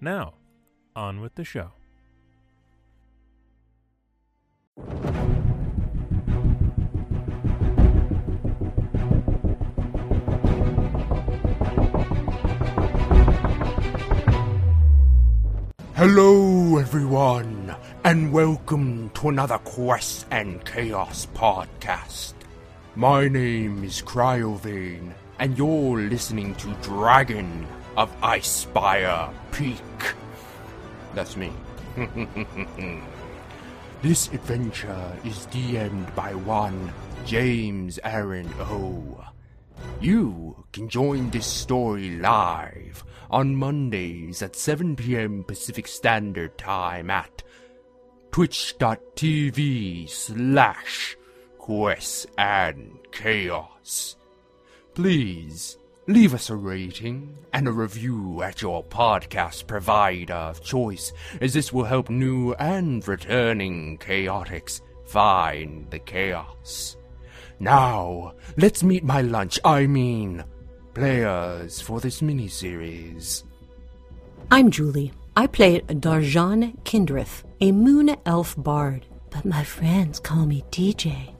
Now, on with the show. Hello, everyone, and welcome to another Quest and Chaos podcast. My name is Cryovain, and you're listening to Dragon of Icespire Peak. That's me. this adventure is DM'd by one James Aaron O. You can join this story live on Mondays at 7 p.m. Pacific Standard Time at twitch.tv slash quest and chaos. Please leave us a rating and a review at your podcast provider of choice, as this will help new and returning chaotics find the chaos. Now, let's meet my lunch, I mean, players for this miniseries. I'm Julie. I play Darjan Kindrith, a moon elf bard, but my friends call me DJ.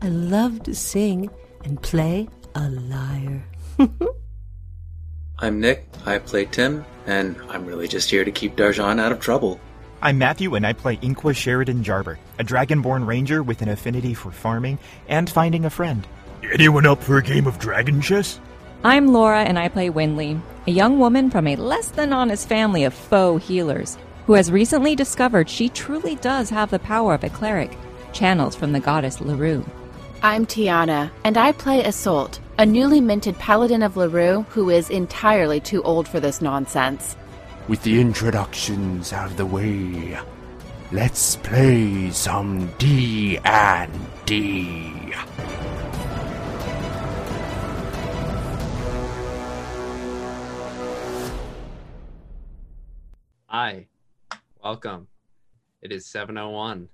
I love to sing and play a lyre. I'm Nick, I play Tim, and I'm really just here to keep Darjan out of trouble. I'm Matthew, and I play Inkwa Sheridan Jarber, a dragonborn ranger with an affinity for farming and finding a friend. Anyone up for a game of dragon chess? I'm Laura, and I play Winley, a young woman from a less than honest family of faux healers, who has recently discovered she truly does have the power of a cleric, channels from the goddess Larue. I'm Tiana, and I play Isolt, a newly minted paladin of Larue who is entirely too old for this nonsense. With the introductions out of the way, let's play some D and D. Hi, welcome. It is 7:01.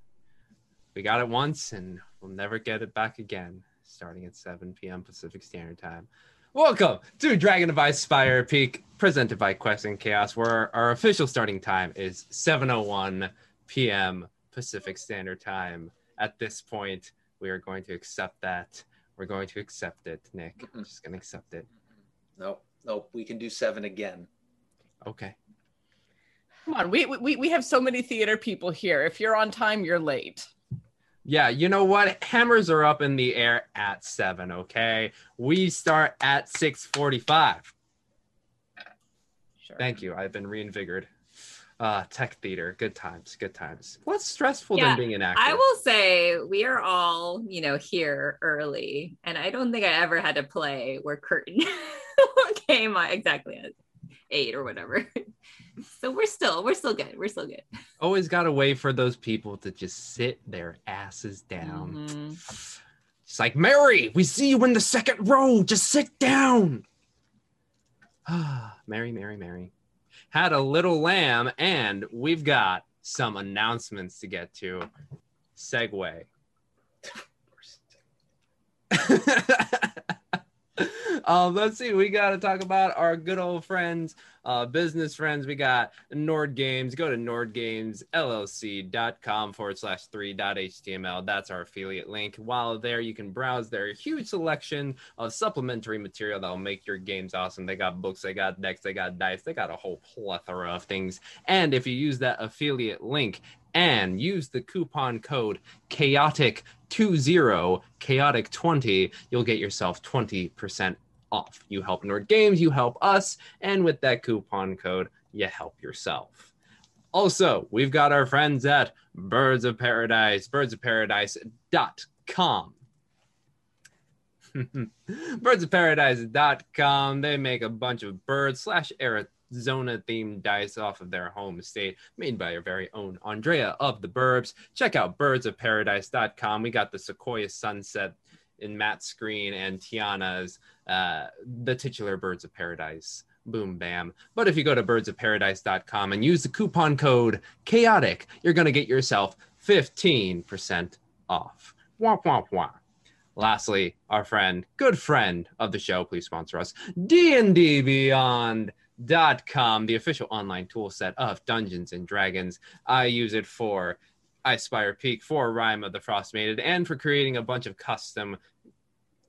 We got it once and we'll never get it back again, starting at 7 p.m. Pacific Standard Time. Welcome to Dragon of Icespire Peak, presented by Quest and Chaos, where our official starting time is 7:01 p.m. Pacific Standard Time. At this point, we are going to accept that. We're going to accept it, Nick. I'm just going to accept it. Nope, nope, we can do seven again. Okay. Come on, we, we we have so many theater people here. If you're on time, you're late. Yeah, you know what? Hammers are up in the air at seven. Okay, we start at six forty-five. Sure. Thank you. I've been reinvigorated. Uh, tech theater, good times, good times. What's stressful Yeah, than being an actor? I will say we are all, you know, here early, and I don't think I ever had to play where curtain came on exactly at eight or whatever. So we're still, we're still good. We're still good. Always got a way for those people to just sit their asses down. Mhm. It's like Mary, we see you in the second row. Just sit down. Mary, Mary, Mary. Had a little lamb, and we've got some announcements to get to. Segue. um, let's see. We got to talk about our good old friends, uh, business friends. We got Nord Games. Go to nordgamesllc.com forward slash three dot html. That's our affiliate link. While there, you can browse their huge selection of supplementary material that will make your games awesome. They got books, they got decks, they got dice, they got a whole plethora of things. And if you use that affiliate link, and use the coupon code chaotic 20 chaotic 20 you'll get yourself 20% off you help Nord Games you help us and with that coupon code you help yourself also we've got our friends at birds of paradise birdsofparadise.com birdsofparadise.com they make a bunch of birds slash Arizona themed dice off of their home state, made by our very own Andrea of the Burbs. Check out birdsofparadise.com. We got the Sequoia Sunset in Matt's screen and Tiana's uh, the titular Birds of Paradise. Boom, bam. But if you go to birdsofparadise.com and use the coupon code chaotic, you're going to get yourself 15% off. Wah, wah, wah. Lastly, our friend, good friend of the show, please sponsor us, D&D the official online tool set of Dungeons and Dragons. I use it for Icespire Peak, for Rime of the Frost Maiden, and for creating a bunch of custom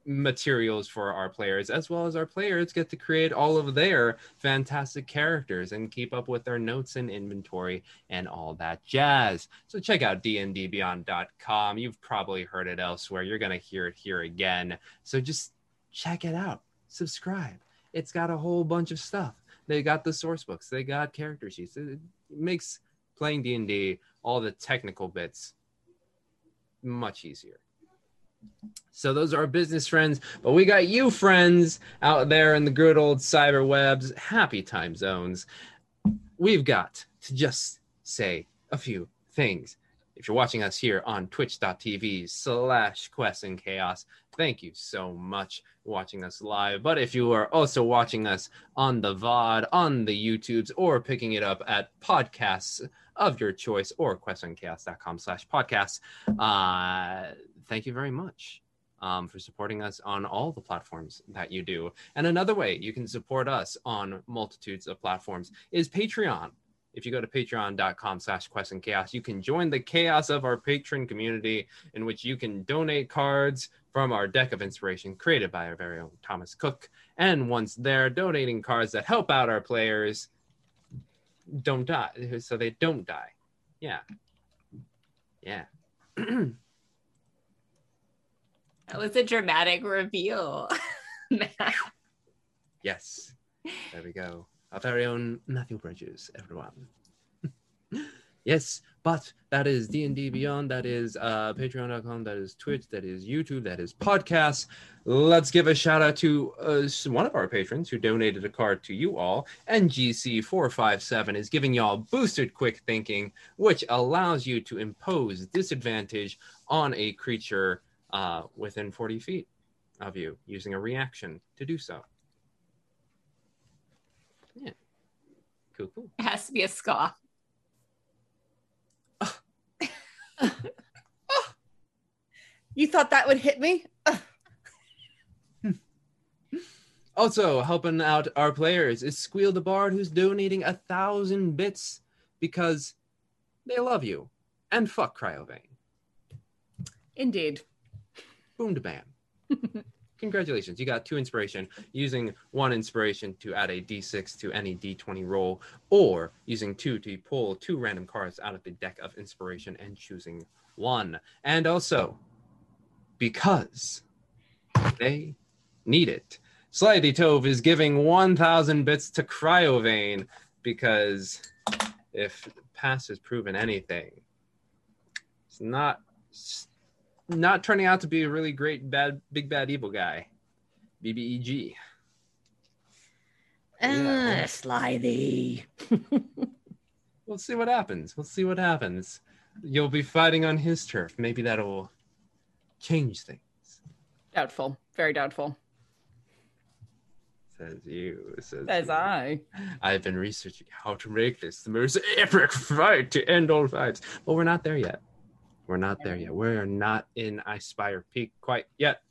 materials for our players as well as our players get to create all of their fantastic characters and keep up with their notes and inventory and all that jazz. So check out dndbeyond.com you've probably heard it elsewhere. You're going to hear it here again. So just check it out. Subscribe. It's got a whole bunch of stuff. They got the source books. They got character sheets. It makes playing d&d all the technical bits much easier so those are business friends, but we got you friends out there in the good old cyber webs, happy time zones. We've got to just say a few things. If you're watching us here on twitch.tv slash quest and chaos, thank you so much for watching us live. But if you are also watching us on the VOD, on the YouTubes, or picking it up at podcasts of your choice or questionchaos.com slash podcasts, uh, thank you very much um, for supporting us on all the platforms that you do. And another way you can support us on multitudes of platforms is Patreon. If you go to patreon.com slash quest and chaos, you can join the chaos of our patron community in which you can donate cards from our deck of inspiration created by our very own Thomas Cook. And once there, donating cards that help out our players don't die, so they don't die. Yeah. Yeah. That was a dramatic reveal. Yes. There we go. Our very own Matthew Bridges, everyone. yes, but that is D&D Beyond. That is uh, Patreon.com. That is Twitch. That is YouTube. That is podcasts. Let's give a shout out to uh, one of our patrons who donated a card to you all. NGC457 is giving y'all boosted quick thinking, which allows you to impose disadvantage on a creature uh, within 40 feet of you using a reaction to do so. Yeah. Cool, cool. It has to be a scoff. You thought that would hit me? Also, helping out our players is Squeal the Bard, who's donating a thousand bits because they love you. And fuck Cryovain. Indeed. Boom to bam. Congratulations. You got two inspiration. Using one inspiration to add a d6 to any d20 roll, or using two to pull two random cards out of the deck of inspiration and choosing one. And also, because they need it. Slithy Tove is giving 1,000 bits to Cryovain because if past has proven anything, it's not not turning out to be a really great bad big bad evil guy. BBEG. Ah, Slithy. We'll see what happens. We'll see what happens. You'll be fighting on his turf. Maybe that'll change things. Doubtful. Very doubtful. Says you. Says As you. I. I've been researching how to make this the most epic fight to end all fights. But we're not there yet. We're not there yet. We're not in Icespire Peak quite yet.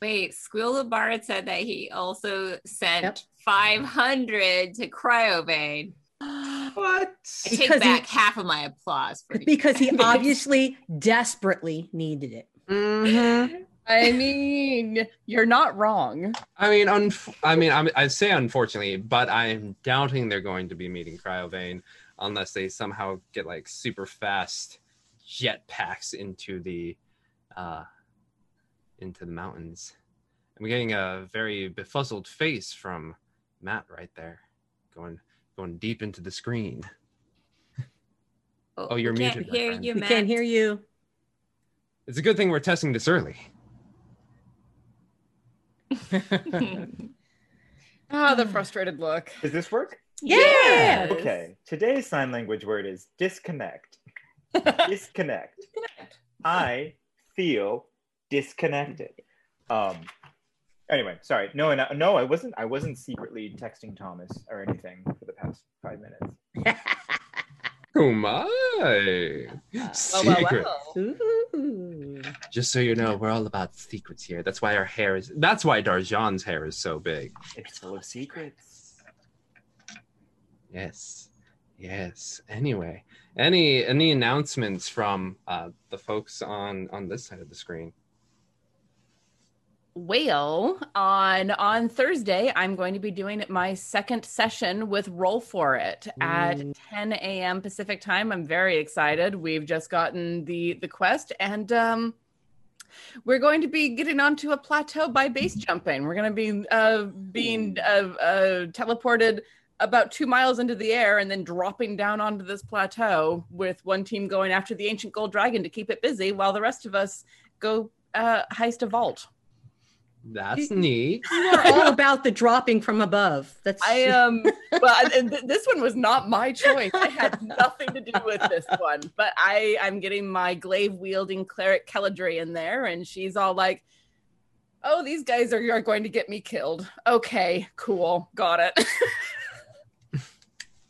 Wait, Squeal the Bard said that he also sent 500 to Cryovain. What? I take Because he- back half of my applause for because he obviously desperately needed it. Mm-hmm. I mean, you're not wrong. I mean, unf- I mean, I'm, I say unfortunately, but I'm doubting they're going to be meeting Cryovain unless they somehow get like super fast jet packs into the uh, into the mountains. I'm getting a very befuzzled face from Matt right there, going going deep into the screen. Oh, you're we can't muted, my hear friend. you, We can't hear you. It's a good thing we're testing this early. Ah, the frustrated look. Does this work? Yes. Okay. Today's sign language word is disconnect. disconnect. I feel disconnected. Um. Anyway, sorry. No, no, no. I wasn't. I wasn't secretly texting Thomas or anything for the past five minutes. Oh my! well, Secret. well. Just so you know, we're all about secrets here. That's why our hair is. That's why Darjan's hair is so big. It's full of secrets. Yes, yes. Anyway, any any announcements from uh, the folks on on this side of the screen? Well, on on Thursday, I'm going to be doing my second session with Roll for It at 10 a.m. Pacific time. I'm very excited. We've just gotten the the quest, and um, we're going to be getting onto a plateau by base jumping. We're going to be uh, being uh, uh, teleported about two miles into the air and then dropping down onto this plateau with one team going after the ancient gold dragon to keep it busy, while the rest of us go uh, heist a vault. That's neat. You are all about the dropping from above. That's I um well and th- this one was not my choice. I had nothing to do with this one. But I I'm getting my glaive wielding cleric Keladri in there and she's all like Oh, these guys are, are going to get me killed. Okay, cool. Got it.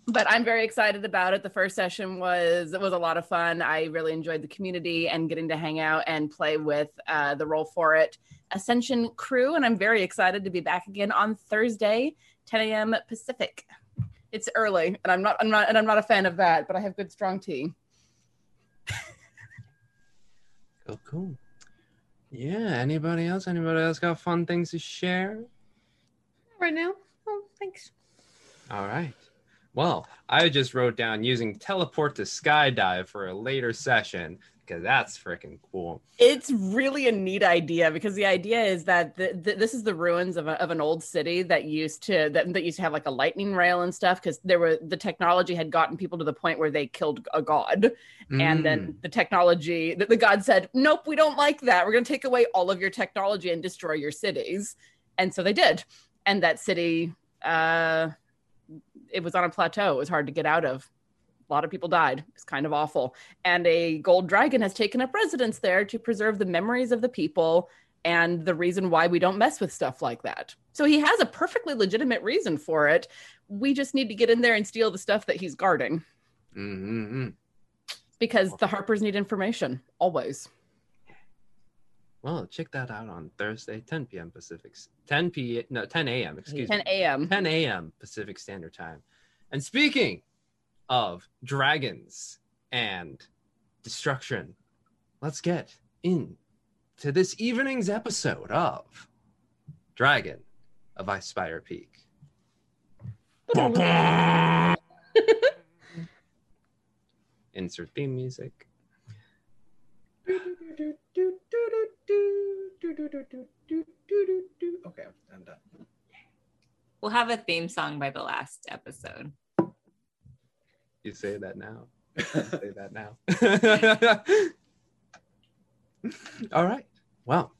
but I'm very excited about it. The first session was it was a lot of fun. I really enjoyed the community and getting to hang out and play with uh, the roll for it Ascension crew, and I'm very excited to be back again on Thursday, 10 a.m. Pacific. It's early, and I'm not I'm not and I'm not a fan of that, but I have good strong tea. Oh, cool. Yeah. Anybody else? Anybody else got fun things to share? right now. Oh, thanks. All right. Well, I just wrote down using teleport to skydive for a later session because that's freaking cool. It's really a neat idea because the idea is that th- th- this is the ruins of, a, of an old city that used to that, that used to have like a lightning rail and stuff because there were the technology had gotten people to the point where they killed a god. And then the technology the, the god said nope we don't like that. We're going to take away all of your technology and destroy your cities. And so they did. And that city uh it was on a plateau it was hard to get out of a lot of people died. It's kind of awful. And a gold dragon has taken up residence there to preserve the memories of the people and the reason why we don't mess with stuff like that. So he has a perfectly legitimate reason for it. We just need to get in there and steal the stuff that he's guarding Mm-hmm. because the Harpers need information always. Well, check that out on Thursday, 10 p.m. Pacific, 10 p. No, 10 a.m. Excuse 10 me, a.m. 10 a.m. Pacific Standard Time. And speaking of dragons and destruction, let's get in to this evening's episode of Dragon of Icespire Peak. Insert theme music. Okay, I'm done. We'll have a theme song by the last episode. You say that now. say that now. All right. Well,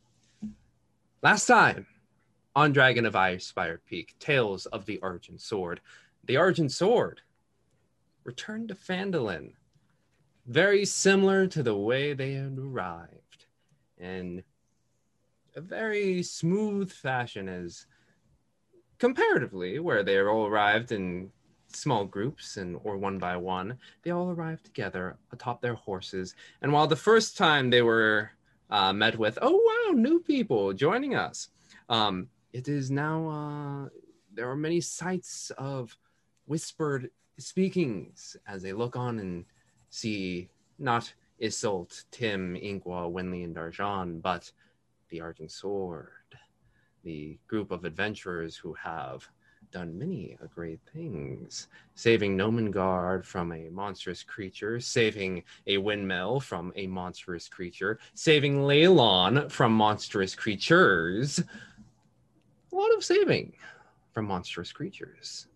last time on Dragon of Icespire Peak, Tales of the Argent Sword. The Argent Sword returned to Phandalin, very similar to the way they had arrived, in a very smooth fashion, as comparatively, where they all arrived in small groups and or one by one they all arrived together atop their horses. And while the first time they were uh, met with oh wow new people joining us um, it is now uh, there are many sights of whispered speakings as they look on and see not Isolt, Tim, Inkwa, Winley, and Darjan, but the Argent Sword, the group of adventurers who have done many great things, saving Gnomengarde from a monstrous creature, saving a windmill from a monstrous creature, saving Leilon from monstrous creatures. A lot of saving from monstrous creatures.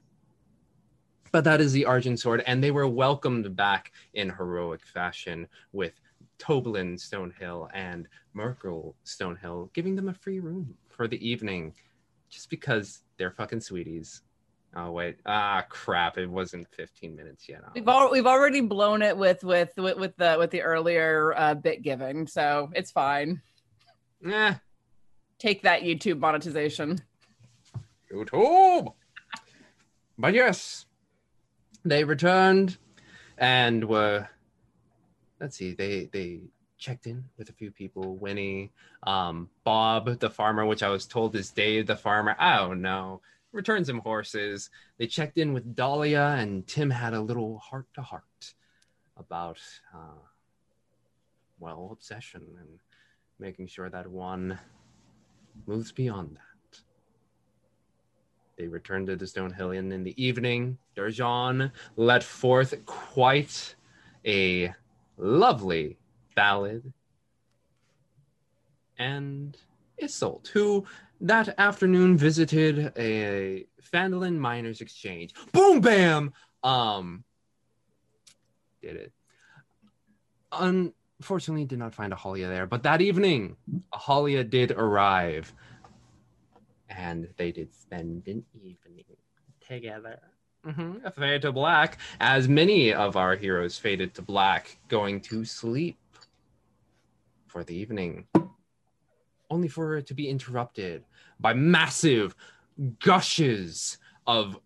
But that is the Argent Sword, and they were welcomed back in heroic fashion with Toblen Stonehill and Merkel Stonehill, giving them a free room for the evening, just because they're fucking sweeties. Oh wait, ah crap! It wasn't 15 minutes yet. We've all we've already blown it with with with, with the with the earlier uh, bit giving, so it's fine. Yeah. Take that YouTube monetization. YouTube. but yes, they returned and were. Let's see. They they checked in with a few people. Winnie, um, Bob, the farmer, which I was told is Dave, the farmer. I don't know. Returned some horses. They checked in with Dahlia, and Tim had a little heart to heart about, uh, well, obsession and making sure that one moves beyond that. They returned to the Stonehill Inn in the evening. Darjan let forth quite a lovely ballad. And Isolt, who that afternoon visited a Phandalin Miners Exchange. Boom, bam! Um, did it. Unfortunately, did not find Ahalia there, but that evening, Ahalia did arrive. And they did spend an evening together. Mm-hmm. A fade to black, as many of our heroes faded to black, going to sleep for the evening, only for it to be interrupted by massive gushes of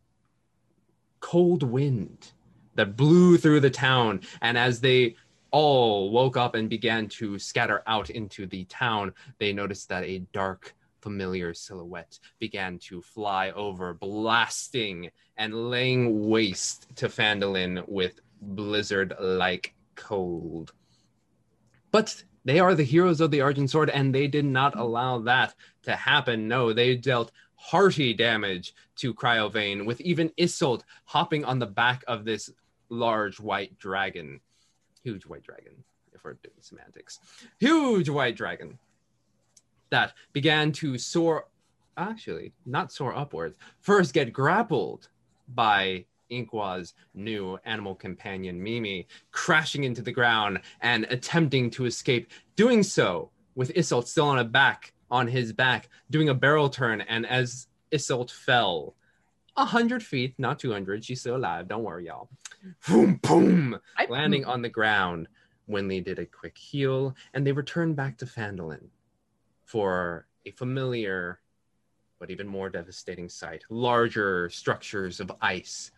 cold wind that blew through the town. And as they all woke up and began to scatter out into the town, they noticed that a dark, familiar silhouette began to fly over, blasting and laying waste to Phandalin with blizzard like cold. But they are the heroes of the Argent Sword, and they did not allow that to happen. No, they dealt hearty damage to Cryovain, with even Isolt hopping on the back of this large white dragon. Huge white dragon, if we're doing semantics. Huge white dragon that began to soar, actually, not soar upwards, first get grappled by Inkwa's new animal companion, Mimi, crashing into the ground and attempting to escape, doing so with Isolt still on a back, on his back, doing a barrel turn. And as Isolt fell, a hundred feet, not 200, she's still alive. Don't worry, y'all. Boom, boom, I- landing on the ground. Winley did a quick heal, and they returned back to Phandalin for a familiar but even more devastating sight. Larger structures of ice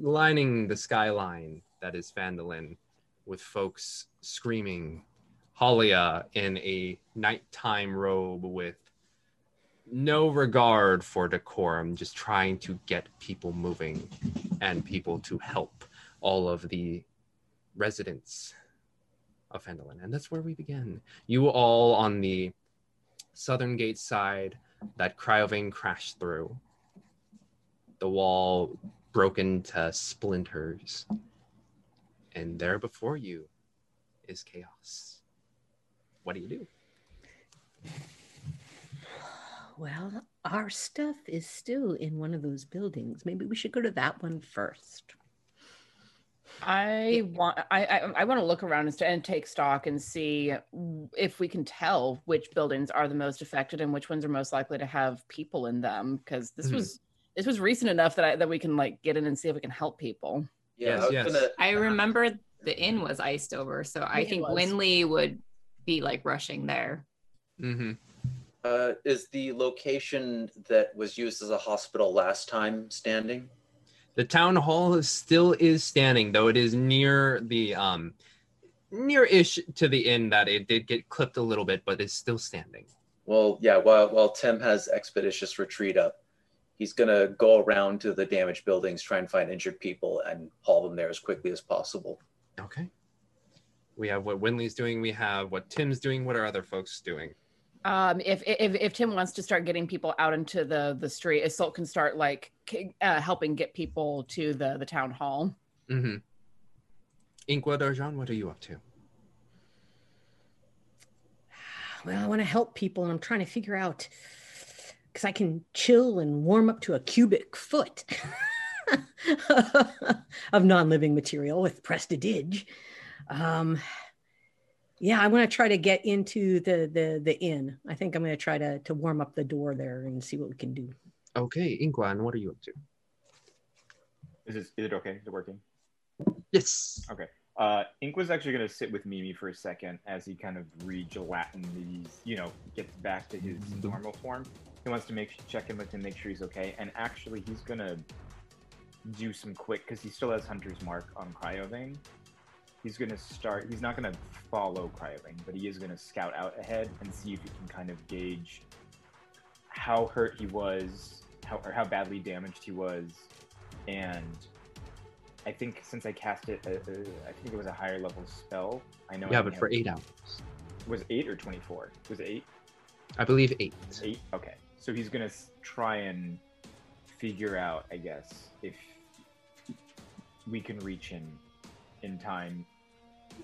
lining the skyline that is Phandalin with folks screaming. Halia in a nighttime robe with no regard for decorum, just trying to get people moving and people to help all of the residents of Phandalin. And that's where we begin. You all on the southern gate side that Cryovain crashed through. The wall broken to splinters. And there before you is chaos. What do you do? Well, our stuff is still in one of those buildings. Maybe we should go to that one first. I want I I, I want to look around and, st- and take stock and see if we can tell which buildings are the most affected and which ones are most likely to have people in them because this Mhm. was this was recent enough that I, that we can like get in and see if we can help people. Yeah, Yes, I yes. gonna. I remember the inn was iced over, so I think was. Winley would be like rushing there. Mm-hmm. Uh, is the location that was used as a hospital last time standing? The town hall is, still is standing, though it is near the um near-ish to the inn that it did get clipped a little bit, but it's still standing. Well, yeah. While while Tim has expeditious retreat up, he's gonna go around to the damaged buildings, try and find injured people, and haul them there as quickly as possible. Okay. We have what Winley's doing. We have what Tim's doing. What are other folks doing? Um, if, if if Tim wants to start getting people out into the the street, Isolt can start like uh, helping get people to the the town hall. Mm-hmm. Inkwa Darjan, what are you up to? Well, I want to help people, and I'm trying to figure out because I can chill and warm up to a cubic foot of non living material with Prestidige. Um, Yeah, I want to try to get into the the the inn. I think I'm going to try to to warm up the door there and see what we can do. Okay, Inguan, what are you up to? Is this, is it okay? Is it working? Yes. Okay. Uh, Inkwa's actually going to sit with Mimi for a second as he kind of regelatin these, you know, gets back to his normal form. He wants to make check in with him, make sure he's okay, and actually he's going to do some quick because he still has Hunter's Mark on Cryovain. He's going to start. He's not going to follow Cryovain, but he is going to scout out ahead and see if he can kind of gauge how hurt he was, how or how badly damaged he was, and I think since I cast it, uh, uh, I think it was a higher level spell. I know. Yeah, I but for eight hours. Was eight or twenty four? Was it eight? I believe eight. Eight. Okay. So he's gonna try and figure out, I guess, if we can reach him in time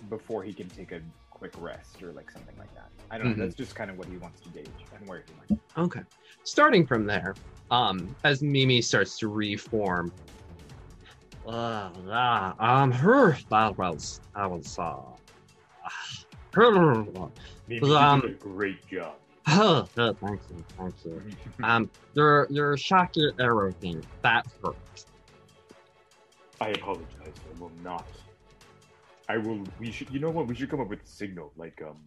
before he can take a quick rest or like something like that. I don't Mhm. know. That's just kind of what he wants to gauge and where he might. Okay. Starting from there, um, as Mimi starts to reform. Uh, uh, um, her that was that was uh, her. Mimi, you um, did a great job. Oh, good, thank you, thank you. Um, your your shocky arrow thing that hurt. I apologize. I will not. I will. We should. You know what? We should come up with a signal. Like, um,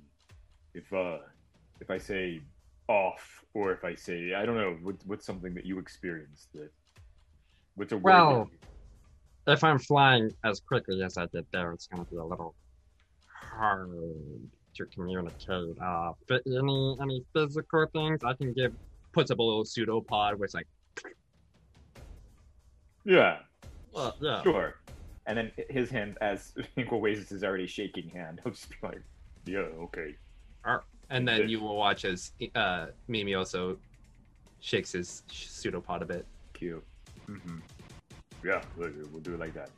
if uh, if I say off, or if I say I don't know, what, what's something that you experienced that? What's a word? Well, if I'm flying as quickly as I did there, it's gonna be a little hard to communicate. Uh, but any any physical things I can give puts up a little pseudopod where it's like, yeah, yeah, Sure. And then his hand, as Inkle raises his already shaking hand, he'll just be like, "Yeah, okay." and then you will watch as uh, Mimi also shakes his pseudopod a bit. Cute. Mm-hmm. Yeah, we'll, we'll do it like that.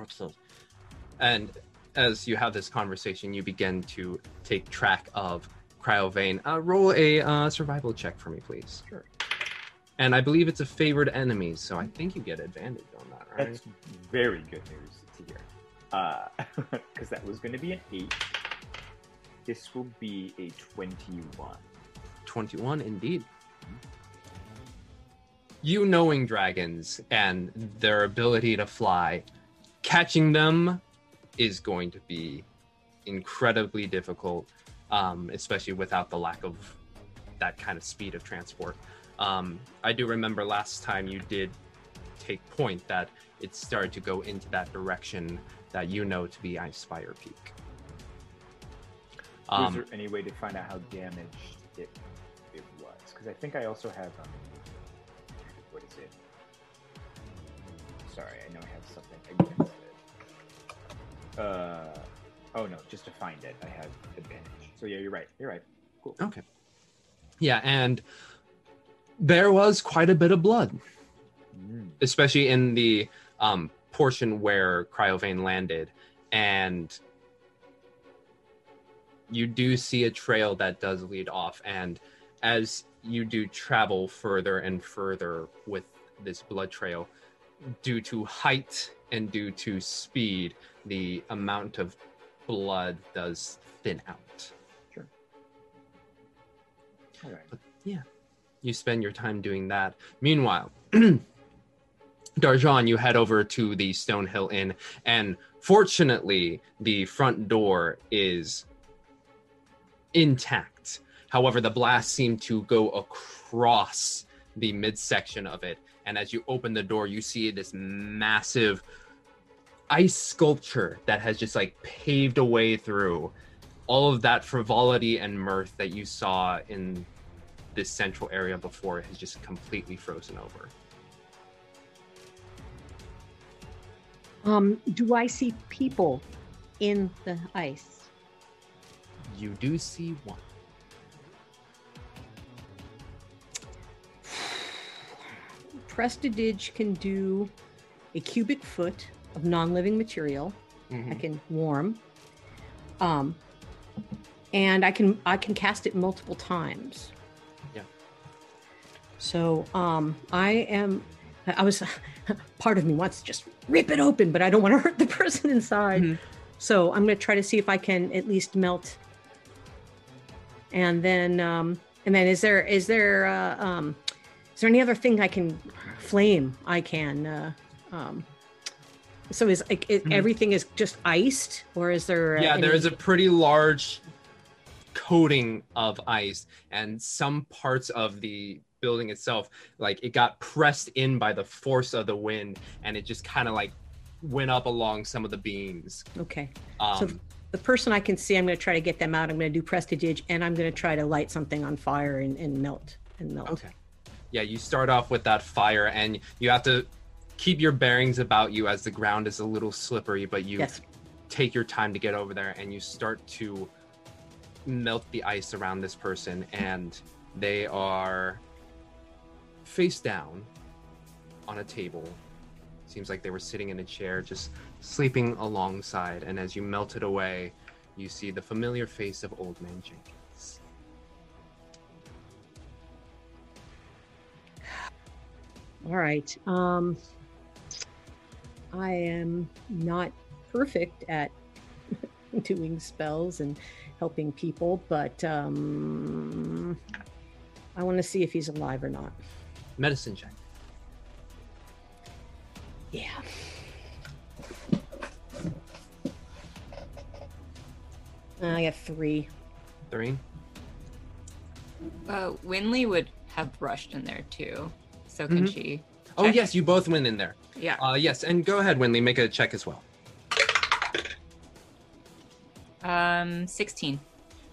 Excellent. And as you have this conversation, you begin to take track of Cryovain. Uh, roll a uh, survival check for me, please. Sure. And I believe it's a favored enemy, so I think you get advantage on that, right? That's very good news to hear. Because that was going to be an 8. This will be a 21. 21 indeed. You knowing dragons and their ability to fly, catching them is going to be incredibly difficult, um, especially without the lack of that kind of speed of transport. Um, I do remember last time you did take point that it started to go into that direction that you know to be Icespire Peak. Um, there any way to find out how damaged it, it was? Because I think I also have. Um, what is it? Sorry, I know I have something against it. Uh, oh no, just to find it, I have advantage. So yeah, you're right. You're right. Cool. Okay. Yeah, and there was quite a bit of blood, especially in the um, portion where Cryovain landed, and you do see a trail that does lead off. And as you do travel further and further with this blood trail, due to height and due to speed, the amount of blood does thin out. All right. But yeah, you spend your time doing that. Meanwhile, Darjan, you head over to the Stonehill Inn, and fortunately, the front door is intact. However, the blast seemed to go across the midsection of it, and as you open the door, you see this massive ice sculpture that has just like paved a way through all of that frivolity and mirth that you saw in this central area before it has just completely frozen over. Um, do I see people in the ice? You do see one. Prestidige can do a cubic foot of non-living material. I Mhm. can warm. Um, and I can I can cast it multiple times. Yeah. So um, I am. I was. Part of me wants to just rip it open, but I don't want to hurt the person inside. So I'm going to try to see if I can at least melt. And then, um, and then, is there is there uh, um, is there any other thing I can flame? I can. Uh, um, so is like it, Mhm. everything is just iced, or is there? Uh, yeah, there any- is a pretty large coating of ice, and some parts of the building itself, like it got pressed in by the force of the wind, and it just kind of like went up along some of the beams. Okay. Um, so the person I can see, I'm going to try to get them out. I'm going to do prestidige, and I'm going to try to light something on fire and, and melt and melt. Okay. Yeah, you start off with that fire, and you have to keep your bearings about you as the ground is a little slippery, but you Yes. take your time to get over there, and you start to melt the ice around this person, and they are face down on a table. Seems like they were sitting in a chair, just sleeping alongside. And as you melt it away, you see the familiar face of Old Man Jenkins. All right. Um, I am not perfect at doing spells and helping people, but um, I want to see if he's alive or not. Medicine check. Yeah. I got three. Three. Uh, Winley would have rushed in there too. So can Mhm. she? Oh yes, you both went in there. Yeah. Uh, yes, and go ahead, Winley, make a check as well. Um, sixteen.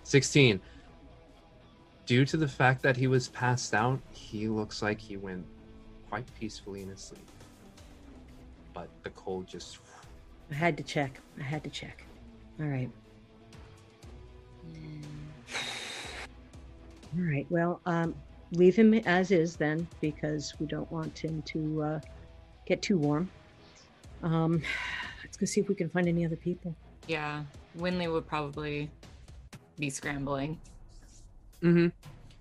Sixteen. Due to the fact that he was passed out, he looks like he went quite peacefully in his sleep. But the cold just I had to check. I had to check. All right. All right. Well, um, leave him as is then, because we don't want him to uh, get too warm. Um, let's go see if we can find any other people. Yeah, Winley would probably be scrambling. mm-hmm.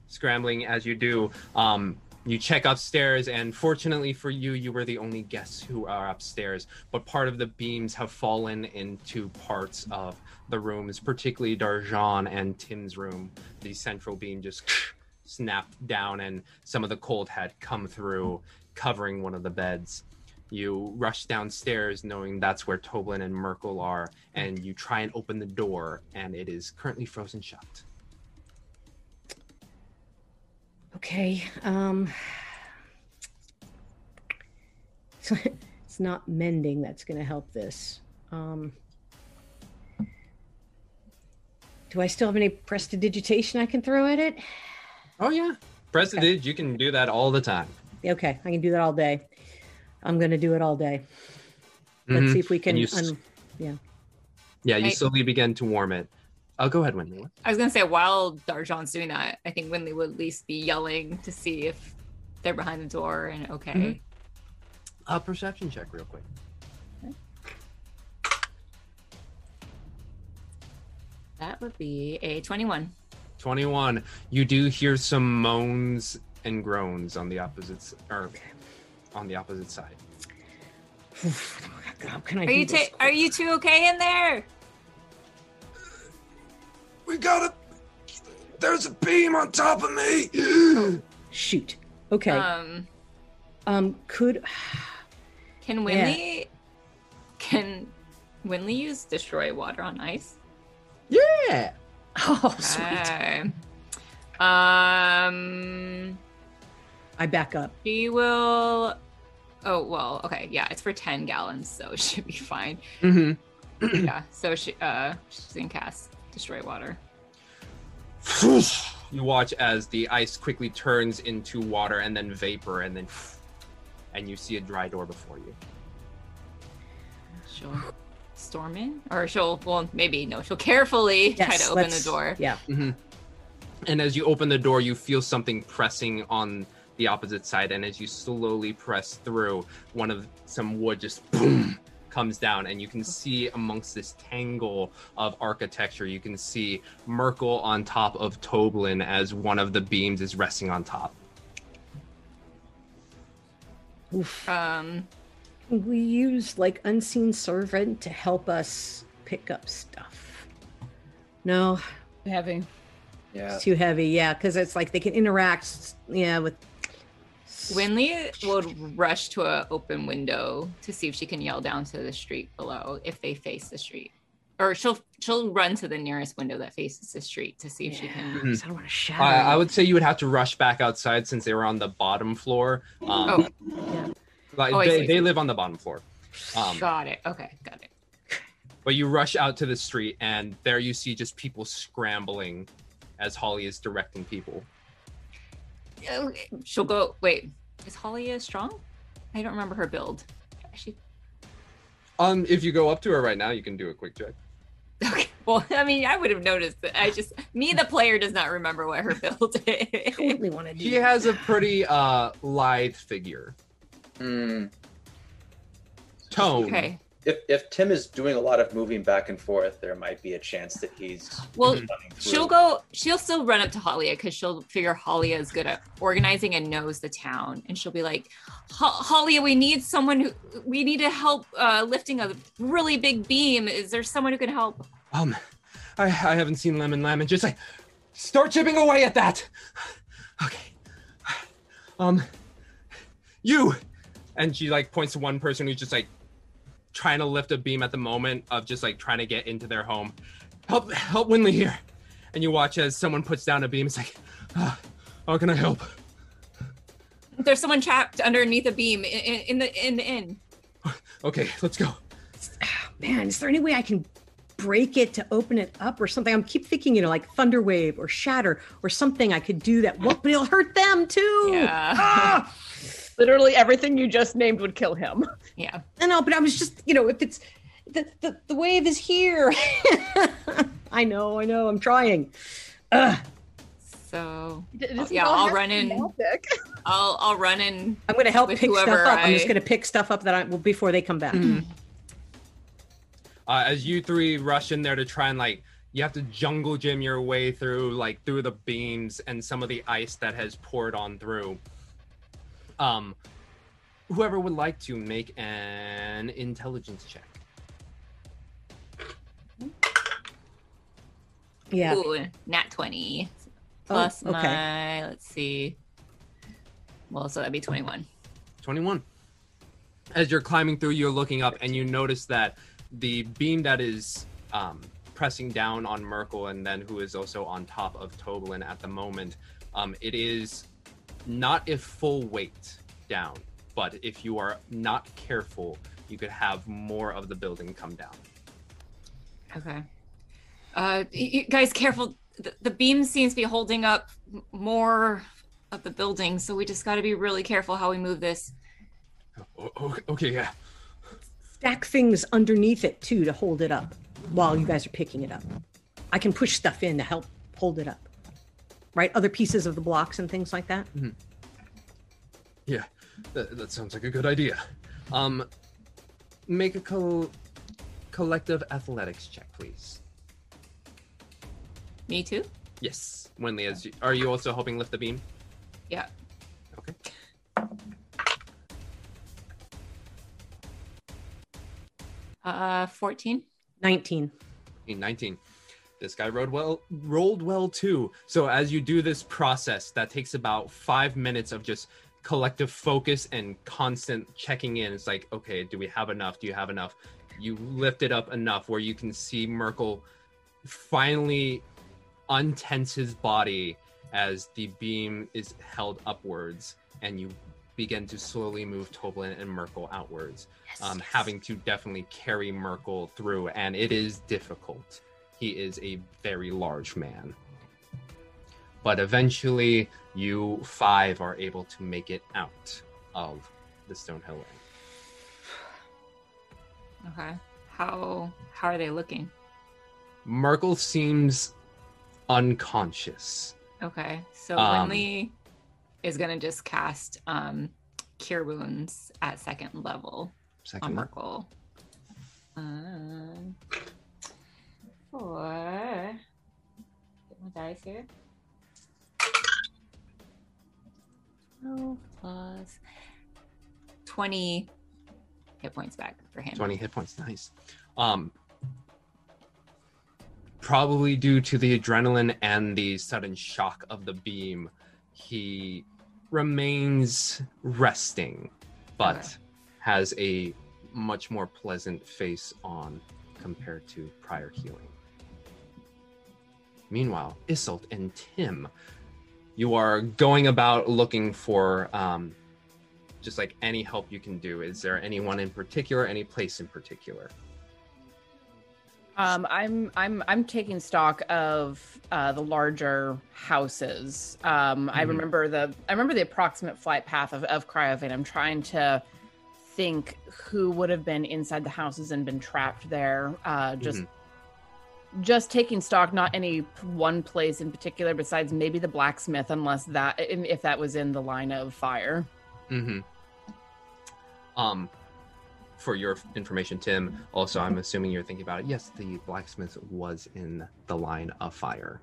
scrambling as you do. Um, you check upstairs, and fortunately for you, you were the only guests who are upstairs. But part of the beams have fallen into parts of the rooms, particularly Darjan and Tim's room. The central beam just snapped down, and some of the cold had come through, covering one of the beds. You rush downstairs, knowing that's where Toblen and Merkel are, and you try and open the door, and it is currently frozen shut. Okay. Um, it's not mending that's going to help this. Um, do I still have any prestidigitation I can throw at it? Oh yeah, Prestidige, you can do that all the time. Okay, I can do that all day. I'm going to do it all day. Let's Mhm. see if we can. You un- yeah. Yeah, you I- slowly begin to warm it. Oh, go ahead, Wendy. I was gonna say while Darjan's doing that, I think Winley would at least be yelling to see if they're behind the door and okay. Mhm. Uh, perception check, real quick. That would be a twenty-one. 21. You do hear some moans and groans on the opposite or on the opposite side. How can I Are you ta- are you two okay in there? We got a. There's a beam on top of me. Shoot. Okay. Um, Um, could can Yeah. Winley can Winley use destroy water on ice? Yeah. Oh, sweet. Okay. Um, I back up. she will. Oh well, okay, yeah, it's for ten gallons, so it should be fine. Mm-hmm. yeah, so she uh she's gonna cast destroy water. you watch as the ice quickly turns into water and then vapor and then and you see a dry door before you. She'll storm in, or she'll well maybe no, she'll carefully try to open the door. Yeah. hmm And as you open the door, you feel something pressing on the opposite side. And as you slowly press through, one of some wood just boom comes down, and you can see amongst this tangle of architecture, you can see Merkel on top of Toblen as one of the beams is resting on top. Oof. Um, we use like unseen servant to help us pick up stuff. No, heavy. Yeah. It's too heavy. Yeah, because it's like they can interact. Yeah, with Winley would rush to an open window to see if she can yell down to the street below if they face the street. Or she'll she'll run to the nearest window that faces the street to see if she can. Mhm. I don't want to shatter. I, I would say you would have to rush back outside since they were on the bottom floor. Um, Oh. like Oh, they, they live on the bottom floor. Um, got it. Okay, got it. but you rush out to the street, and there you see just people scrambling as Holly is directing people. Uh, She'll go. Wait, is Holly uh, strong? I don't remember her build. She, Um, if you go up to her right now, you can do a quick check. Okay. well, I mean, I would have noticed. That. I just me, the player, does not remember what her build is. totally want to do. She has a pretty uh lithe figure. Hmm. Tone. Okay. If if Tim is doing a lot of moving back and forth, there might be a chance that he's Well, she'll go. She'll still run up to Halia because she'll figure Halia is good at organizing and knows the town, and she'll be like, "Ha- "Halia, we need someone who we need to help uh, lifting a really big beam. Is there someone who can help?" Um, I I haven't seen Lemon Lemon. Just like start chipping away at that. Okay. Um, you. And she like points to one person who's just like trying to lift a beam at the moment of just like trying to get into their home. Help, help Winley here. And you watch as someone puts down a beam. It's like, ah, how can I help? There's someone trapped underneath a beam in, in, in the in the inn. Okay, let's go. Man, is there any way I can break it to open it up or something? I'm keep thinking, you know, like thunder wave or shatter or something I could do that. What? But it'll hurt them too. Yeah. Ah! Literally everything you just named would kill him. Yeah. I know, but I was just, you know, if it's the the, the wave is here. I know, I know. I'm trying. Ugh. So This yeah, I'll run in. I'll I'll run in. I'm going to help pick stuff whoever up. I'm just going to pick stuff up that I well before they come back. uh, as you three rush in there to try and like you have to jungle gym your way through like through the beams and some of the ice that has poured on through um whoever would like to make an intelligence check Yeah. Ooh, nat twenty Oh, plus okay. my. Let's see. Well, so that'd be twenty-one. 21 as you're climbing through you're looking up and you notice that the beam that is um, pressing down on merkel and then who is also on top of Toblen at the moment um, it is not if full weight down but if you are not careful you could have more of the building come down Okay. Uh, you guys, careful. The, the beam seems to be holding up more of the building, so we just got to be really careful how we move this. O- o- okay yeah Stack things underneath it too to hold it up while you guys are picking it up. I can push stuff in to help hold it up. Right? Other pieces of the blocks and things like that. yeah that, that sounds like a good idea um make a col- collective athletics check please Me too. Yes, Winley, as you, are you also helping lift the beam? Yeah. Okay. Uh, fourteen. 19. 19. This guy rolled well, rolled well too. So as you do this process, that takes about five minutes of just collective focus and constant checking in. It's like, okay, do we have enough? Do you have enough? You lift it up enough where you can see Merkel finally untense his body as the beam is held upwards, and you begin to slowly move Toblen and Merkel outwards, um, having to definitely carry Merkel through, and it is difficult. He is a very large man. But eventually, you five are able to make it out of the Stonehill Inn. Okay. How how are they looking? Merkel seems unconscious. Okay. So Um, is gonna just cast um cure wounds at second level Second on. Merkel. Um, four. Get my dice here. Oh, plus twenty hit points back for him. 20 hit points. Nice. Um, probably due to the adrenaline and the sudden shock of the beam, he remains resting, but Okay. has a much more pleasant face on compared to prior healing. Meanwhile, Isolt and Tim, you are going about looking for um, just like any help you can do. Is there anyone in particular, any place in particular? Um, I'm I'm I'm taking stock of uh, the larger houses. Um, I Mhm. remember the I remember the approximate flight path of of Cryovain. I'm trying to think who would have been inside the houses and been trapped there. Uh, just just taking stock, not any one place in particular, besides maybe the blacksmith, unless that if that was in the line of fire. Mm-hmm. Um, for your information, Tim. Also, I'm assuming you're thinking about it. Yes, the blacksmith was in the line of fire.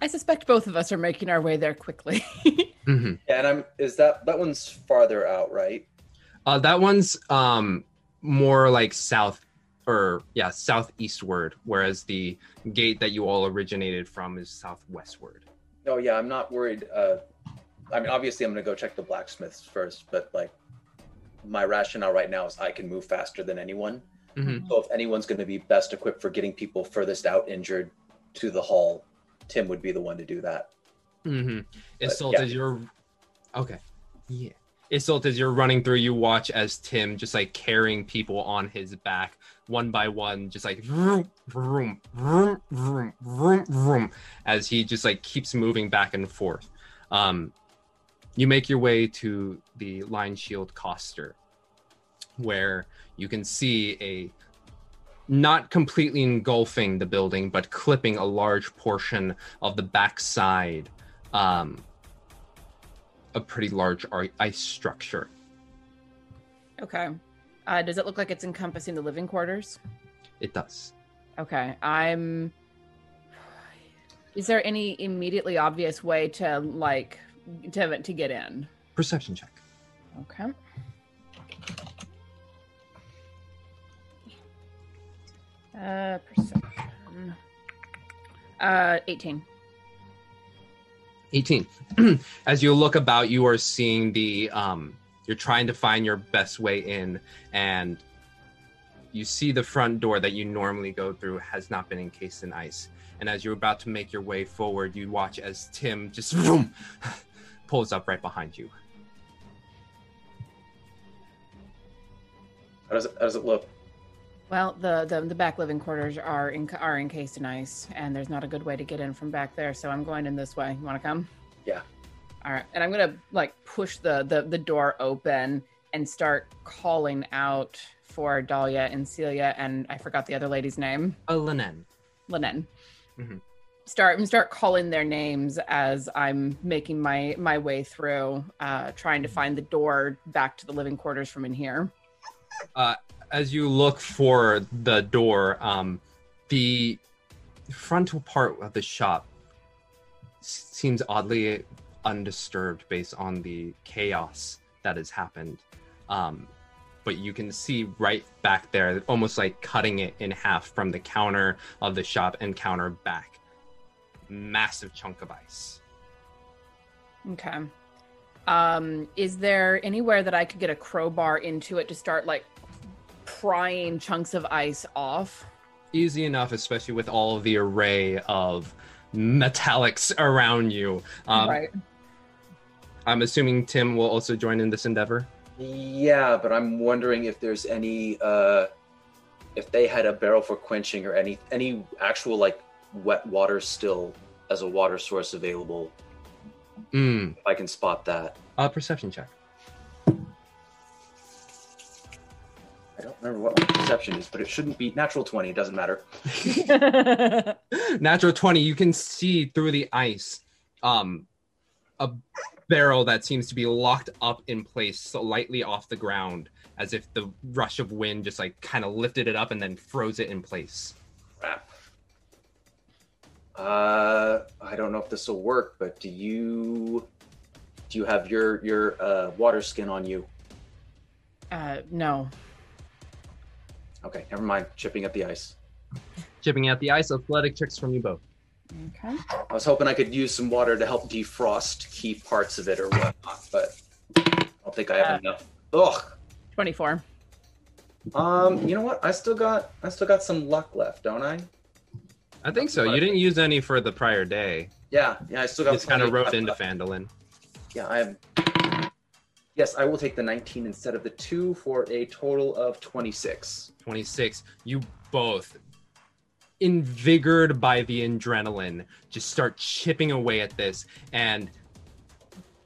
I suspect both of us are making our way there quickly. Mm-hmm. Yeah, and I'm is that that one's farther out, right? Uh, that one's um more like south or yeah southeastward, whereas the gate that you all originated from is southwestward. Oh yeah, I'm not worried. Uh, I mean, obviously, I'm gonna go check the blacksmiths first, but like, my rationale right now is I can move faster than anyone. Mhm. So if anyone's gonna be best equipped for getting people furthest out injured to the hall, Tim would be the one to do that. Mm-hmm. But, Isolt, yeah. you're okay, yeah. Isolt, as you're running through, you watch as Tim just like carrying people on his back, one by one, just like vroom, vroom, vroom, vroom, vroom, vroom, as he just like keeps moving back and forth. Um, you make your way to the Lionshield Coster, where you can see a not completely engulfing the building, but clipping a large portion of the backside um, a pretty large ice structure. Okay. Uh, does it look like it's encompassing the living quarters? It does. Okay. I'm. Is there any immediately obvious way to like to to get in? Perception check. Okay. Uh, perception. Uh, eighteen. 18. As you look about, you are seeing the um you're trying to find your best way in and you see the front door that you normally go through has not been encased in ice. And as you're about to make your way forward, you watch as Tim just vroom, pulls up right behind you. How does it, how does it look? Well, the, the the back living quarters are in, are encased in ice, and there's not a good way to get in from back there. So I'm going in this way. You want to come? Yeah. All right, and I'm gonna like push the the the door open and start calling out for Dahlia and Celia, and I forgot the other lady's name. Uh, Linen. Linen. Mhm. Start start calling their names as I'm making my my way through, uh, trying to find the door back to the living quarters from in here. uh, as you look for the door, um, the frontal part of the shop seems oddly undisturbed based on the chaos that has happened. Um, but you can see right back there, almost like cutting it in half from the counter of the shop and counter back. Massive chunk of ice. Okay. Um, is there anywhere that I could get a crowbar into it to start like prying chunks of ice off? easy enough, especially with all of the array of metallics around you. Um, right. I'm assuming Tim will also join in this endeavor. Yeah, but I'm wondering if there's any uh if they had a barrel for quenching or any any actual like wet water still as a water source available. Mm. If I can spot that. Uh, perception check. Don't remember what my perception is, but it shouldn't be natural 20, it doesn't matter. Natural 20, you can see through the ice um, a barrel that seems to be locked up in place slightly off the ground as if the rush of wind just like kind of lifted it up and then froze it in place. Crap. Uh I don't know if this will work, but do you do you have your your uh water skin on you? Uh, no. Okay, never mind. Chipping at the ice. chipping at the ice. Athletic checks from you both. Okay. I was hoping I could use some water to help defrost key parts of it or whatnot, but I don't think I have Uh, enough. Ugh. 24. Um, you know what? I still got I still got some luck left, don't I? I think so. You didn't use any for the prior day. Yeah, yeah, I still got Just kind of plenty wrote into. Phandalin. Yeah, I have. Yes, I will take the 19 instead of the two for a total of 26. 26. You both, invigorated by the adrenaline, just start chipping away at this. And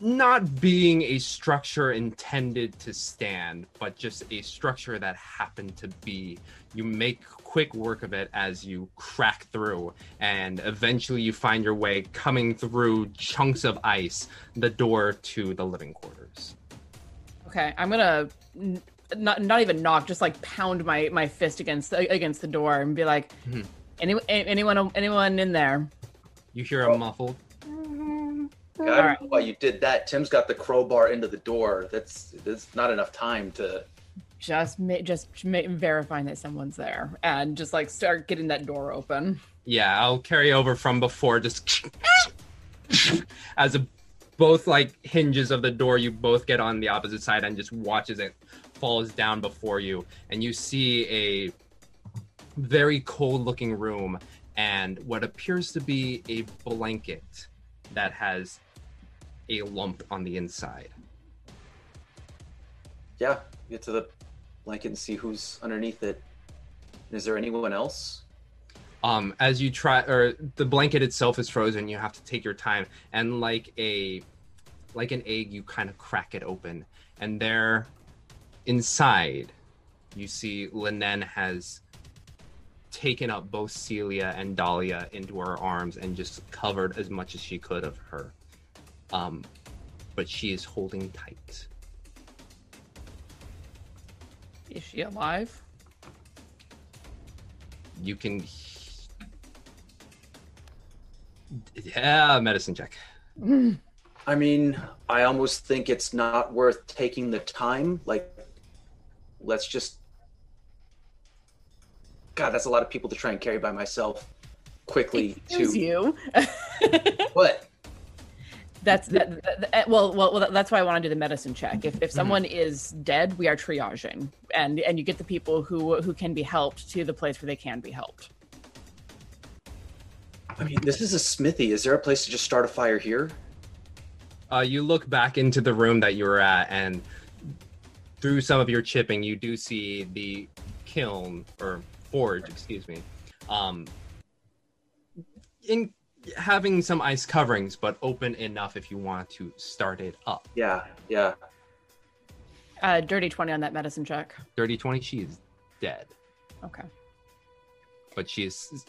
not being a structure intended to stand, but just a structure that happened to be. You make quick work of it as you crack through, and eventually you find your way coming through chunks of ice, the door to the living quarters. Okay, I'm gonna n- not not even knock, just like pound my my fist against against the door and be like, Mhm. Any, anyone anyone in there? You hear a muffled. I don't know why you did that. Tim's got the crowbar into the door. That's that's not enough time to. Just ma- just ma- verifying that someone's there and just like start getting that door open. Yeah, I'll carry over from before. Just as a, both like hinges of the door, you both get on the opposite side and just watches it falls down before you, and you see a very cold-looking room and what appears to be a blanket that has a lump on the inside. Yeah, get to the blanket and see who's underneath it. Is there anyone else? Um as you try or the blanket itself is frozen you have to take your time. And like a like an egg you kind of crack it open. And there inside you see Linen has taken up both Celia and Dahlia into her arms and just covered as much as she could of her. Um but she is holding tight. Is she alive? you can yeah medicine check I mean, I almost think it's not worth taking the time. Like, let's just. God, that's a lot of people to try and carry by myself quickly. Excuse to you. what? That's that, that- that- well, well, well. That's why I want to do the medicine check. If Mm-hmm. if someone is dead, we are triaging, and and you get the people who who can be helped to the place where they can be helped. I mean, this is a smithy. Is there a place to just start a fire here? uh, you look back into the room that you were at, and through some of your chipping, you do see the kiln or forge, excuse me, um, in having some ice coverings, but open enough if you want to start it up. Yeah, yeah. Uh, dirty twenty on that medicine check. Dirty twenty, she is dead, Okay. but she is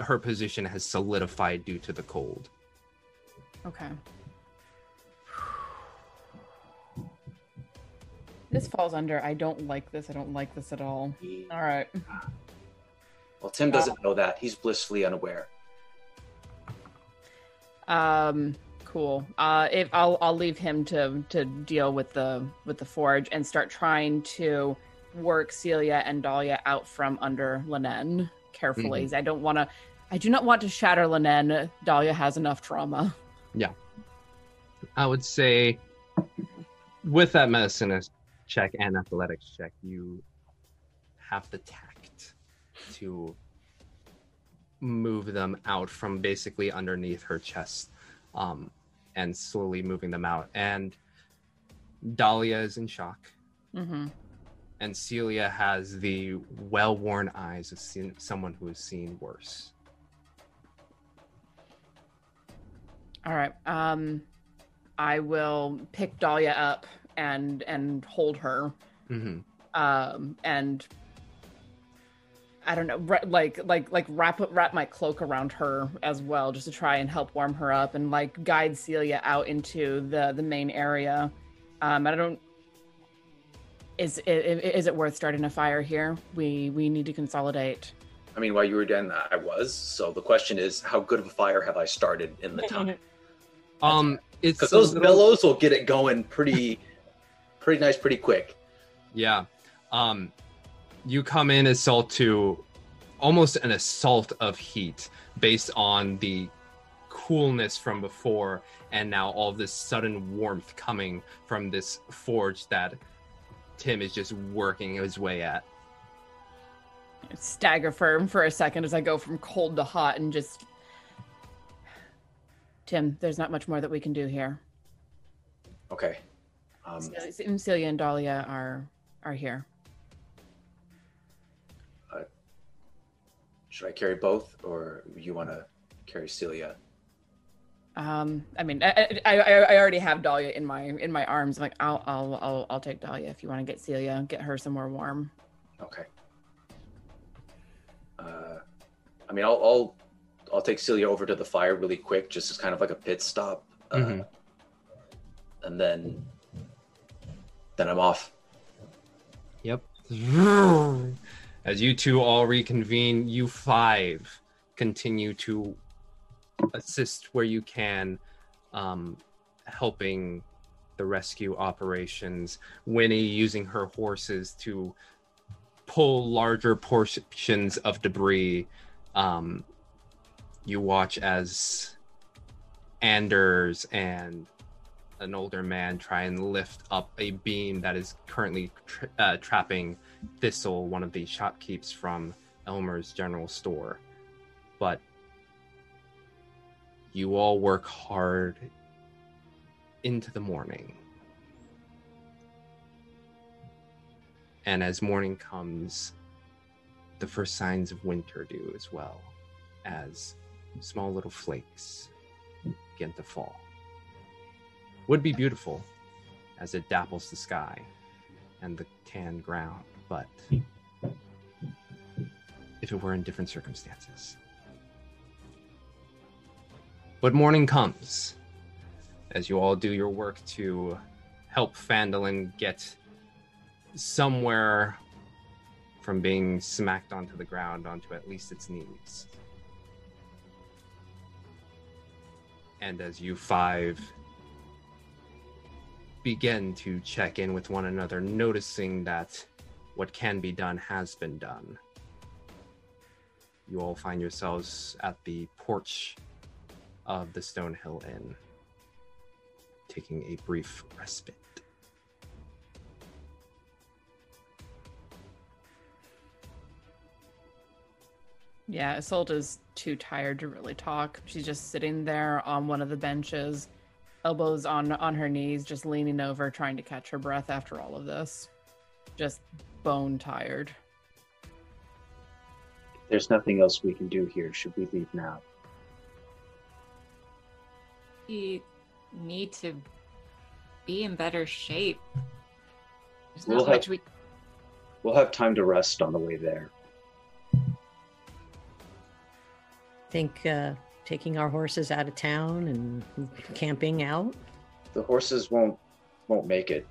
her position has solidified due to the cold. Okay. This falls under. I don't like this. I don't like this at all. All right. Well, Tim doesn't know that. He's blissfully unaware. Um. Cool. Uh. If I'll I'll leave him to to deal with the with the forge and start trying to work Celia and Dahlia out from under Linen carefully. Mhm. I don't want to. I do not want to shatter Linen. Dahlia has enough trauma. Yeah. I would say with that medicine check and athletics check, you have the tact to move them out from basically underneath her chest um, and slowly moving them out. And Dahlia is in shock, Mm-hmm. And Celia has the well worn eyes of seen, someone who has seen worse. All right. Um, I will pick Dahlia up and and hold her. hmm Um, and I don't know, ra- like like like wrap wrap my cloak around her as well, just to try and help warm her up and like guide Celia out into the the main area. Um, I don't. Is, is is it worth starting a fire here? We we need to consolidate. I mean, while you were doing that, I was. So the question is, how good of a fire have I started in the time? Um, it's Because those little- bellows will get it going pretty, pretty nice, pretty quick. Yeah. Um, you come in as Salt to almost an assault of heat based on the coolness from before and now all this sudden warmth coming from this forge that Tim is just working his way at. Stagger firm for a second as I go from cold to hot and just. Tim, there's not much more that we can do here. Okay. Um, Celia- Celia and Dahlia are are here. should I carry both, or you want to carry Celia? Um, I mean, I, I, I I already have Dahlia in my in my arms. I'm like, I'll I'll I'll, I'll take Dahlia if you want to get Celia, get her somewhere warm. Okay. Uh, I mean, I'll, I'll I'll take Celia over to the fire really quick, just as kind of like a pit stop, uh, Mhm. and then then I'm off. Yep. As you two all reconvene, you five continue to assist where you can, um, helping the rescue operations. Winnie using her horses to pull larger portions of debris. Um, you watch as Anders and an older man try and lift up a beam that is currently tra- uh, trapping Thistle, one of the shopkeeps from Elmer's general store. But you all work hard into the morning. And as morning comes, the first signs of winter do as well, as small little flakes begin to fall would be beautiful as it dapples the sky and the tan ground, but if it were in different circumstances. But morning comes as you all do your work to help Phandalin get somewhere from being smacked onto the ground onto at least its knees. And as you five begin to check in with one another, noticing that what can be done has been done. You all find yourselves at the porch of the Stonehill Inn, taking a brief respite. Yeah, Isolt is too tired to really talk. She's just sitting there on one of the benches, elbows on on her knees, just leaning over, trying to catch her breath after all of this. Just bone tired. There's nothing else we can do here. Should we leave now? We need to be in better shape. There's We'll not have- much we We'll have time to rest on the way there. Think uh, taking our horses out of town and camping out. The horses won't won't make it.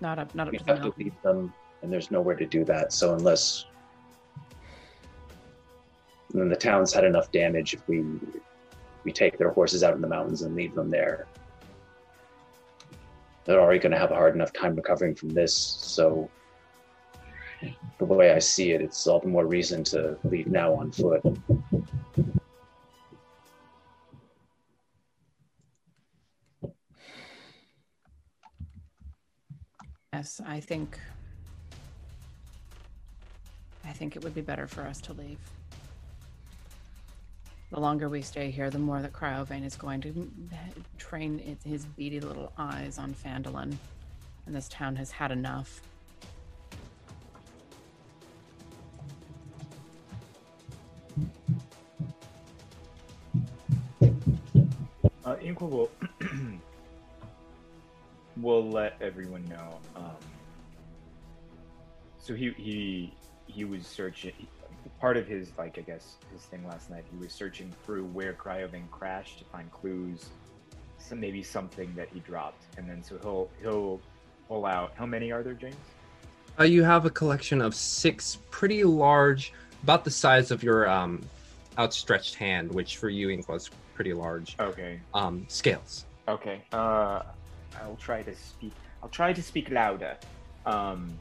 Not up, not up We to the have to leave them, and there's nowhere to do that. So unless and then the town's had enough damage, if we we take their horses out in the mountains and leave them there, they're already going to have a hard enough time recovering from this. So the way I see it, it's all the more reason to leave now on foot. Yes, I think. I think it would be better for us to leave. The longer we stay here, the more that Cryovain is going to train his beady little eyes on Phandalin. And this town has had enough. Uh, Inkwa will will let everyone know. Um, so he he he was searching. Part of his like I guess his thing last night. He was searching through where Cryovain crashed to find clues, some maybe something that he dropped, and then so he'll he'll pull out. How many are there, James? Uh, you have a collection of six pretty large, about the size of your um, outstretched hand, which for you, Ink, was pretty large. Okay. Um, scales. Okay. Uh, I'll try to speak. I'll try to speak louder. Um,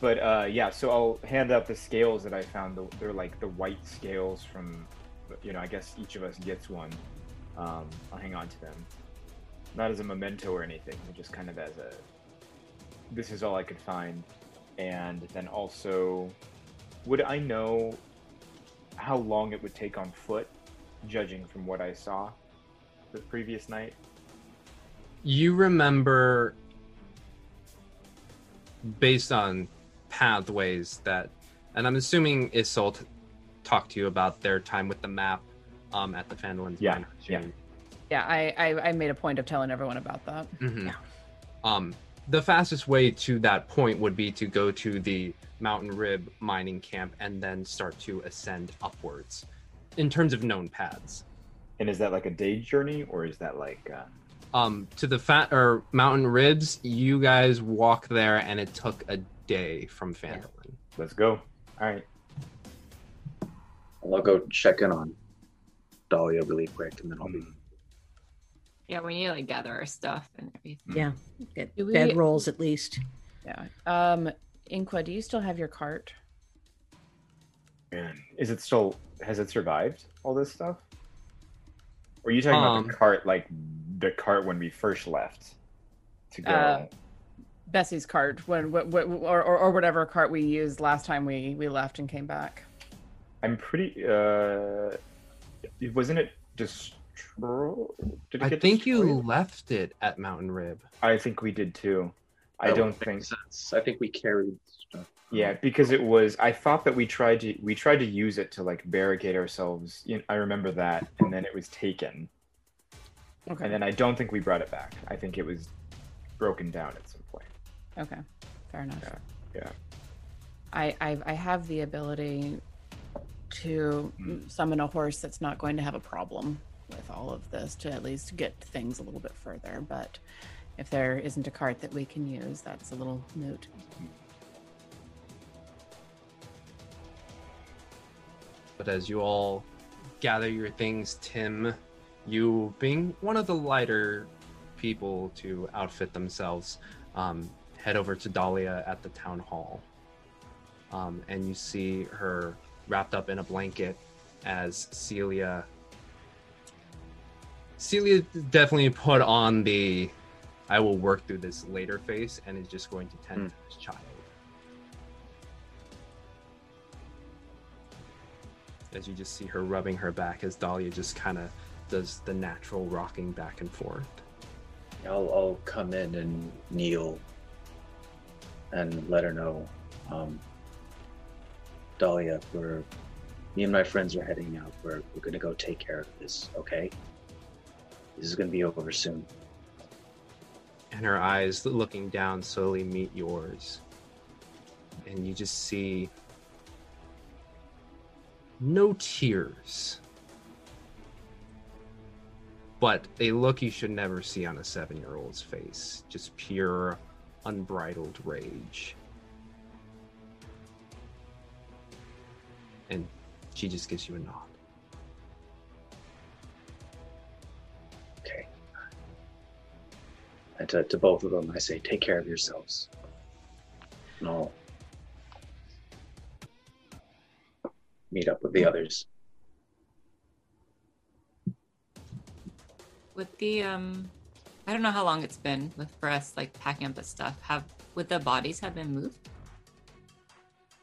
but uh, yeah, so I'll hand out the scales that I found. They're like the white scales from, you know, I guess each of us gets one. Um, I'll hang on to them, not as a memento or anything, but just kind of as a. This is all I could find, and then also, would I know how long it would take on foot, judging from what I saw the previous night? You remember, based on pathways that, and I'm assuming Isolt talked to you about their time with the map um, at the Phandalin. Yeah, yeah. Yeah, I, I I made a point of telling everyone about that. Mhm. Um, the fastest way to that point would be to go to the Mountain Rib mining camp and then start to ascend upwards, in terms of known paths. And is that like a day journey, or is that like? Uh... Um, to the fat or Mountain Ribs, you guys walk there, and it took a day from Phandalin. Let's go. All right. I'll go check in on Dahlia really quick, and then I'll be. Yeah, we need to like gather our stuff and everything. Yeah, get Do we- bed rolls at least. Yeah. Um, Inkwa, do you still have your cart? Man, is it still? Has it survived all this stuff? Or are you talking about Um, the cart, like the cart when we first left to go? Uh, Bessie's cart, when, when, when or, or or whatever cart we used last time we we left and came back. I'm pretty. uh Wasn't it destroyed? Did it I get think you left it at Mountain Rib. I think we did too. I That don't would think. sense. I think we carried stuff. Yeah, because it was. I thought that we tried to we tried to use it to like barricade ourselves. You know, I remember that, and then it was taken. Okay. And then I don't think we brought it back. I think it was broken down at some point. Okay. Fair enough. Yeah. I, I I have the ability to summon a horse that's not going to have a problem with all of this to at least get things a little bit further. But if there isn't a cart that we can use, that's a little moot. But as you all gather your things, Tim, you being one of the lighter people to outfit themselves, um, head over to Dahlia at the town hall. Um, and you see her wrapped up in a blanket as Celia. Celia definitely put on the I will work through this later face and is just going to tend to this child. as you just see her rubbing her back as Dahlia just kind of does the natural rocking back and forth. I'll, I'll come in and kneel and let her know, um, Dahlia, we're me and my friends are heading out. We're we're gonna go take care of this. Okay. This is gonna be over soon. And her eyes looking down slowly meet yours. And you just see no tears. But a look you should never see on a seven year old's face. Just pure, unbridled rage. And she just gives you a nod. Okay. And to, to both of them, I say, take care of yourselves. And I'll meet up with the others. With the um, I don't know how long it's been with for us like packing up the stuff. Have would the bodies have been moved?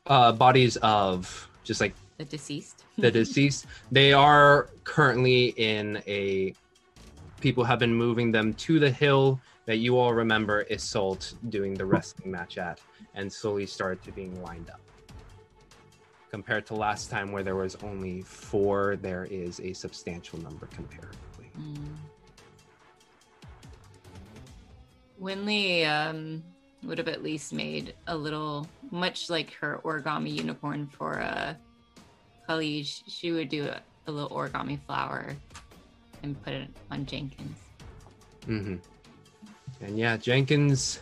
Uh, bodies of just like The deceased. the deceased. They are currently in a. People have been moving them to the hill that you all remember Isolt doing the wrestling match at, and slowly started to being lined up. Compared to last time, where there was only four, there is a substantial number comparatively. Mm. Winley um, would have at least made a little, much like her origami unicorn for uh, Khalij, she would do a, a little origami flower and put it on Jenkins. Mm-hmm. And yeah, Jenkins,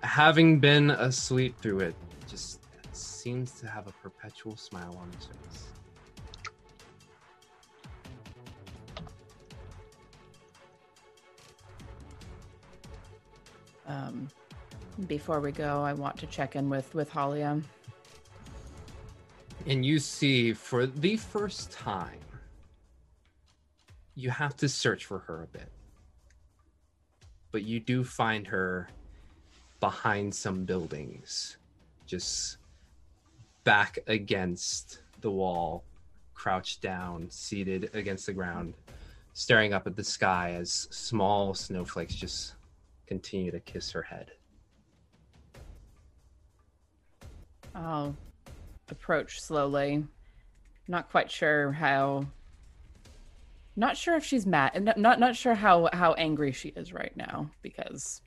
having been asleep through it, just seems to have a perpetual smile on his face. Um, Before we go, I want to check in with with Halia. And you see for the first time, you have to search for her a bit. But you do find her behind some buildings, just back against the wall, crouched down, seated against the ground, staring up at the sky as small snowflakes just continue to kiss her head. I'll approach slowly. Not quite sure how. Not sure if she's mad. Not not, not sure how how angry she is right now because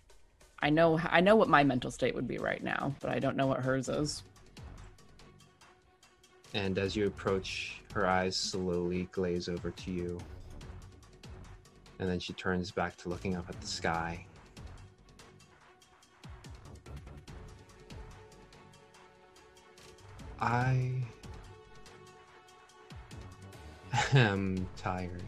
I know I know what my mental state would be right now, but I don't know what hers is. And as you approach, her eyes slowly glaze over to you. And then she turns back to looking up at the sky. I am tired.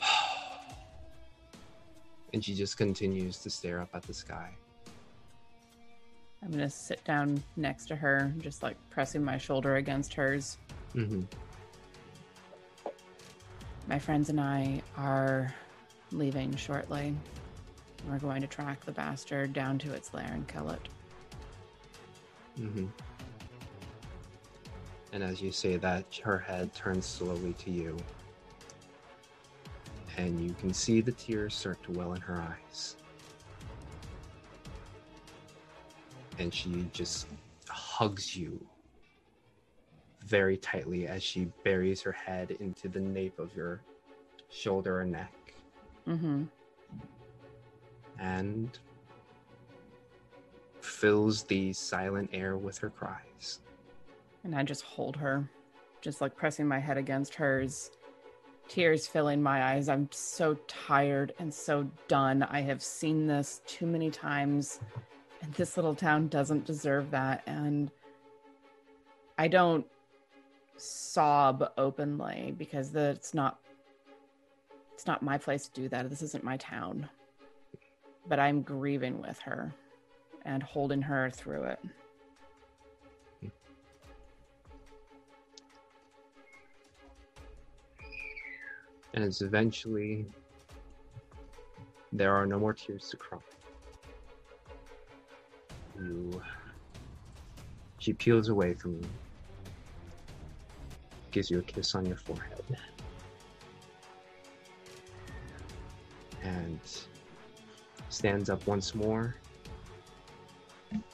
and she just continues to stare up at the sky. I'm gonna sit down next to her, just like pressing my shoulder against hers. Mm-hmm. My friends and I are leaving shortly. We're going to track the bastard down to its lair and kill it. Mm-hmm. And as you say that, her head turns slowly to you. And you can see the tears start to well in her eyes. And she just hugs you very tightly as she buries her head into the nape of your shoulder or neck. Mm-hmm. and fills the silent air with her cries. And I just hold her, just like pressing my head against hers, tears filling my eyes. I'm so tired and so done. I have seen this too many times, and this little town doesn't deserve that. And I don't sob openly because that's not it's not my place to do that. This isn't my town. But I'm grieving with her and holding her through it. And it's eventually there are no more tears to cry. You she peels away from you. Gives you a kiss on your forehead. And stands up once more,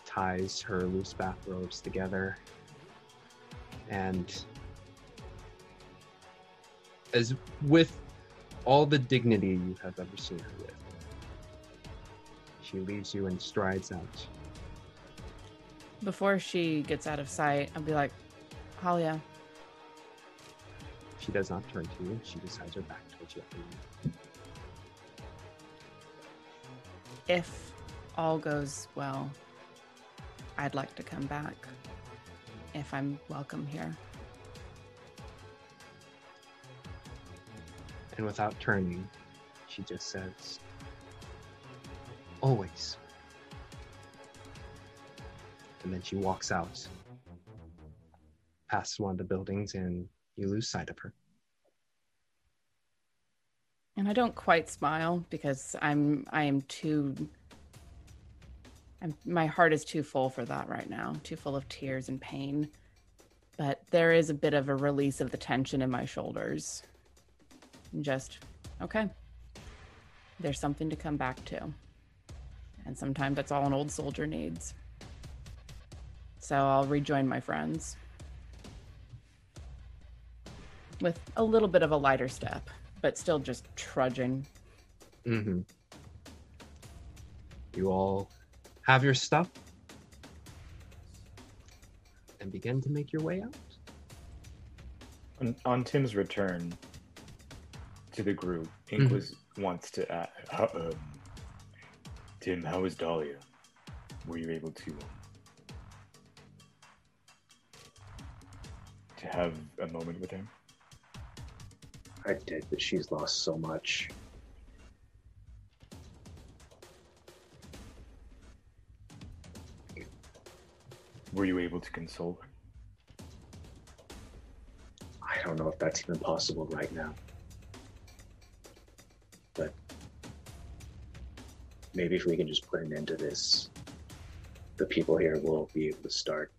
ties her loose bathrobes together, and as with all the dignity you have ever seen her with, she leaves you and strides out. Before she gets out of sight, I'll be like, Halia, She does not turn to you. She just has her back towards you. If all goes well, I'd like to come back if I'm welcome here. And without turning, she just says, Always. And then she walks out, past one of the buildings, and you lose sight of her. And I don't quite smile because I'm I am too I'm, my heart is too full for that right now, too full of tears and pain. But there is a bit of a release of the tension in my shoulders. And just okay. There's something to come back to. And sometimes that's all an old soldier needs. So I'll rejoin my friends with a little bit of a lighter step, but still just trudging. Mm-hmm. You all have your stuff and begin to make your way out. On, on Tim's return to the group, Ink Mhm. was wants to ask, how, um, Tim, how is Dahlia? Were you able to um, to have a moment with her? I did, but she's lost so much. Were you able to console her? I don't know if that's even possible right now. But maybe if we can just put an end to this, the people here will be able to start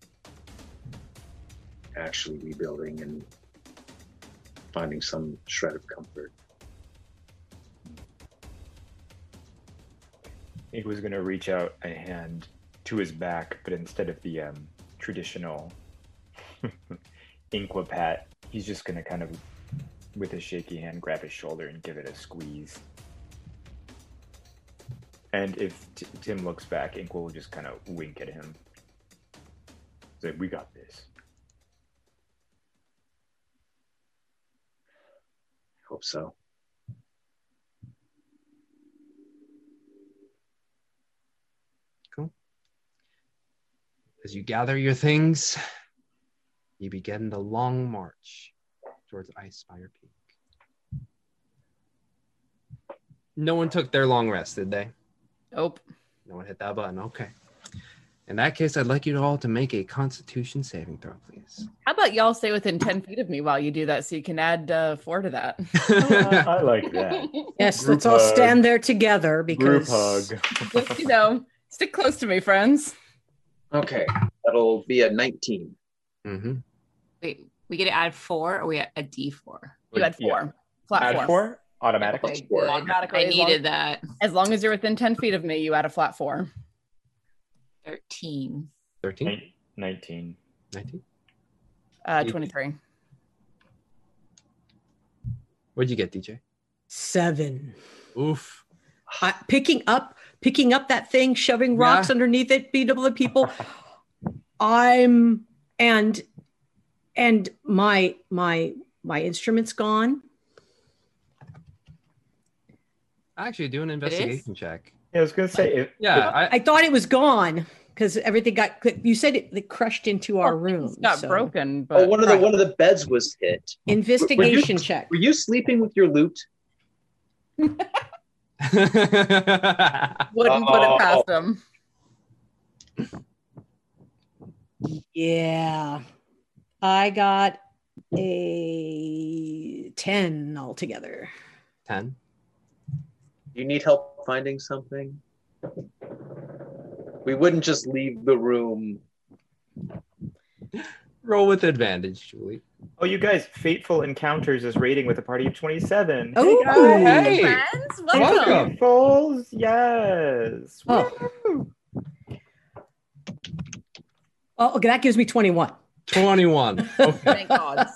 actually rebuilding and finding some shred of comfort. He was going to reach out a hand to his back, but instead of the um, traditional Inkwa pat, he's just going to kind of, with a shaky hand, grab his shoulder and give it a squeeze. And if T- Tim looks back, Inkwa will just kind of wink at him. Say, "We got this." Hope so. Cool. As you gather your things, you begin the long march towards Icespire Peak. No one took their long rest, did they? Nope. No one hit that button. Okay. In that case, I'd like you all to make a Constitution saving throw, please. How about y'all stay within 10 feet of me while you do that so you can add uh, four to that? I like that. Yes, Group let's all stand there together because Group because hug. Just, you know, stick close to me, friends. Okay, that'll be a 19. Mm-hmm. Wait, we get to add four or we add a D four? You had Yeah. four. Flat Add four. four automatically. Okay, four. Automatically, I as long- needed that. As long as you're within 10 feet of me, you add a flat four. Thirteen. 13? Nineteen. 19? Uh, 23. What'd you get, DJ? seven. Oof. I, picking up, picking up that thing, shoving rocks Yeah. underneath it, beat up the people. I'm and and my my my instrument's gone. Actually, do an investigation check. Yeah, I was gonna say. If, Yeah, I, I thought it was gone because everything got. You said it, it crushed into our room. It's not so- broken, oh, but Oh, one of the Right. one of the beds was hit. Investigation check. Were you sleeping with your loot? wouldn't put it past them. Yeah, I got a ten altogether. 10. You need help finding something? We wouldn't just leave the room. Roll with advantage, Julie. oh, you guys, Fateful Encounters is rating with a party of twenty-seven. Oh, Hey. Friends, welcome. Welcome. Fatefuls, yes. Oh. Woo. Oh, okay, that gives me twenty-one. 21. Okay. Thank God.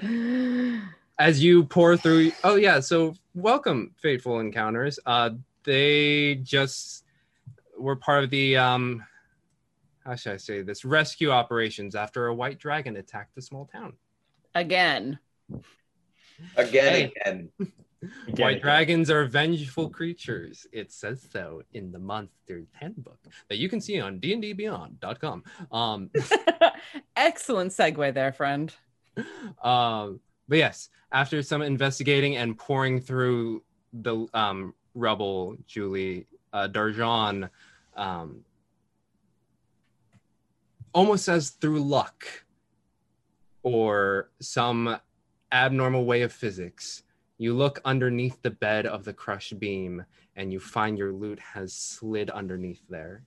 As you pour through, oh, yeah. So, welcome, Fateful Encounters. Uh, they just were part of the, um, how should I say this, rescue operations after a white dragon attacked the small town. Again. Again, Hey. again. Again, White again. dragons are vengeful creatures. It says so in the Monsters Handbook that you can see on dndbeyond.com. Um, Excellent segue there, friend. um, but yes, after some investigating and pouring through the um, rubble, Julie uh, Darjan, um, almost says through luck or some abnormal way of physics, you look underneath the bed of the crushed beam and you find your loot has slid underneath there.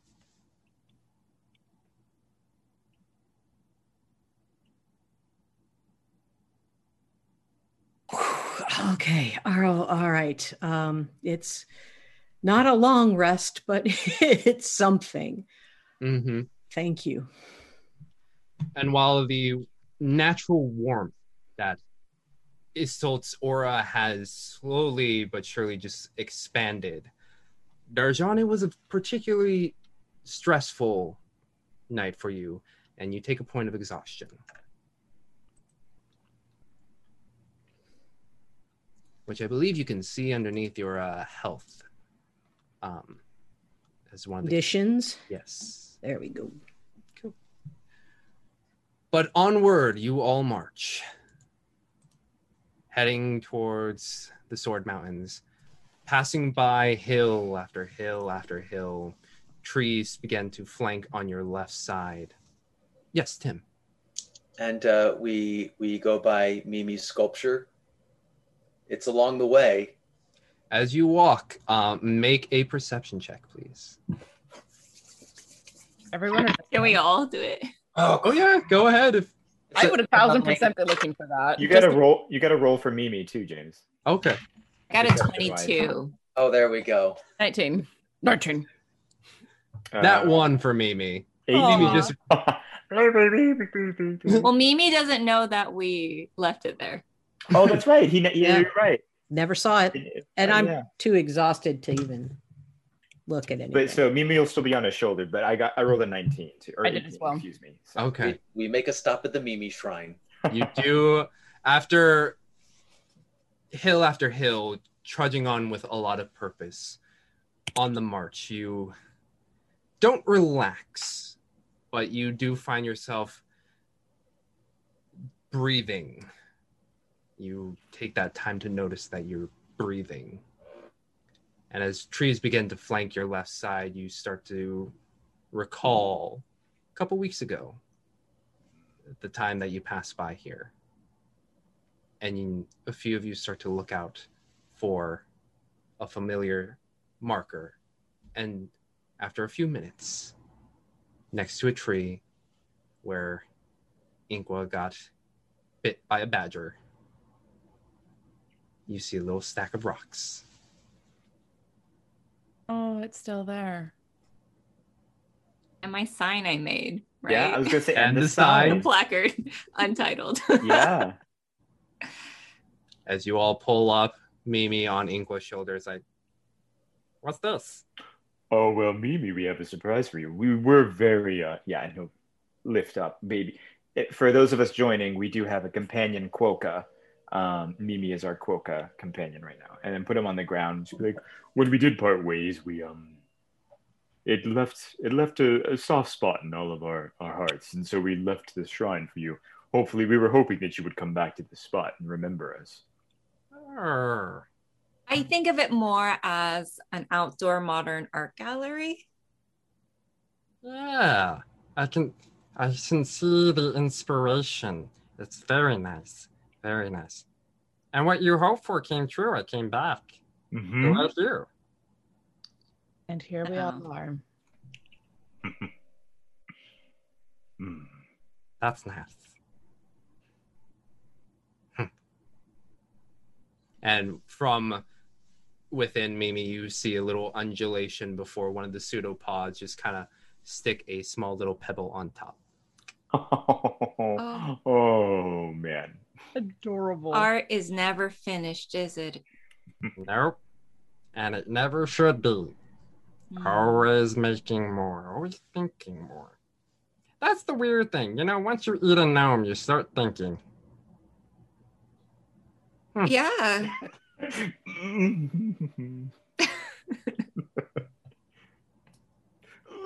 Okay. All, all right. Um, it's not a long rest, but it's something. Mm-hmm. Thank you. And while the natural warmth that Isolt's aura has slowly but surely just expanded, Darjani was a particularly stressful night for you, and you take a point of exhaustion. Which I believe you can see underneath your uh, health. Um, as one of the Conditions. yes. There we go. Cool. But onward, you all march. heading towards the Sword Mountains, passing by hill after hill after hill. Trees begin to flank on your left side. Yes, Tim. And uh, we we go by Mimi's sculpture. It's along the way. As you walk, um, make a perception check, please. Everyone, Can we all do it? Oh, yeah, go ahead. If I would a thousand percent be looking for that. You got to roll. You got to roll for Mimi too, James. Okay. Got a 22. Oh, there we go. 19. 19. that one for Mimi. Eight. Mimi just Well, Mimi doesn't know that we left it there. Oh, that's right. He, yeah, Yeah. you're right. Never saw it, and Uh, I'm yeah. too exhausted to even look at anything. But so Mimi will still be on his shoulder, but I got I rolled a 19 too. Or I did as well. Excuse me. So- okay. We make a stop at the Mimi shrine. you do after hill after hill trudging on with a lot of purpose on the march you don't relax but you do find yourself breathing you take that time to notice that you're breathing and as trees begin to flank your left side you start to recall a couple weeks ago the time that you passed by here. And you, a few of you start to look out for a familiar marker. And after a few minutes, next to a tree where Inkwa got bit by a badger, you see a little stack of rocks. Oh, it's still there. And my sign I made, right? Yeah, I was gonna say And and, the the the sign. sign. placard, untitled. Yeah. As you all pull up Mimi on Inkwa's shoulders, like, what's this? Oh well, Mimi, we have a surprise for you. We were very uh Yeah, and he'll lift up baby. It, for those of us joining, we do have a companion quokka. Um, Mimi is our quokka companion right now, and then put him on the ground. She's like when we did part ways, we um it left it left a, a soft spot in all of our, our hearts, and so we left this shrine for you. Hopefully, we were hoping that you would come back to the spot and remember us. Arr. I think of it more as an outdoor modern art gallery. Yeah, I can I can see the inspiration. It's very nice, very nice. And what you hoped for came true. I came back. Mm-hmm. Right here. And here we all are. That's nice. Hmm. and from within Mimi, you see a little undulation before one of the pseudopods just kind of stick a small little pebble on top. Oh, oh man. Adorable. Art is never finished, is it? Nope. And it never should be. Hmm. Always making more, always thinking more. That's the weird thing. You know, once you eat a gnome, you start thinking. Hmm. Yeah.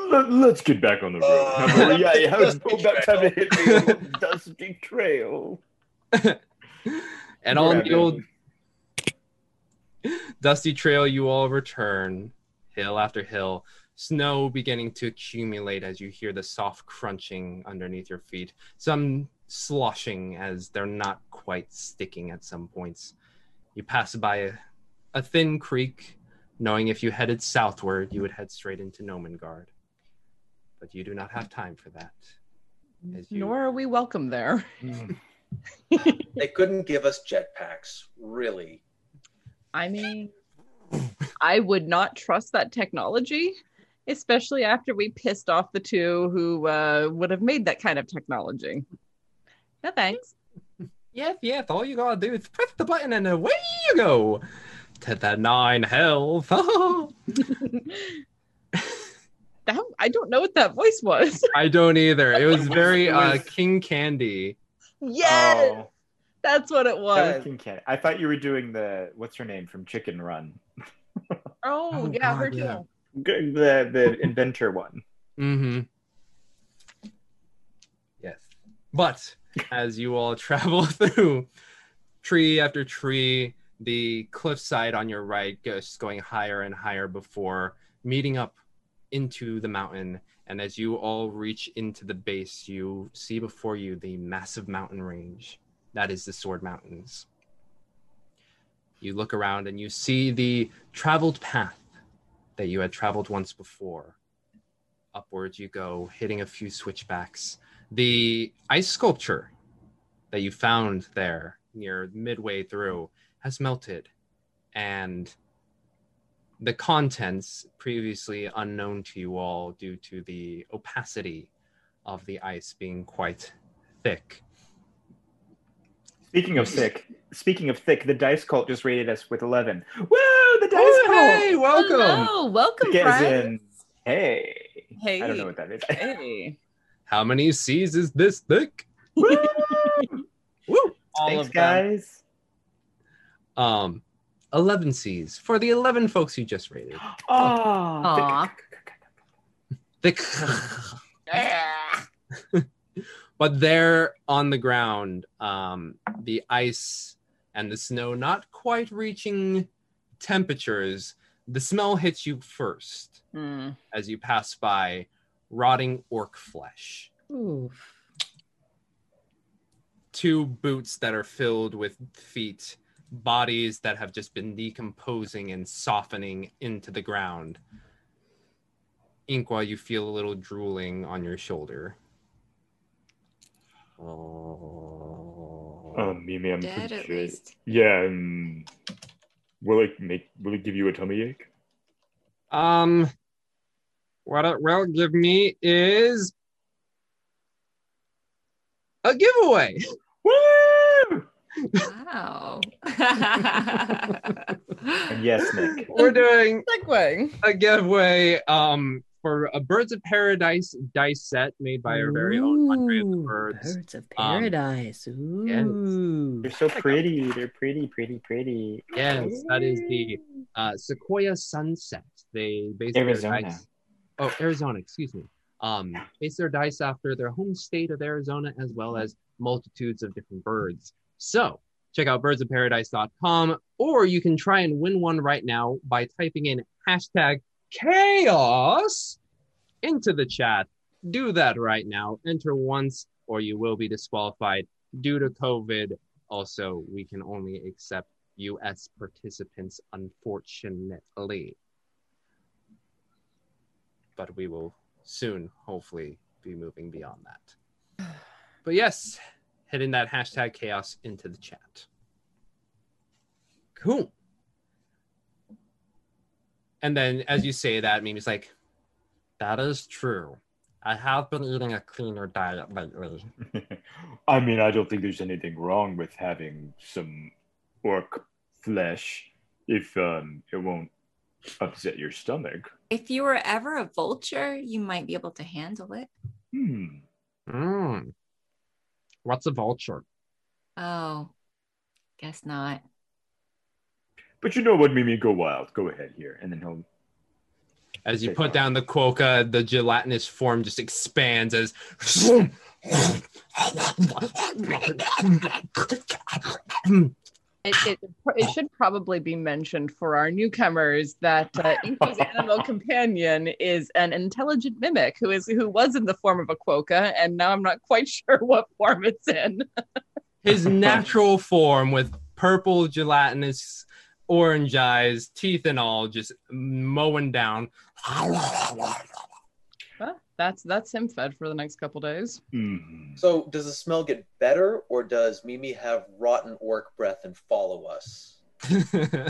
Let, us get back on the road. How about- yeah, yeah, it's about time to hit the old dusty trail. And on the old dusty trail, you all return, hill after hill, snow beginning to accumulate as you hear the soft crunching underneath your feet, some sloshing as they're not quite sticking at some points. You pass by a, a thin creek, knowing if you headed southward, you would head straight into Gnomengarde. But you do not have time for that. As you Nor are we welcome there. Mm. They couldn't give us jetpacks, really. I mean, I would not trust that technology, especially after we pissed off the two who uh, would have made that kind of technology. No thanks. Yes, yes, all you gotta do is press the button and away you go to the nine health. That, I don't know what that voice was. I don't either. It was very uh King Candy. Yes, Oh, that's what it that was. was I thought you were doing the what's her name from Chicken Run, Oh, Oh, yeah, God, yeah. too. G- the the inventor one. Mm-hmm. Yes. But as you all travel through tree after tree, the cliffside on your right goes going higher and higher before meeting up into the mountain. And as you all reach into the base, you see before you the massive mountain range. That is the Sword Mountains. You look around and you see the traveled path that you had traveled once before. Upwards you go, hitting a few switchbacks. The ice sculpture that you found there near midway through has melted, and the contents previously unknown to you all due to the opacity of the ice being quite thick. Speaking of thick, speaking of thick, the dice cult just rated us with eleven. Woo! The dice Oh, cult. hey, welcome. Hello, welcome, Thick friends. in, hey. Hey. I don't know what that is. Hey. How many C's is this thick? Woo! All Thanks, of guys. Um, 11 C's for the 11 folks you just rated. Oh, Aw. Thick. but there on the ground, um, the ice and the snow not quite reaching temperatures, the smell hits you first Hmm. as you pass by rotting orc flesh. Ooh. two boots that are filled with feet, bodies that have just been decomposing and softening into the ground. Inkwa, you feel a little drooling on your shoulder. Um, Mimi, I'm Dead pretty at sure. least. Yeah. Um, will it make? Will it give you a tummy ache? Um, what it will give me is a giveaway. Woo! Wow. And yes, Nick. We're doing Segue. a giveaway um for a Birds of Paradise dice set made by our very own Andre of the Birds. Birds of Um, paradise. Ooh. They're so pretty. They're pretty, pretty, pretty. Yes, that is the uh, Sequoia Sunset. They base their Arizona. dice. Oh, Arizona. Excuse me. Um, base their dice after their home state of Arizona, as well as multitudes of different birds. So check out birdsofparadise.com, or you can try and win one right now by typing in hashtag chaos into the chat. Do that right now. Enter once, or you will be disqualified due to COVID. Also, we can only accept US participants, unfortunately. But we will soon, hopefully, be moving beyond that. But yes, hitting that hashtag chaos into the chat. Cool. And then as you say that, Mimi's like, that is true. I have been eating a cleaner diet lately. I mean, I don't think there's anything wrong with having some orc flesh if um, it won't upset your stomach. if you were ever a vulture, you might be able to handle it. Hmm. Mm. What's a vulture? Oh, guess not. But you know what, Mimi? Go wild. Go ahead here, and then he'll. As you put down the quokka, the gelatinous form just expands as. It, it, it should probably be mentioned for our newcomers that uh, Inkwa's animal companion is an intelligent mimic who is who was in the form of a quokka, and now I'm not quite sure what form it's in. His natural form with purple gelatinous orange eyes, teeth and all, just mowing down. Well, that's that's him fed for the next couple days. Hmm. So, does the smell get better, or does Mimi have rotten orc breath and follow us?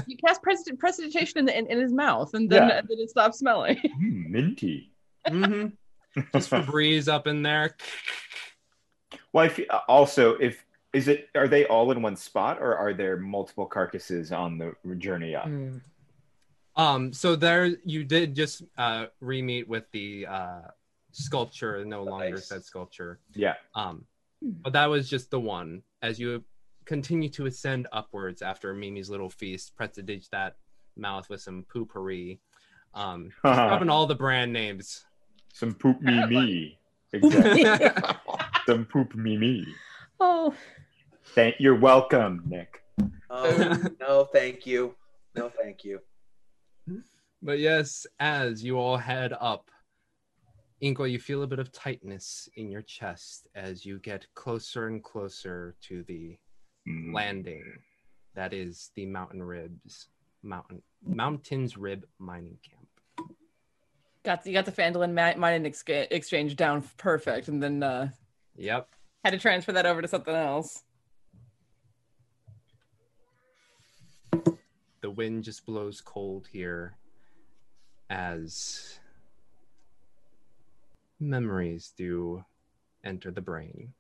You cast precid- precipitation in, the, in, in his mouth, and then, Yeah. and then it stops smelling. Hmm, minty. hmm Just Febreze up in there. Well, if, also, if is it are they all in one spot or are there multiple carcasses on the journey up? Mm. Um, so there you did just uh re-meet with the uh sculpture, no longer Nice. said sculpture. Yeah. Um, but that was just the one. As you continue to ascend upwards after Mimi's little feast, prestidige that mouth with some poopery. Um, just dropping all the brand names. Some poop me me. Exactly. Some poop me me. Oh, Thank you're welcome, Nick. Oh, no, thank you. No, thank you. But yes, as you all head up, Inkwa, you feel a bit of tightness in your chest as you get closer and closer to the landing. That is the Mountain Ribs Mountain Mountains Rib Mining Camp. Got you got the Phandalin ma- mining ex- exchange down perfect, and then uh, Yep. had to transfer that over to something else. The wind just blows cold here as memories do enter the brain.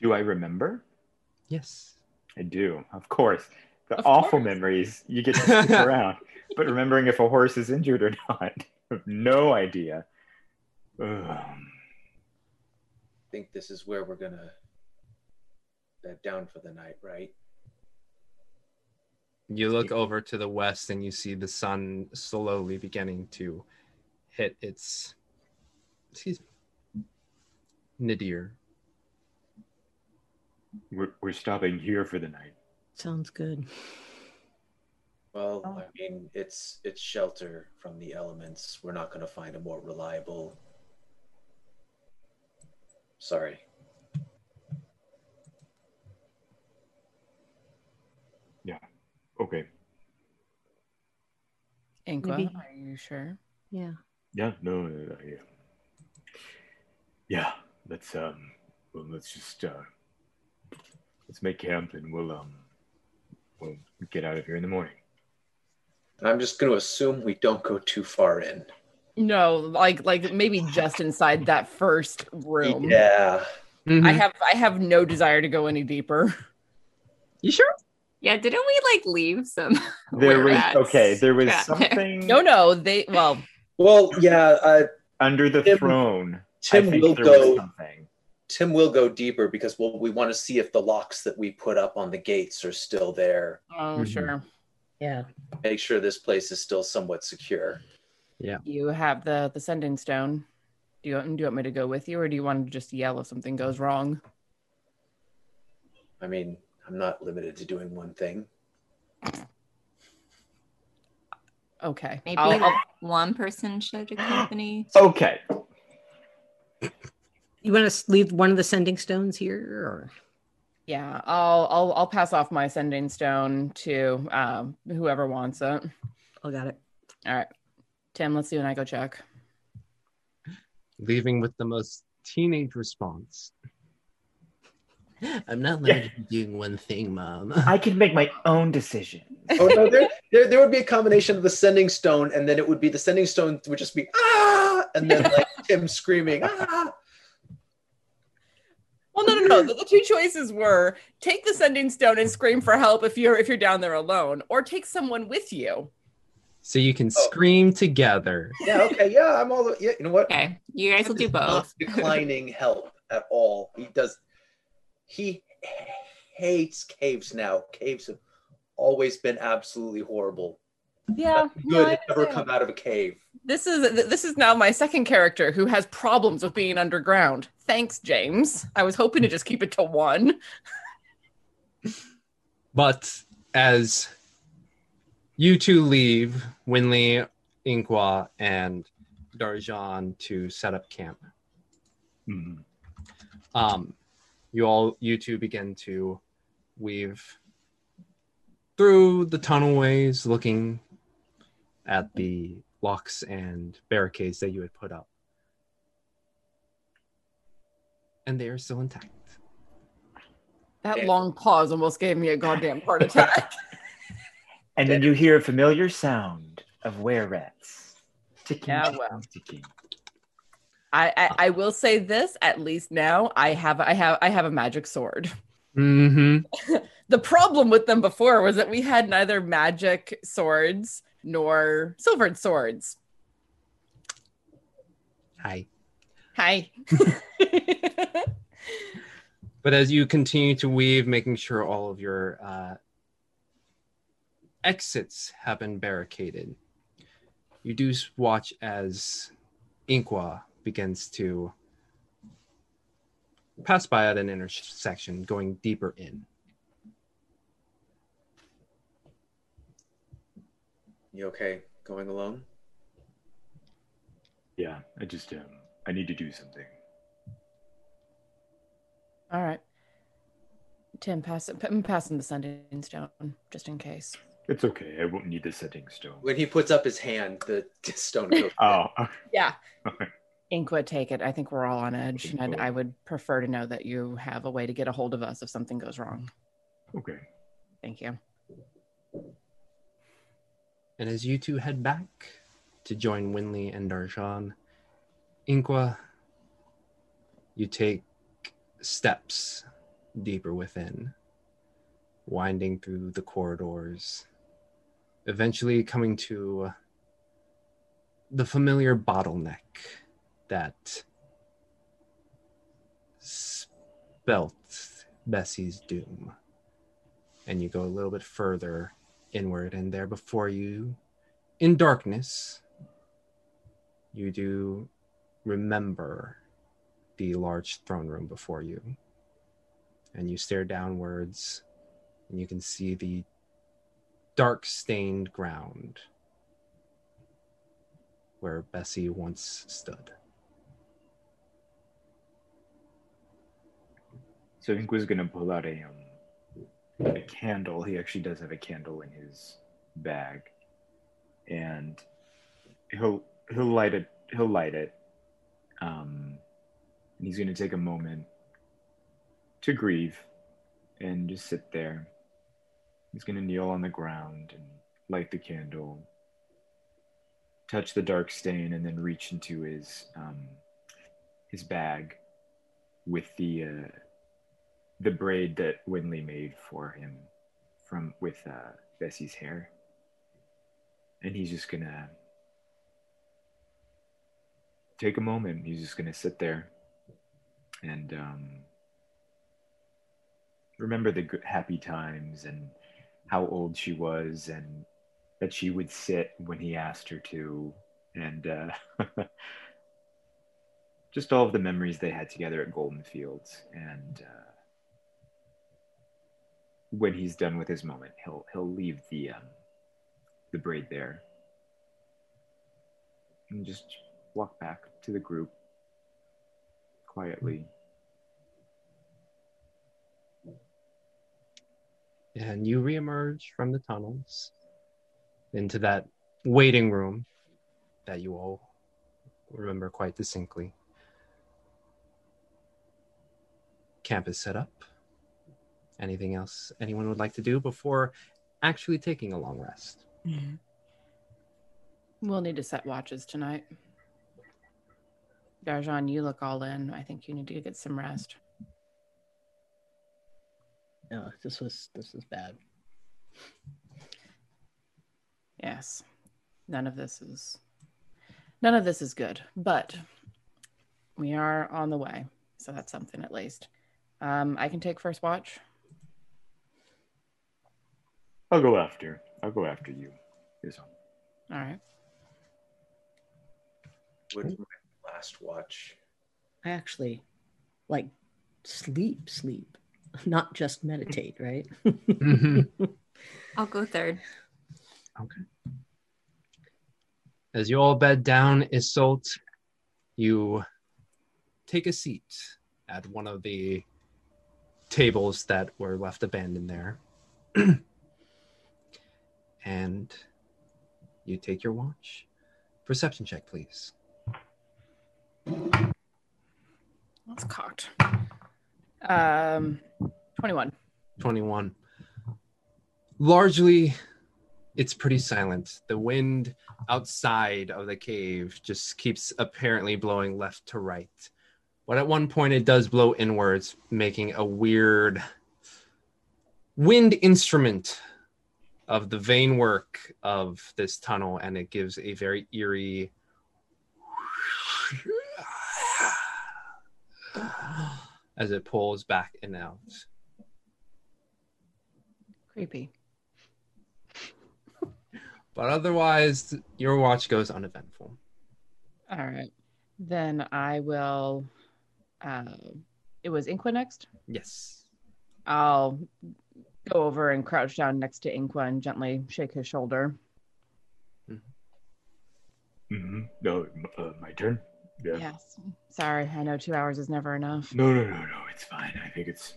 Do I remember? Yes. I do, of course. The Of awful course. memories you get to stick around, but remembering if a horse is injured or not, no idea. Ugh. I think this is where we're gonna bed down for the night, right? You look over to the west and you see the sun slowly beginning to hit its excuse me nadir. We're, we're stopping here for the night. Sounds good. Well, oh. I mean, it's it's shelter from the elements. We're not gonna find a more reliable. Sorry. Yeah okay. Inkwa, are you sure? Yeah. Yeah. No. uh, yeah. Yeah. Let's um. Well, let's just uh. Let's make camp and we'll um. We'll get out of here in the morning. I'm just gonna assume we don't go too far in. No, like like maybe just inside that first room. Yeah. I have I have no desire to go any deeper. You sure? Yeah, didn't we like leave some? There was rats okay. There was trapped there? something No, no, they well, Well, yeah. Uh, under the Tim- throne. Tim will go. something. Tim will go deeper because we'll, we want to see if the locks that we put up on the gates are still there. oh Mhm. sure. Yeah. Make sure this place is still somewhat secure. Yeah. You have the the sending stone. Do you, do you want me to go with you, or do you want to just yell if something goes wrong? I mean, I'm not limited to doing one thing. Okay. Maybe I'll- I'll- one person should accompany. Okay. You want to leave one of the sending stones here, or yeah, I'll I'll I'll pass off my sending stone to um, whoever wants it. I got it. All right, Tim. Let's do I go check. Leaving with the most teenage response. I'm not limited to doing one thing, mom. I can make my own decision. Oh no, there, there there would be a combination of the sending stone, and then it would be the sending stone would just be ah, and then like Tim screaming ah. Well, no, no, no. The, the two choices were take the sending stone and scream for help if you're if you're down there alone, or take someone with you. So you can scream together. Yeah, okay, yeah, I'm all the yeah. You know what? Okay, you guys will do He's not both. declining help at all. He does. He hates caves now. Caves have always been absolutely horrible. Yeah, Good has never come out of a cave. This is this is now my second character who has problems with being underground. Thanks, James. I was hoping to just keep it to one. But as you two leave, Winley, Inkwa, and Darjan to set up camp, Mhm. um, you all, you two begin to weave through the tunnelways, looking at the locks and barricades that you had put up, and they are still intact. That long pause almost gave me a goddamn heart attack. And then you hear a familiar sound of were rats. Ticking, Yeah, well. ticking. I, I I will say this at least now I have I have I have a magic sword. Mm-hmm. The problem with them before was that we had neither magic swords nor silvered swords. Hi. Hi. But as you continue to weave, making sure all of your uh, exits have been barricaded, you do watch as Inkwa begins to pass by at an intersection going deeper in. You okay going alone? Yeah, I just um, I need to do something. All right. Tim, pass it. I'm passing the sending stone just in case. It's okay. I won't need the setting stone. When he puts up his hand, the stone goes. Oh, Yeah. Inkwa, take it. I think we're all on edge, and I'd, I would prefer to know that you have a way to get a hold of us if something goes wrong. okay. Thank you. And as you two head back to join Winley and Darjan, Inkwa, you take steps deeper within, winding through the corridors, eventually coming to the familiar bottleneck that spelt Bessie's doom. And you go a little bit further inward, and there before you, in darkness, you do remember the large throne room before you. And you stare downwards, and you can see the dark stained ground where Bessie once stood. So Inkwa's gonna pull out a um, a candle. He actually does have a candle in his bag, and he'll he'll light it. He'll light it. Um, and he's gonna take a moment to grieve, and just sit there. He's gonna kneel on the ground and light the candle, touch the dark stain, and then reach into his um, his bag with the uh, the braid that Winley made for him from with uh, Bessie's hair, and he's just gonna take a moment. He's just gonna sit there and um, remember the happy times and how old she was and that she would sit when he asked her to. And uh, just all of the memories they had together at golden fields. And uh, when he's done with his moment he'll he'll leave the um, the braid there and just walk back to the group quietly and you reemerge from the tunnels into that waiting room that you all remember quite distinctly. Camp is set up. Anything else anyone would like to do before actually taking a long rest? We'll need to set watches tonight. Darjan, you look all in. I think you need to get some rest. No, this was this was bad. Yes. None of this is none of this is good, but we are on the way. So that's something at least. Um, I can take first watch. I'll go after. I'll go after you. Is All right. Would my last watch. I actually like sleep, sleep, not just meditate, right? I'll go third. Okay. As you all bed down, Isolt, you take a seat at one of the tables that were left abandoned there. and you take your watch. Perception check, please. That's cocked. Um, 21. 21. Largely, it's pretty silent. The wind outside of the cave just keeps apparently blowing left to right. But at one point, it does blow inwards, making a weird wind instrument of the vein work of this tunnel, and it gives a very eerie as it pulls back and out. Creepy. But otherwise, your watch goes uneventful. All right. Then I will uh, It was Inkwa next. Yes. I'll go over and crouch down next to Inkwa and gently shake his shoulder. Mm-hmm. No, uh, my turn. Yeah. Yes. Sorry, I know two hours is never enough. No, no, no, no. It's fine. I think it's.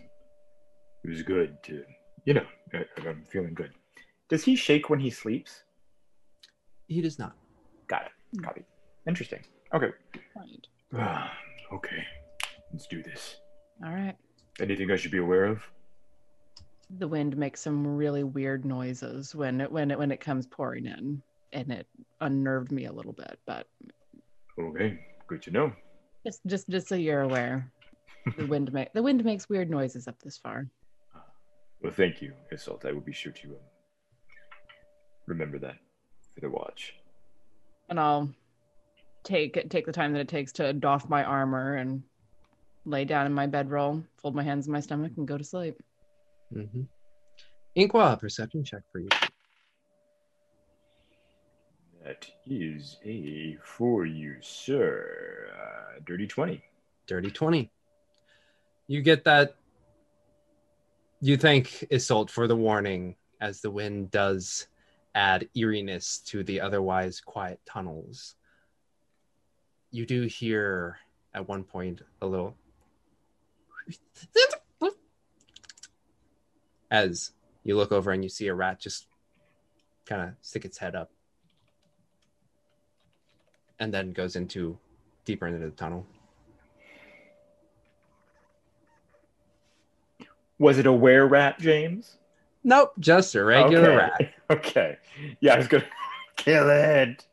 It was good to, you know, I, I'm feeling good. Does he shake when he sleeps? He does not. Got it. Copy. Interesting. Okay. Right. Ah, okay. Let's do this. All right. Anything I should be aware of? The wind makes some really weird noises when it when it when it comes pouring in, and it unnerved me a little bit. But Okay. Good to know. just just just so you're aware, the wind make the wind makes weird noises up this far. Well, thank you, Isolt. I will be sure to um, remember that for the watch. and I'll take take the time that it takes to doff my armor and lay down in my bedroll, fold my hands in my stomach, and go to sleep. Mm-hmm. Inkwa, perception check for you. That is a for you, sir. Uh, dirty 20. Dirty 20. You get that. You thank Isolt for the warning, as the wind does add eeriness to the otherwise quiet tunnels. You do hear at one point a little. As you look over and you see a rat just kind of stick its head up and then goes into deeper into the tunnel. Was it a were rat, James? Nope, just a regular Okay. rat. Okay. Yeah, I was gonna kill it.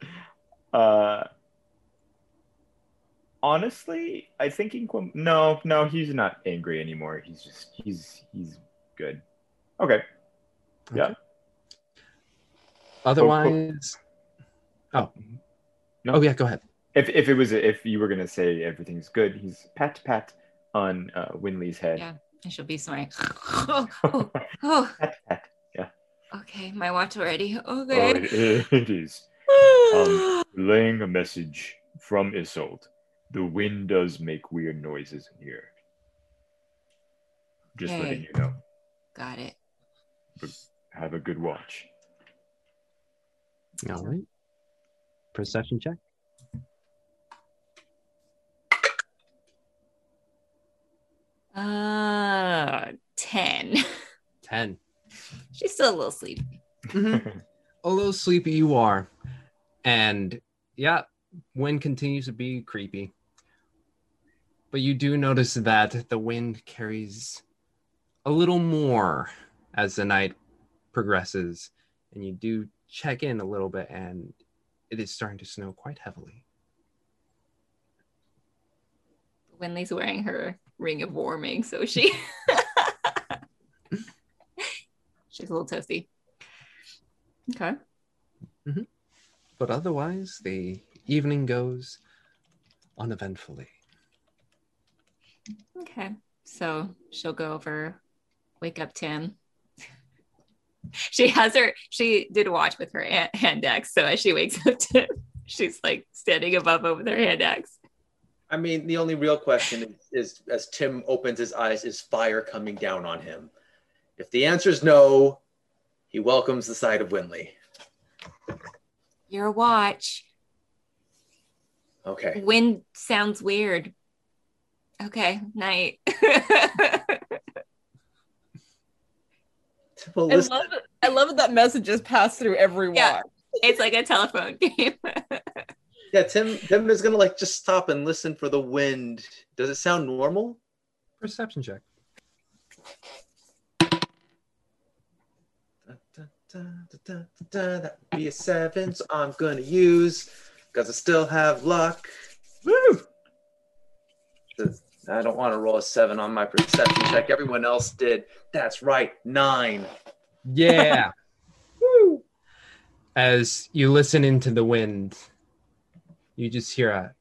Uh honestly, I think Inkwa no, no, he's not angry anymore. He's just he's he's good. Okay. Yeah. Otherwise, oh, No. oh yeah, go ahead. If if it was if you were gonna say everything's good, he's pat pat on uh Winley's head. Yeah, I shall be snoring. oh, oh, oh. Yeah. Okay, my watch already. Oh, Okay. it, it is. Um, relaying a message from Isolt. The wind does make weird noises in here. Just Okay. letting you know. Got it. But have a good watch. All right. Perception check. Uh, 10. 10. She's still a little sleepy. Mhm. a little sleepy you are. And yeah, wind continues to be creepy. But you do notice that the wind carries a little more as the night progresses. And you do check in a little bit, and it is starting to snow quite heavily. Winley's wearing her ring of warming, so she she's a little toasty. Okay. Mm-hmm. But otherwise, the evening goes uneventfully. Okay. So she'll go over, wake up Tim. She has her, she did watch with her hand, hand axe. So as she wakes up Tim, she's like standing above him with her hand axe. I mean, the only real question is, is as Tim opens his eyes, is fire coming down on him? If the answer is no, he welcomes the sight of Winley. Your watch. Okay. Wind sounds weird. Okay, night. Well, I listen, love, it. I love it that messages pass through every watch. Yeah. it's like a telephone game. yeah, Tim, Tim is gonna like just stop and listen for the wind. Does it sound normal? Perception check. That would be a seven, so I'm gonna use because I still have luck. Woo! I don't want to roll a seven on my perception check. Everyone else did. That's right, nine. Yeah. As you listen into the wind, you just hear a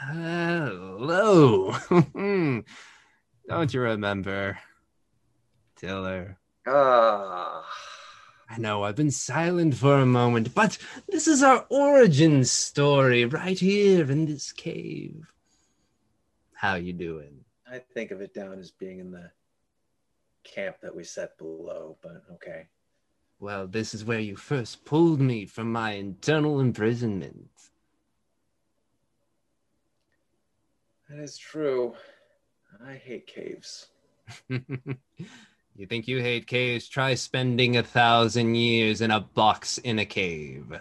hello. Don't you remember, Tiller? Ah. I know I've been silent for a moment, but this is our origin story right here in this cave. How you doing? I think of it down as being in the camp that we set below, but okay. Well, this is where you first pulled me from my internal imprisonment. That is true. I hate caves. you think you hate caves? Try spending a thousand years in a box in a cave.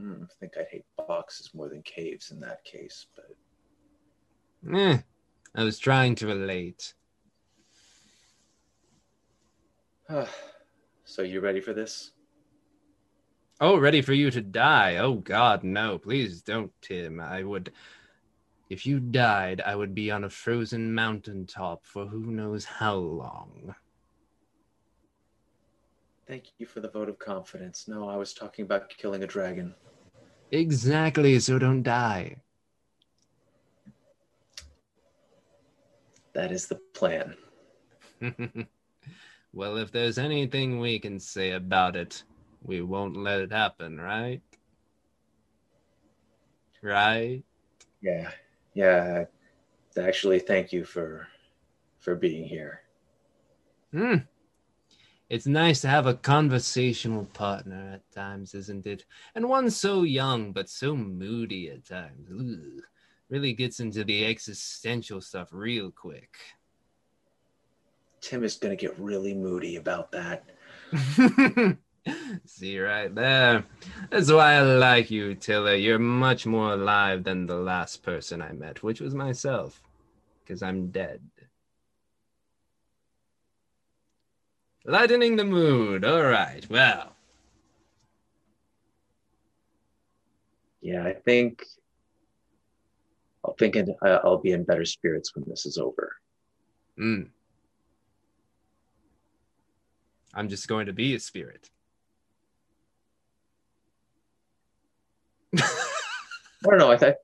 Mm, I think I'd hate boxes more than caves in that case, but Eh, I was trying to relate. so you ready for this? Oh, ready for you to die? Oh God, no! Please don't, Tim. I would, if you died, I would be on a frozen mountaintop for who knows how long. Thank you for the vote of confidence. No, I was talking about killing a dragon. Exactly. So don't die. That is the plan. well, if there's anything we can say about it, we won't let it happen, right? Right? Yeah. Yeah. Actually, thank you for for being here. Hmm. It's nice to have a conversational partner at times, isn't it? And one so young but so moody at times. Ugh really gets into the existential stuff real quick. Tim is going to get really moody about that. See right there. That's why I like you, Tiller. You're much more alive than the last person I met, which was myself, because I'm dead. Lightening the mood. All right. Well. Yeah, I think I'll think uh, I'll be in better spirits when this is over. Mm. I'm just going to be a spirit. I don't know. I, th-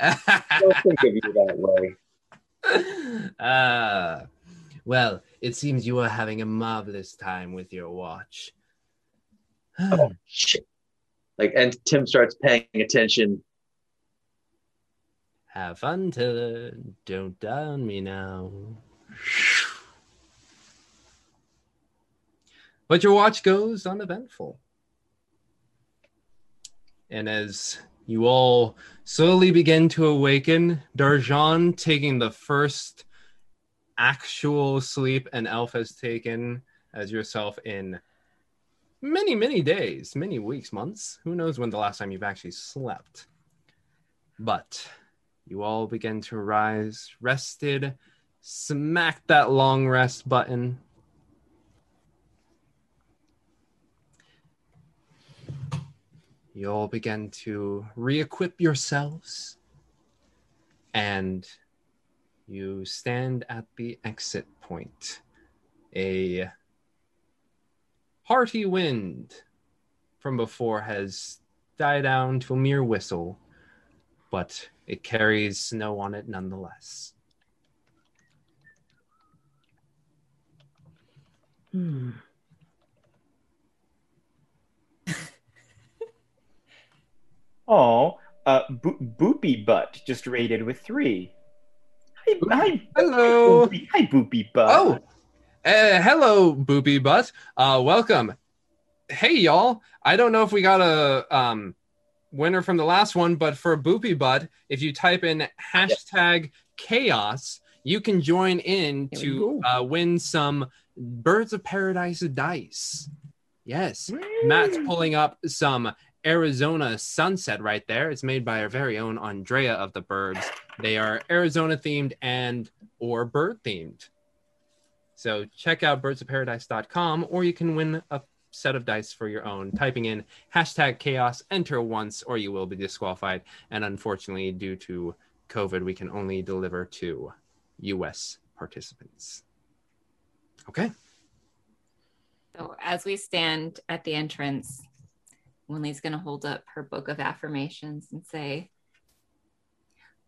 I don't think of you that way. Uh, well, it seems you are having a marvelous time with your watch. oh, shit. Like, and Tim starts paying attention have fun, Tiller. Don't on me now. But your watch goes uneventful. And as you all slowly begin to awaken, Darjan taking the first actual sleep and Elf has taken as yourself in many, many days, many weeks, months. Who knows when the last time you've actually slept? But you all begin to rise, rested, smack that long rest button. You all begin to re equip yourselves and you stand at the exit point. A hearty wind from before has died down to a mere whistle, but it carries snow on it nonetheless. Hmm. oh, uh, Bo- Boopy Butt just rated with three. Hi, hi, hello. Hi, Boopy, hi, Boopy Butt. Oh, uh, hello, Boopy Butt. Uh, welcome. Hey, y'all. I don't know if we got a um winner from the last one, but for Boopy Butt, if you type in hashtag chaos, you can join in to uh, win some Birds of Paradise dice. Yes, Matt's pulling up some Arizona sunset right there. It's made by our very own Andrea of the Birds. They are Arizona themed and or bird themed. So check out birdsofparadise.com or you can win a set of dice for your own, typing in hashtag chaos, enter once, or you will be disqualified. And unfortunately, due to COVID, we can only deliver to US participants. Okay. So as we stand at the entrance, Winley's going to hold up her book of affirmations and say,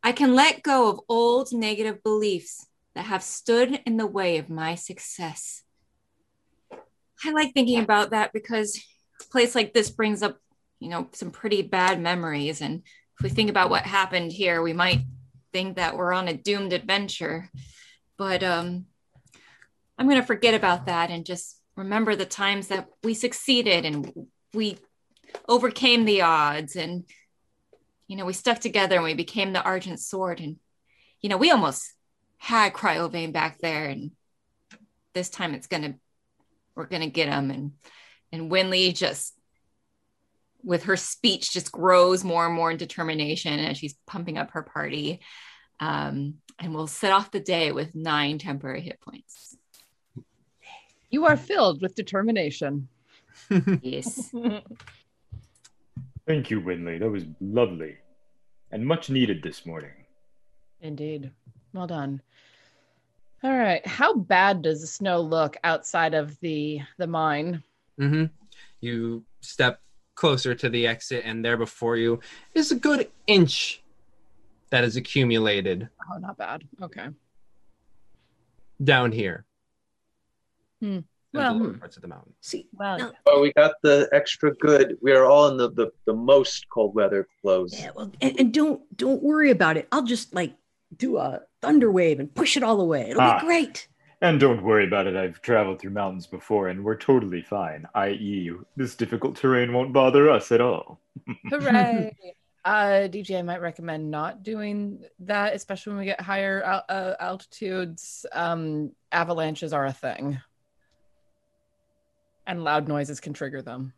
I can let go of old negative beliefs that have stood in the way of my success. I like thinking about that because a place like this brings up, you know, some pretty bad memories. And if we think about what happened here, we might think that we're on a doomed adventure. But um, I'm going to forget about that and just remember the times that we succeeded and we overcame the odds and you know we stuck together and we became the argent sword and you know we almost had Cryovain back there and this time it's gonna we're gonna get him and and winley just with her speech just grows more and more in determination as she's pumping up her party um, and we'll set off the day with nine temporary hit points You are filled with determination. yes. Thank you, Winley. That was lovely and much needed this morning. Indeed. Well done. All right. How bad does the snow look outside of the the mine? hmm You step closer to the exit, and there before you is a good inch that is accumulated Oh, not bad. Okay. down here Hmm. Well, the lower parts of the mountain. See, well, Oh, we got the extra good. We are all in the, the, the most cold weather clothes. Yeah, well, and, and don't don't worry about it. I'll just like do a thunder wave and push it all away. It'll Ah. be great. And don't worry about it. I've traveled through mountains before and we're totally fine. I.e., this difficult terrain won't bother us at all. hooray. uh, DJ, I might recommend not doing that, especially when we get higher al- uh, altitudes. Um, avalanches are a thing, and loud noises can trigger them.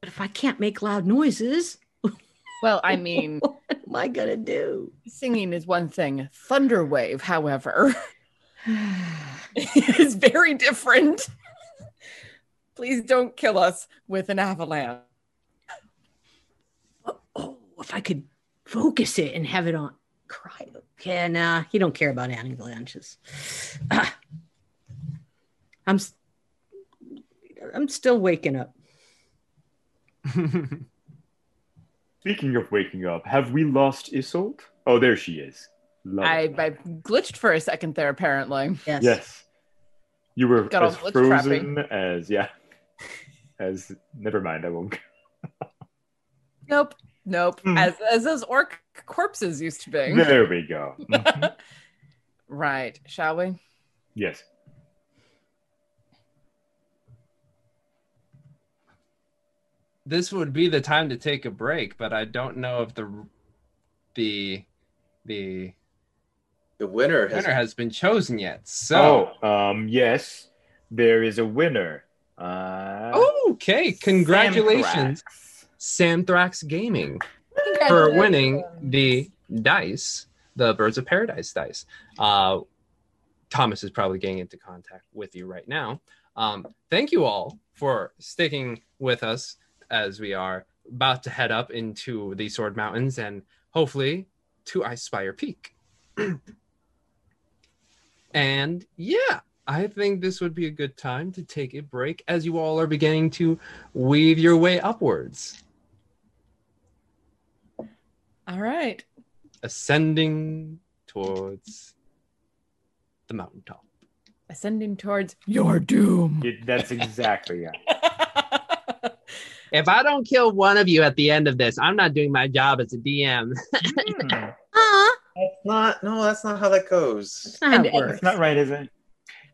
But if I can't make loud noises, Well, I mean, what am I gonna do? singing is one thing. Thunderwave, however, is very different. Please don't kill us with an avalanche. Oh, if I could focus it and have it on cryo. Yeah, nah, you don't care about avalanches. Ah. I'm s- I'm still waking up. Speaking of waking up, have we lost Isolt? Oh, there she is. Love I, it. I glitched for a second there, apparently. Yes. Yes. You were Got all as glitch frozen as, yeah. As, never mind, I won't. Nope. Nope. Hmm. As as those orc corpses used to be. There we go. Mhm. Right. Shall we? yes. This would be the time to take a break, but I don't know if the the the The winner has winner has been chosen yet. So oh, um, yes, there is a winner. Uh, okay, congratulations, Samthrax Gaming, for winning the dice, the Birds of Paradise dice. Uh, Thomas is probably getting into contact with you right now. Um, thank you all for sticking with us as we are about to head up into the Sword Mountains and hopefully to Icespire Peak. and yeah, I think this would be a good time to take a break as you all are beginning to weave your way upwards, All right. ascending towards the mountaintop. Ascending towards your doom. It- that's exactly it. If I don't kill one of you at the end of this, I'm not doing my job as a DM. Ah, That's not. No, that's not how that goes. that's not how And- it and- works. That's not right, is it?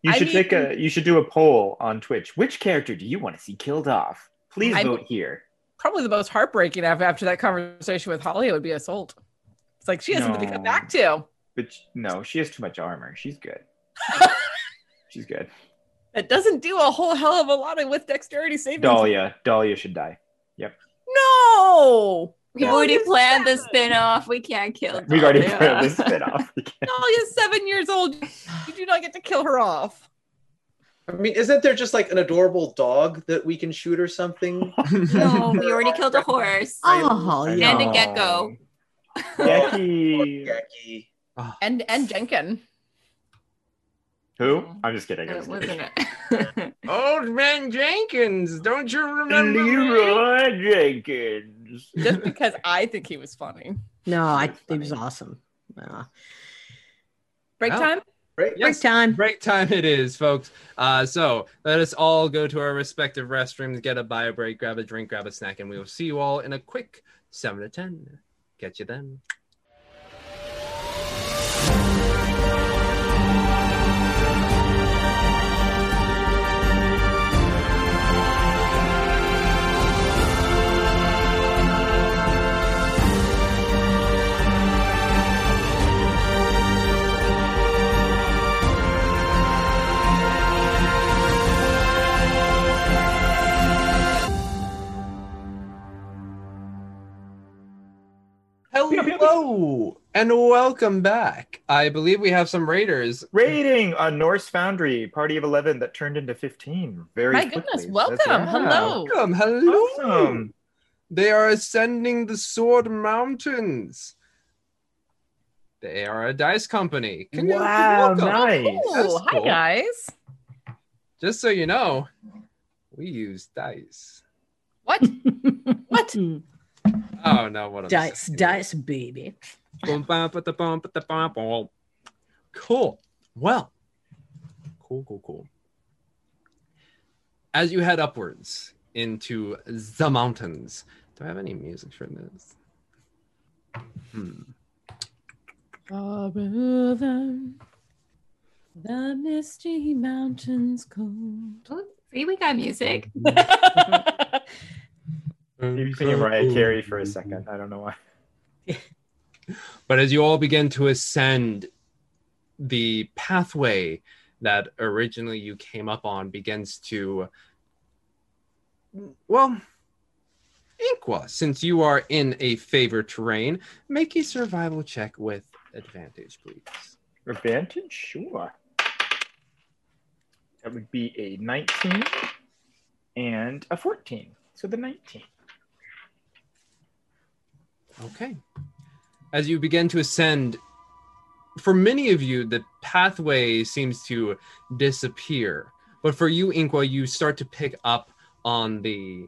You I should take a. You should do a poll on Twitch. Which character do you want to see killed off? Please I- vote here. Probably the most heartbreaking after, after that conversation with Holly would be Isolt. It's like she has something to come back to. But no, she has too much armor. She's good. She's good. It doesn't do a whole hell of a lot with dexterity saving. Dahlia. Dahlia should die. Yep. No. We've No, already planned the seven. spin off. We can't kill We've already Dahlia. put this bit off. Dahlia's seven years old. You do not get to kill her off. I mean, isn't there just like an adorable dog that we can shoot or something? No, we already killed a horse Oh, I yeah. and a know. gecko. Becky. Jackie. And and Jenkin. Who? I'm just kidding. I'm It just kidding. wasn't it? Old man Jenkins, don't you remember? me? Leroy Jenkins. Just because I think he was funny. No, I it was awesome. Uh, Break Well, time? Right? Yes, break time. break time it is, folks. Uh, so let us all go to our respective restrooms, get a bio break, grab a drink, grab a snack, and we will see you all in a quick seven to ten. Catch you then. Hello and welcome back. I believe we have some raiders. Raiding a Norse Foundry party of eleven that turned into fifteen. Very My quickly. goodness, welcome. right. Hello. Welcome, hello. Awesome. They are ascending the Sword Mountains. They are a dice company. Can you- Wow, welcome. nice. Oh, That's Ooh, hi guys. Just so you know, we use dice. What? what? Oh no, what am I Dice, saying? dice, baby. Boom, bum, ba, da, bum, ba, da, bum, bum. Cool. Well, cool, cool, cool. As you head upwards into the mountains, do I have any music for this? Hmm. the misty mountains cold. See, we got music. You're singing Mariah Carey for a second. I don't know why. But as you all begin to ascend, the pathway that originally you came up on begins to, well, Inkwa, since you are in a favored terrain, make a survival check with advantage, please. Advantage? Sure. That would be a 19 and a 14. So the 19. Okay. As you begin to ascend, for many of you, the pathway seems to disappear. But for you, Inkwa, you start to pick up on the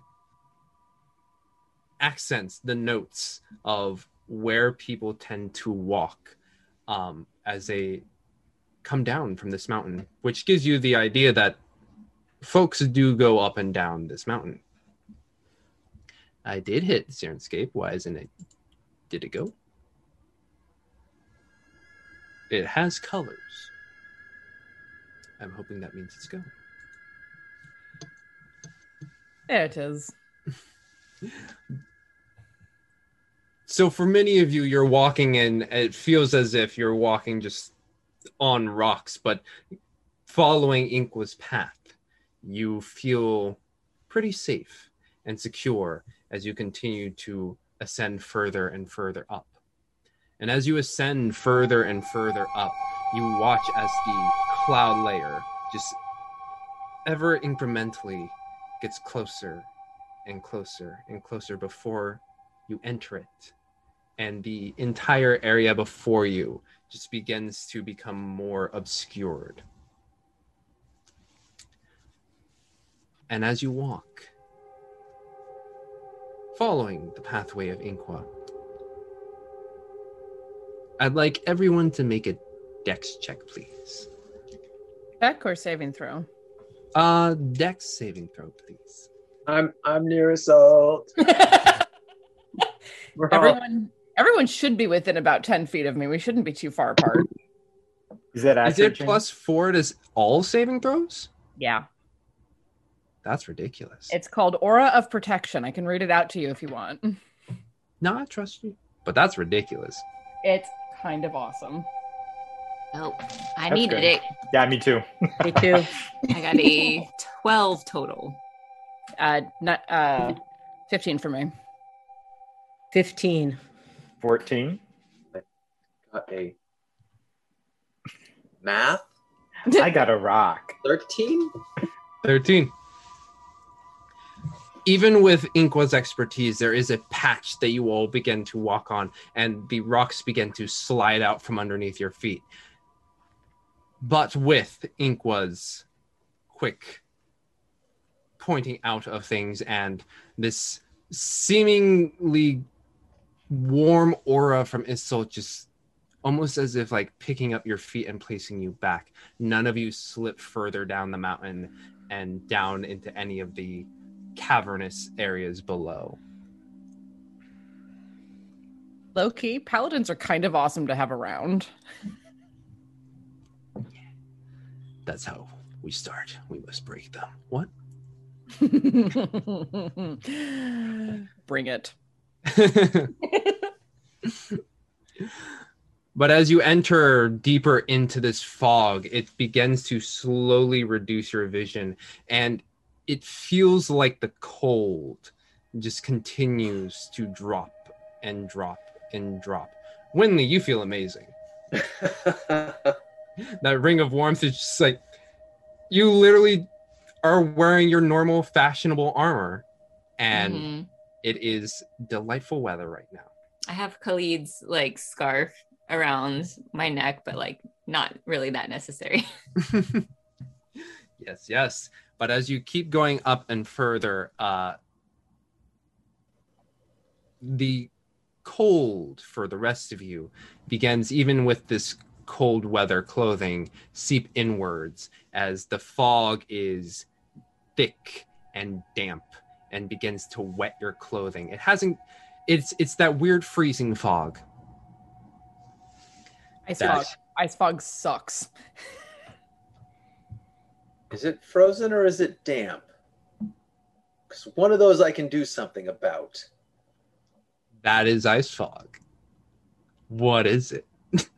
accents, the notes of where people tend to walk um, as they come down from this mountain, which gives you the idea that folks do go up and down this mountain. I did hit Syrinscape. Why isn't it? Did it go? It has colors. I'm hoping that means it's going. There it is. So for many of you, you're walking and it feels as if you're walking just on rocks, but following Inkwa's path, you feel pretty safe and secure as you continue to ascend further and further up. And as you ascend further and further up, you watch as the cloud layer just ever incrementally gets closer and closer and closer before you enter it. And the entire area before you just begins to become more obscured. And as you walk, following the pathway of Inkwa, I'd like everyone to make a dex check, please. Deck or saving throw? Uh, dex saving throw, please. I'm I'm near Isolt. We're all- Everyone, everyone should be within about ten feet of me. We shouldn't be too far apart. Is that Is it plus four to all saving throws? Yeah, That's ridiculous. it's called Aura of Protection. I can read it out to you if you want. No, I trust you. But that's ridiculous. It's kind of awesome. Oh, I That's needed good. it. Yeah, me too. Me too. I got a 12 total. Uh, not uh, fifteen for me. 15. 14. I Got a math I got a rock. 13. 13. Even with Inkwa's expertise, there is a patch that you all begin to walk on, and the rocks begin to slide out from underneath your feet. But with Inkwa's quick pointing out of things and this seemingly warm aura from Isil just almost as if like picking up your feet and placing you back. None of you slip further down the mountain and down into any of the cavernous areas below. Low key, paladins are kind of awesome to have around. That's how we start. We must break them. What? Bring it. But as you enter deeper into this fog, it begins to slowly reduce your vision, and it feels like the cold just continues to drop and drop and drop, Winley, you feel amazing. that ring of warmth is just like you literally are wearing your normal fashionable armor, and Mhm. it is delightful weather right now. I have Khalid's like scarf around my neck, but like not really that necessary. Yes, yes. But as you keep going up and further, uh, the cold for the rest of you begins, even with this cold weather clothing, seep inwards as the fog is thick and damp and begins to wet your clothing. It hasn't. It's it's that weird freezing fog. Ice That- fog. Ice fog sucks. Is it frozen or is it damp? Because one of those I can do something about. That is ice fog. What is it?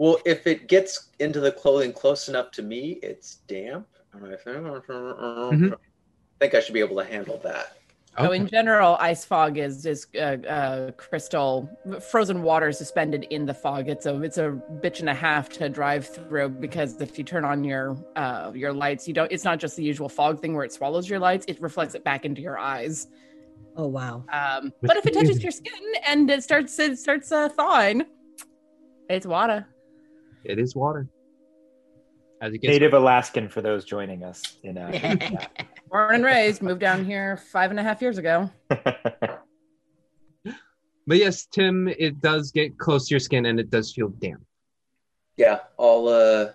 Well, if it gets into the clothing close enough to me, it's damp. And I think, Mm-hmm. I think I should be able to handle that. So in general, ice fog is is uh, uh, crystal frozen water suspended in the fog. It's a it's a bitch and a half to drive through because if you turn on your uh, your lights, you don't. It's not just the usual fog thing where it swallows your lights; it reflects it back into your eyes. Oh wow! Um, but if it touches your skin and it starts it starts uh, thawing, it's water. It is water. As it gets Native Alaskan for those joining us. In uh, Born and raised, moved down here five and a half years ago. But yes, Tim, it does get close to your skin and it does feel damp. Yeah, I'll uh,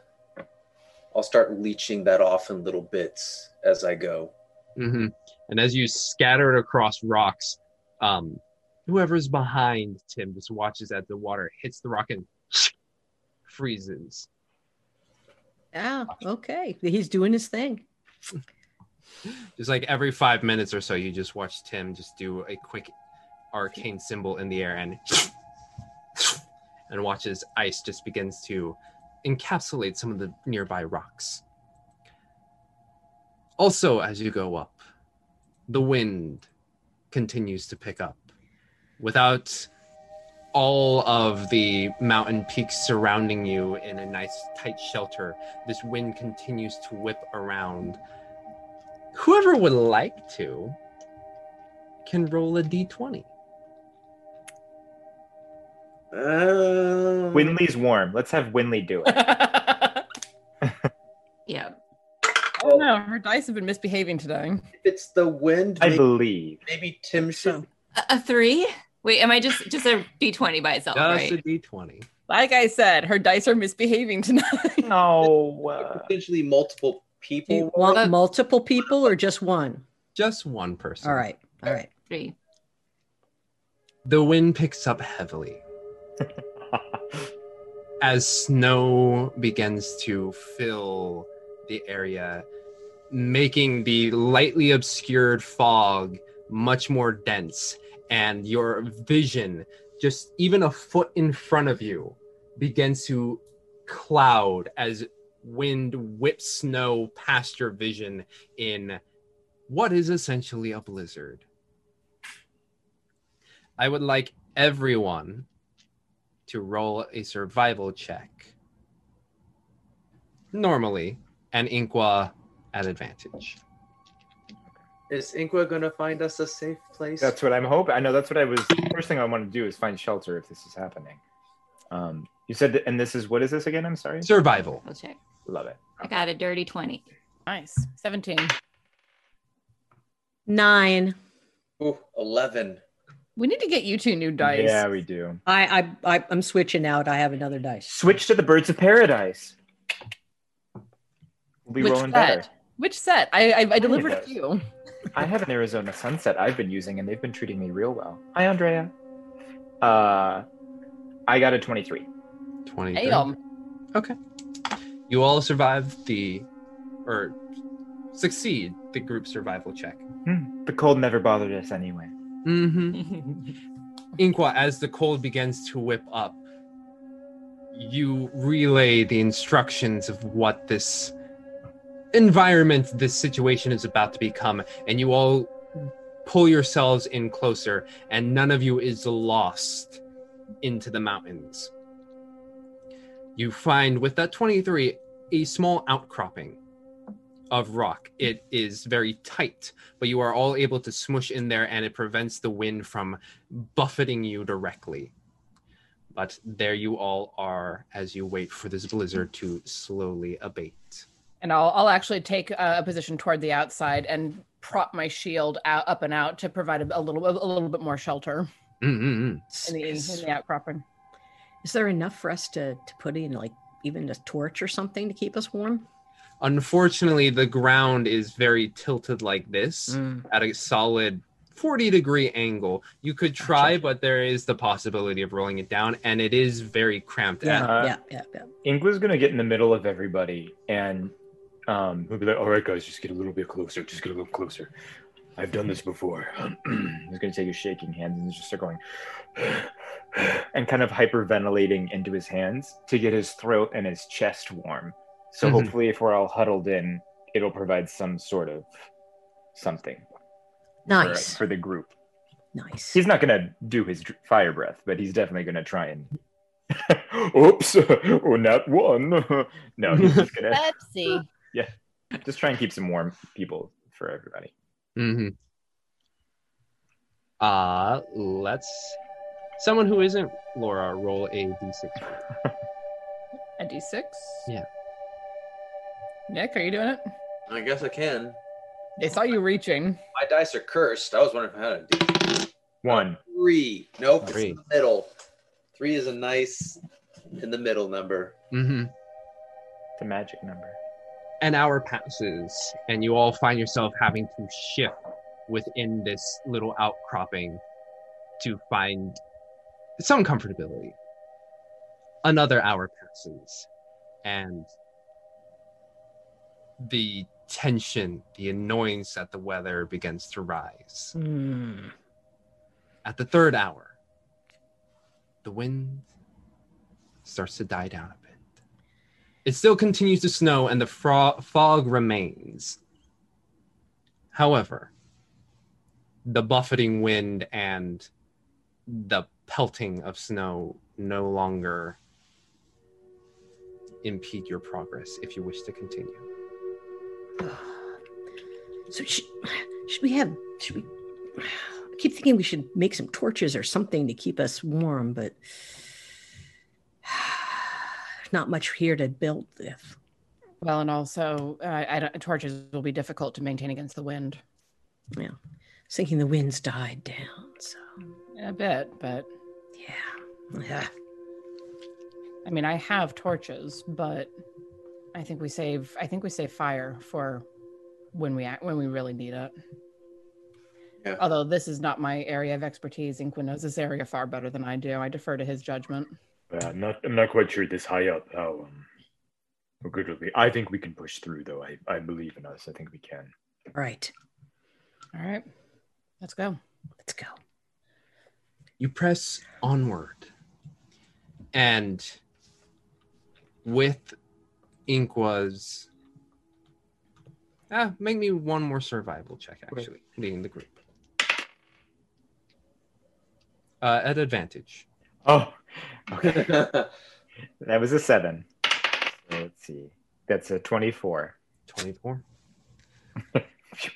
I'll start leeching that off in little bits as I go. hmm And as you scatter it across rocks, um, whoever's behind Tim just watches as the water hits the rock and freezes. Yeah. Okay. He's doing his thing. Just like every five minutes or so, you just watch Tim just do a quick arcane symbol in the air and and watches ice just begins to encapsulate some of the nearby rocks. Also, as you go up, the wind continues to pick up. Without all of the mountain peaks surrounding you in a nice tight shelter, this wind continues to whip around. Whoever would like to can roll a d20. Uh, Winley's warm. Let's have Winley do it. Yeah. Oh no, her dice have been misbehaving today. If it's the wind, I maybe, believe. maybe Tim should. A, a three? Wait, am I just just a D twenty by itself, Just a right? d20. Like I said, her dice are misbehaving tonight. No. Uh, Potentially multiple Do you people. want multiple people or just one? Just one person. All right. All right. Three. The wind picks up heavily as snow begins to fill the area, making the lightly obscured fog much more dense, and your vision, just even a foot in front of you, begins to cloud as wind whips snow past your vision in what is essentially a blizzard. I would like everyone to roll a survival check. Normally, and Inkwa at advantage. Is Inkwa gonna find us a safe place? That's what I'm hoping. I know that's what I was. First thing I want to do is find shelter if this is happening. Um, you said, that, and this is what is this again? I'm sorry. Survival. We'll check. Love it. I got a dirty twenty. Nice. Seventeen. Nine. Ooh, 11. We need to get you two new dice. Yeah, we do. I, I, I I'm switching out. I have another dice. Switch to the Birds of Paradise. We'll be Which rolling set? better. Which set? I I, I delivered a does. Few. I have an Arizona Sunset I've been using, and they've been treating me real well. Hi, Andrea. Uh, I got a 23. 23. Damn. Okay. You all survive the, or succeed the group survival check. Hmm, the cold never bothered us anyway. Mm-hmm. Inkwa, as the cold begins to whip up, you relay the instructions of what this environment, this situation is about to become, and you all pull yourselves in closer, and none of you is lost into the mountains. You find with that 23 a small outcropping of rock. It is very tight, but you are all able to smush in there and it prevents the wind from buffeting you directly. But there you all are as you wait for this blizzard to slowly abate. And I'll, I'll actually take a, a position toward the outside and prop my shield out, up and out to provide a, a little a little bit more shelter Mm-hmm. in the in the outcropping. Is there enough for us to, to put in like even a torch or something to keep us warm? Unfortunately, the ground is very tilted like this at a solid 40 degree angle. You could try, but there is the possibility of rolling it down, and it is very cramped. at- Uh, yeah, yeah. Inkwa's gonna get in the middle of everybody and um He'll be like, all right, guys, just get a little bit closer. Just get a little closer. I've done this before. he's gonna take his shaking hands and just start going and kind of hyperventilating into his hands to get his throat and his chest warm. So Mhm. hopefully if we're all huddled in, it'll provide some sort of something. Nice. for, the group. Nice. He's not gonna do his fire breath, but he's definitely gonna try and Oops, oh, not one. no, he's just gonna Pepsi. Yeah, just try and keep some warm people for everybody. Mm-hmm. Uh, let's. Someone who isn't Laura roll a d6. A d6. Yeah. Nick, are you doing it? I guess I can. They saw you reaching. My dice are cursed. I was wondering if I had a D. One. Three. Nope, Three. it's in the middle. Three is a nice in the middle number. Mm-hmm. The magic number. An hour passes, and you all find yourself having to shift within this little outcropping to find some comfortability. Another hour passes, and the tension, the annoyance at the weather begins to rise. Hmm. At the third hour, the wind starts to die down. It still continues to snow and the fro- fog remains. However, the buffeting wind and the pelting of snow no longer impede your progress if you wish to continue. So should, should we have should we I keep thinking we should make some torches or something to keep us warm, but not much here to build with. Well, and also, uh, I don't, torches will be difficult to maintain against the wind. Yeah. I was thinking the winds died down, so A bit, but yeah. Yeah. I mean, I have torches, but I think we save. I think we save fire for when we act when we really need it. Yeah. Although this is not my area of expertise, Inquin knows this area far better than I do. I defer to his judgment. Uh, I'm not. I'm not quite sure this high up how um how good it'll be. I think we can push through, though. I I believe in us. I think we can. Right. All right, let's go. Let's go. you press onward and with Inkwa's ah make me one more survival check actually leading the group uh, at advantage Oh, okay. that was a seven. So let's see. That's a twenty-four. 24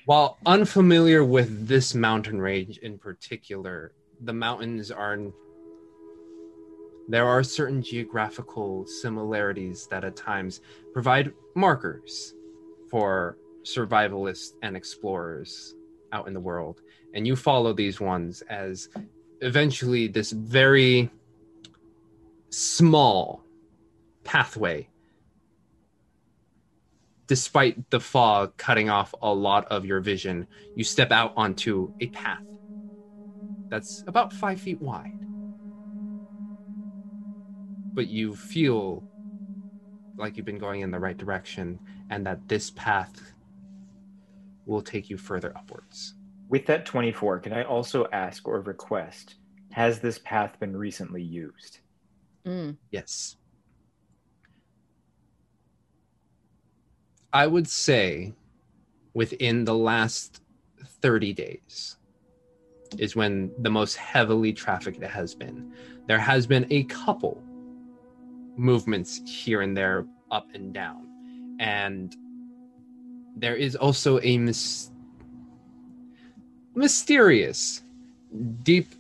while unfamiliar with this mountain range in particular the mountains are there are certain geographical similarities that at times provide markers for survivalists and explorers out in the world and you follow these ones as eventually this very small pathway despite the fog cutting off a lot of your vision, you step out onto a path that's about five feet wide. But you feel like you've been going in the right direction and that this path will take you further upwards. With that twenty-four, can I also ask or request? Has this path been recently used? Mm. Yes. I would say within the last 30 days, is when the most heavily trafficked it has been. There has been a couple movements here and there, up and down, and there is also a mys- mysterious, deep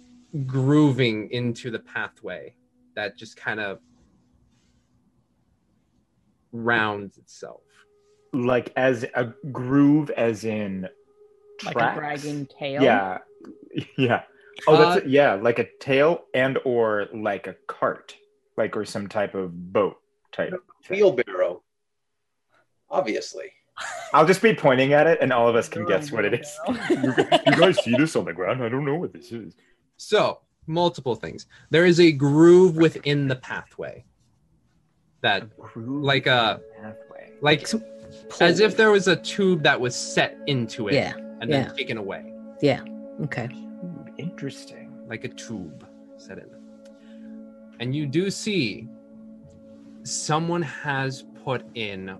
grooving into the pathway that just kind of rounds itself. Like as a groove, as in Like a dragging tail. Yeah, yeah. Oh, that's Uh, yeah, like a tail and or like a cart, like or some type of boat type. Wheelbarrow. Obviously. I'll just be pointing at it, and all of us can guess what it is. you guys see this on the ground? I don't know what this is. So, multiple things. There is a groove within the pathway that, like a, uh, pathway, like as if there was a tube that was set into it, Yeah, and then yeah. taken away, Yeah. Okay. Hmm, interesting. like a tube set in. And you do see someone has put in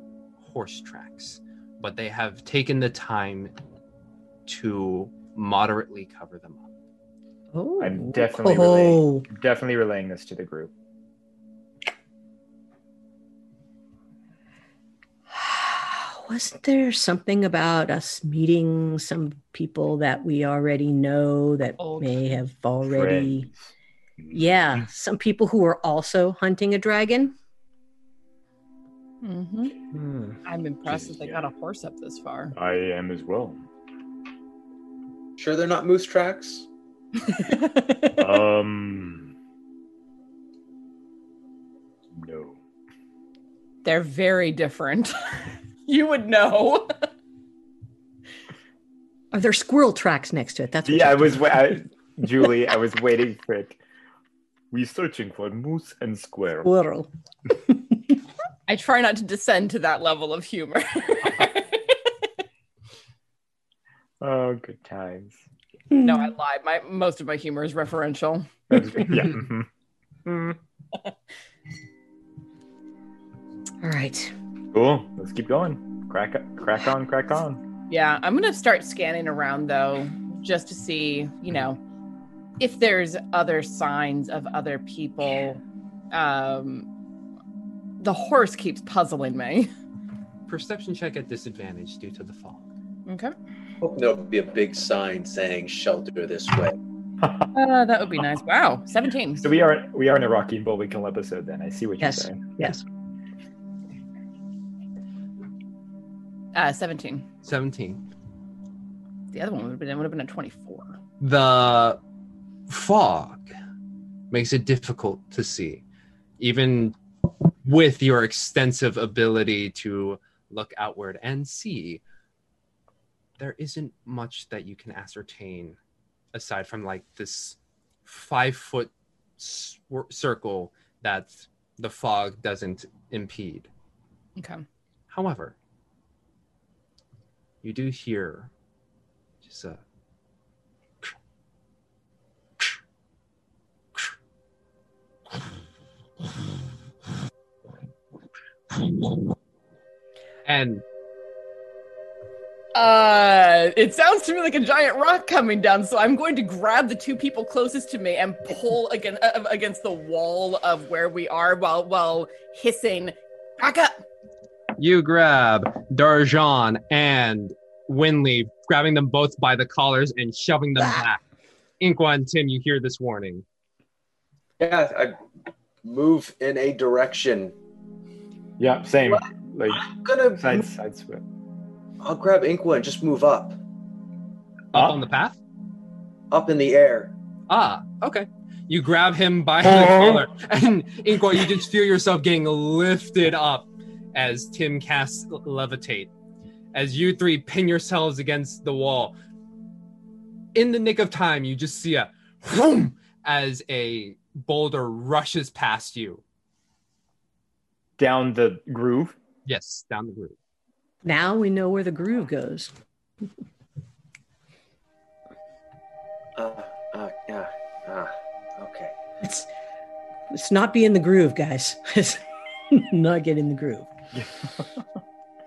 horse tracks, but they have taken the time to moderately cover them up. Oh, I'm definitely Oh. relaying, definitely relaying this to the group. Wasn't there something about us meeting some people that we already know that may have already? Yeah, some people who are also hunting a dragon. hmm I'm impressed that they got a horse up this far. I am as well. Sure they're not moose tracks? Um. No. They're very different. you would know. Are there squirrel tracks next to it? That's what Yeah, I was. wa- I, Julie, I was waiting for it. We're searching for moose and square. Squirrel. I try not to descend to that level of humor. Oh, good times. No, I lied. My most of my humor is referential. yeah. mhm. Mm. All right. Cool. Let's keep going. Crack, crack on, crack on. Yeah, I'm gonna start scanning around though, just to see, you know, if there's other signs of other people. Um, the horse keeps puzzling me. Perception check at disadvantage due to the fog. Okay, Hope there'll be a big sign saying shelter this way. uh, that would be nice. Wow, 17. So we are we are in a Rocky and Bullwinkle episode. Then I see what Yes. you're saying. Yes. Uh, 17. 17. The other one would have been would have been a 24. the fog makes it difficult to see even with your extensive ability to look outward and see there isn't much that you can ascertain aside from like this five foot swir- circle that the fog doesn't impede Okay. however you do hear just a and Uh, it sounds to me like a giant rock coming down, so I'm going to grab the two people closest to me and pull against uh, against the wall of where we are while while hissing, "Back up!" you grab Darjan and Winley, grabbing them both by the collars and shoving them back. Inkwa and Tim, you hear this warning. Yeah, I move in a direction. Yeah, same. Like I'm gonna side side swip. I'll grab Inkwa and just move up. Up on the path? Up in the air. Ah, okay. You grab him by the Oh. collar, and Inkwa, you just feel yourself getting lifted up as Tim casts levitate. As you three pin yourselves against the wall. In the nick of time, you just see a whoom as a boulder rushes past you. Down the groove. Yes, down the groove. Now we know where the groove goes. uh, uh, yeah, uh, okay. It's let's not be in the groove, guys. not get in the groove.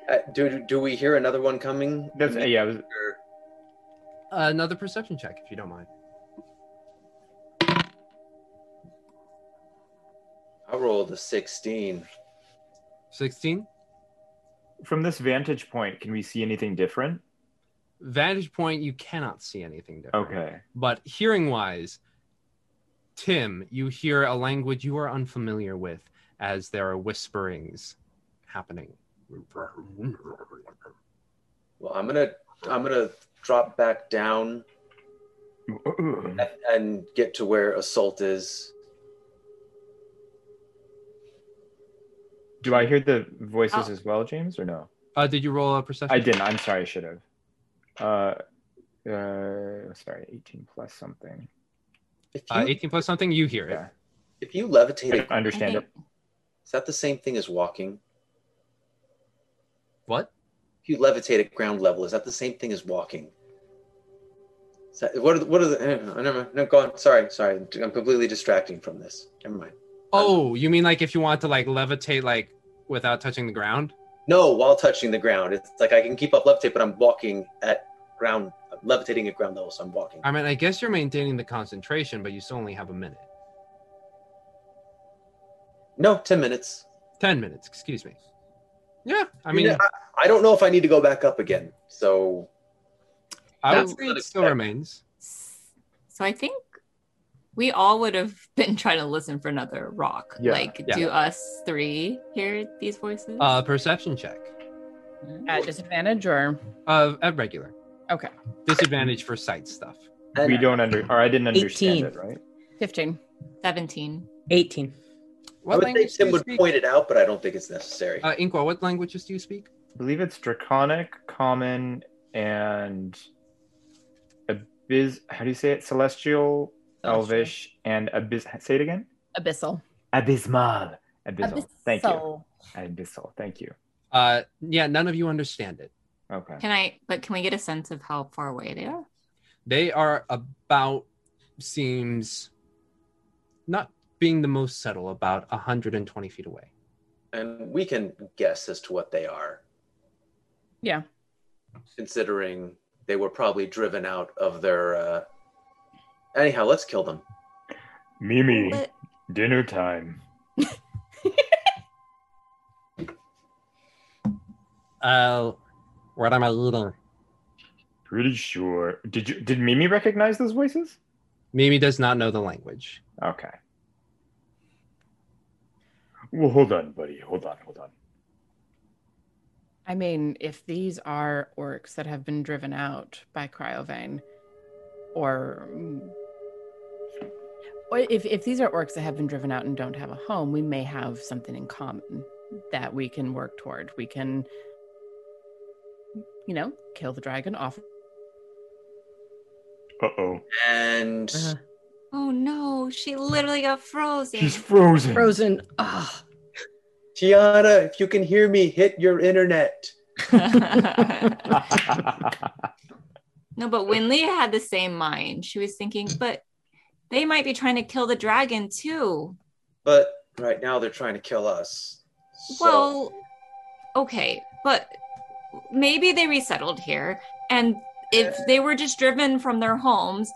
uh, do do we hear another one coming? That's, uh, yeah. Was... another perception check, if you don't mind. I rolled a sixteen. Sixteen. From this vantage point, can we see anything different? Vantage point, you cannot see anything different. Okay. But hearing wise, Tim, you hear a language you are unfamiliar with as there are whisperings happening. Well, I'm gonna I'm gonna drop back down and, and get to where Isolt is. Do I hear the voices Oh. as well, James, or no? Uh, did you roll a perception? I didn't. I'm sorry. I should have. Uh, uh, sorry. 18 plus something. Uh, 18 plus something, you hear it. Yeah. If you levitate, I understand it. Is that the same thing as walking? What? If you levitate at ground level, is that the same thing as walking? Is that, what are the, what are the? eh, never mind. No, go on. Sorry, sorry. I'm completely distracting from this. Never mind. Oh, you mean like if you want to like levitate like without touching the ground? No, while touching the ground, it's like I can keep up levitate, but I'm walking at ground, levitating at ground level, so I'm walking. I mean, I guess you're maintaining the concentration, but you still only have a minute. No, ten minutes. 10 minutes, excuse me. Yeah, I mean, I, I don't know if I need to go back up again. So I That's- would say it still remains. So I think we all would have been trying to listen for another rock. Yeah. Like, Yeah. do us three hear these voices? Uh, perception check. At disadvantage or Uh, at regular. Okay. Disadvantage for sight stuff. we don't under, or I didn't understand 18. it, right? 15. 17. 18. What I would think Tim would speak? point it out, but I don't think it's necessary. Uh, Inkwa, what languages do you speak? I believe it's Draconic, Common, and Abyss. How do you say it? Celestial, Elvish, and Abyss. Say it again. Abyssal. Abysmal. Abyssal. Thank you. Abyssal. Abyssal. Thank you. Uh, yeah, none of you understand it. Okay. Can I, but can we get a sense of how far away they are? They are about, seems, not being the most subtle, about 120 feet away. and we can guess as to what they are, Yeah. considering they were probably driven out of their. Uh... Anyhow, let's kill them. Mimi, dinner time. Uh, what am I eating? Pretty sure. Did you? Did Mimi recognize those voices? Mimi does not know the language. Okay. Well, hold on, buddy. Hold on. Hold on. I mean, if these are orcs that have been driven out by Cryovain, or, or if, if these are orcs that have been driven out and don't have a home, we may have something in common that we can work toward. We can, you know, kill the dragon off. Uh oh. And Oh no, she literally got frozen. She's frozen. Frozen. Ah. Tiana, if you can hear me, hit your internet. No, but Winley had the same mind. She was thinking, but they might be trying to kill the dragon too. But right now they're trying to kill us. So- Well, okay, but maybe they resettled here, and if they were just driven from their homes,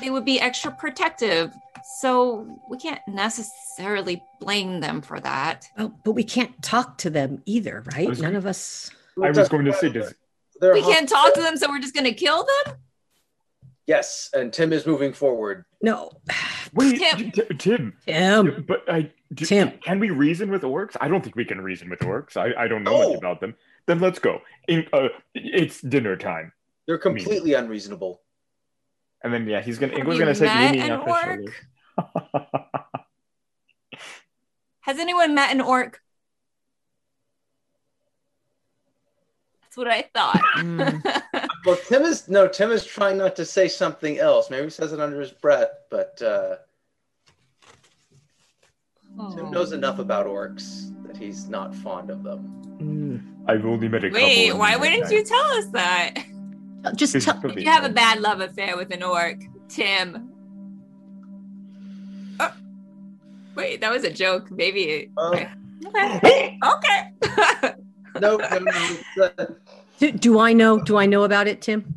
they would be extra protective. So we can't necessarily blame them for that. Oh, but we can't talk to them either, right? was- None of us. I was going to say, does we hot- can't talk to them, so we're just gonna kill them. Yes, and Tim is moving forward. No. wait, Tim. T- Tim? Tim. But I, do, Tim. can we reason with orcs? I don't think we can reason with orcs. I, I don't know No. much about them. Then let's go. In, uh, it's dinner time. They're completely unreasonable. And then yeah, he's gonna. Have Ingo's gonna take met Mimi an orc? Has anyone met an orc? That's what I thought. Mm. Well, Tim is no. Tim is trying not to say something else. Maybe he says it under his breath, but uh, Tim knows enough about orcs that he's not fond of them. Mm. I've only met a couple. Wait, why my wouldn't time. you tell us that? Uh, Just This tell. could You have a bad love affair with an orc, Tim. Oh. Wait, that was a joke. Maybe. Okay. Okay. okay. No, no, no. It's, Do, do I know? Do I know about it, Tim?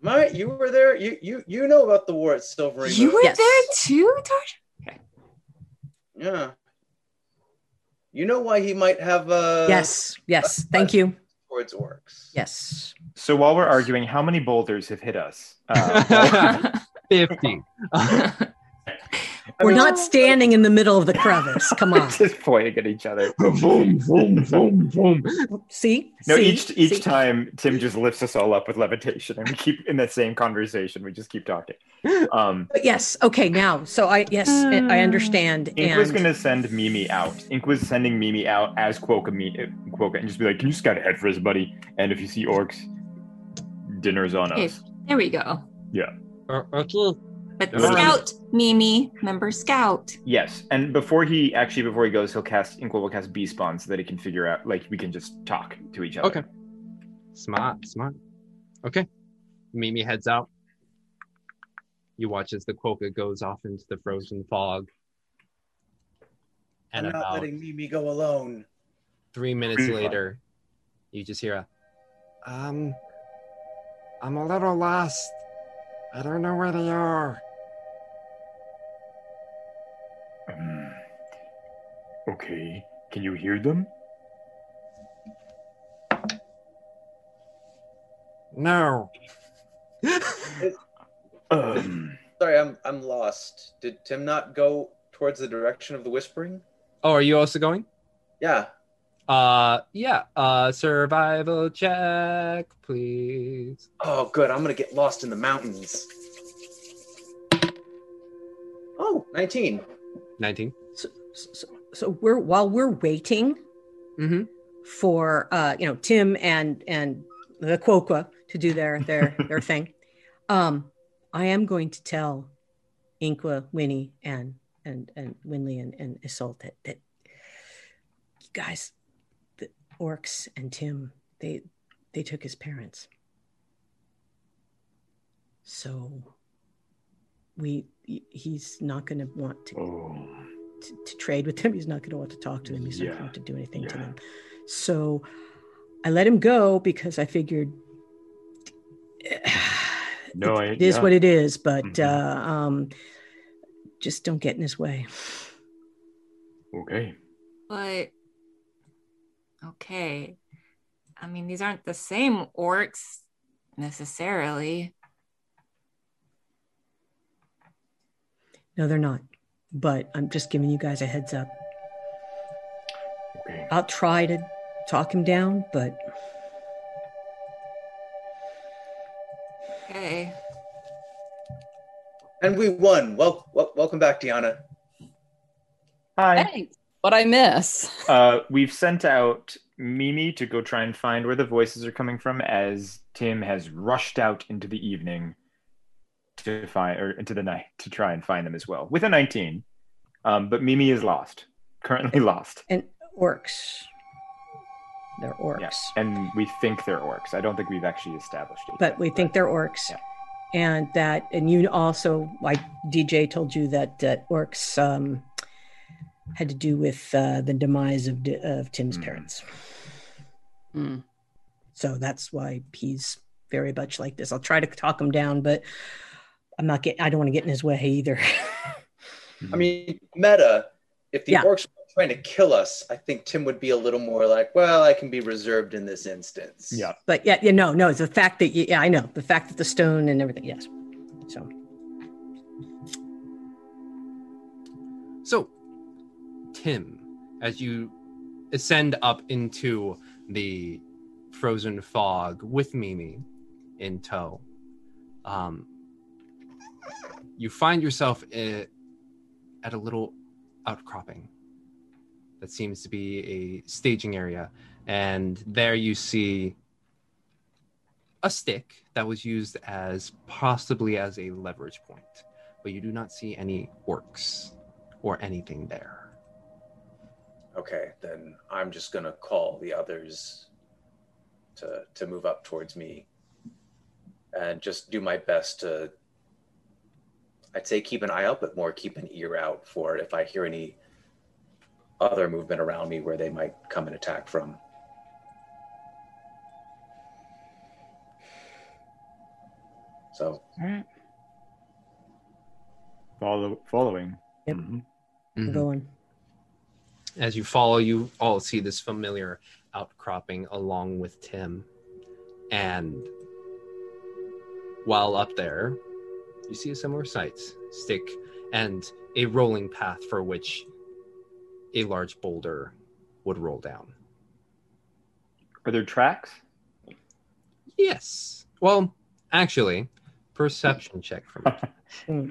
My, you were there. You you you know about the war at Silvery you were Yes. there too, Tarsha? Okay. Yeah, You know why he might have uh yes, yes. Thank you. towards orcs. Yes. So while we're arguing, how many boulders have hit us? Uh, 50. We're not standing in the middle of the crevice. Come on. just pointing at each other. boom, boom, boom, boom. See? No, See? each each See? time Tim just lifts us all up with levitation, and we keep in the same conversation. We just keep talking. Um, But yes. Okay. Now, so I yes, I I understand. Ink was going to send Mimi out. Ink was sending Mimi out as Quokka, me, uh, Quokka and just be like, "Can you scout ahead for us, buddy? And if you see orcs, dinner's on Okay, us." there we go. Yeah. okay. But Alright. Scout, Mimi, member Scout. Yes, and before he actually before he goes, he'll cast Ink will cast Beast Bond so that he can figure out like we can just talk to each other. Okay. Smart, smart. Okay. Mimi heads out. You watch as the Quokka goes off into the frozen fog. And I'm not about letting Mimi go alone. three minutes later, you just hear a, um, I'm a little lost. I don't know where they are. Okay, can you hear them? No. Um, Sorry, I'm I'm lost. Did Tim not go towards the direction of the whispering? Oh, are you also going? Yeah. Uh, yeah. Uh, survival check, please. Oh, good. I'm gonna get lost in the mountains. Oh, 19. 19. so, so, so we're while we're waiting Mm-hmm. for uh, you know Tim and and the Quokka to do their their their thing. Um, I am going to tell Inkwa, Winnie, and and and Winley and, and Isolt that that you guys, the orcs and Tim, they they took his parents. So we he's not going to want to, oh, to to trade with them. He's not going to want to talk to them. He's not going to want to do anything to them. So I let him go because I figured no, I, it is yeah. what it is. But Mhm. uh, um, just don't get in his way. Okay. But okay. I mean, these aren't the same orcs necessarily. No, they're not. But I'm just giving you guys a heads up. Okay. I'll try to talk him down, but Okay. And we won. Well, wel- welcome back, Deanna. Hi. Thanks. What I miss? Uh, we've sent out Mimi to go try and find where the voices are coming from, as Tim has rushed out into the evening to find, or into the night to try and find them as well, with a 19. Um, but Mimi is lost, currently lost. and orcs. They're orcs. Yeah, and we think they're orcs. I don't think we've actually established it. but we think they're orcs and that and you also like dj told you that that orcs um had to do with uh, the demise of of tim's Mm. parents Hmm. so that's why he's very much like this i'll try to talk him down but i'm not getting i don't want to get in his way either I mean, meta, if the Yeah. orcs were trying to kill us, I think Tim would be a little more like, well, I can be reserved in this instance. Yeah. but yeah yeah no no it's the fact that yeah i know the fact that the stone and everything yes so So, Tim, as you ascend up into the frozen fog with Mimi in tow, um, you find yourself i- at a little outcropping that seems to be a staging area. And there you see a stick that was used as possibly as a leverage point, but you do not see any orcs or anything there. Okay, then I'm just gonna call the others to to move up towards me, and just do my best to. I'd say keep an eye out, but more keep an ear out for if I hear any other movement around me where they might come and attack from. So Follow, following. Yep. Mhm. I'm going As you follow, you all see this familiar outcropping along with Tim. And while up there, you see a similar sight stick and a rolling path for which a large boulder would roll down. Are there tracks? Yes. Well, actually, perception check for me.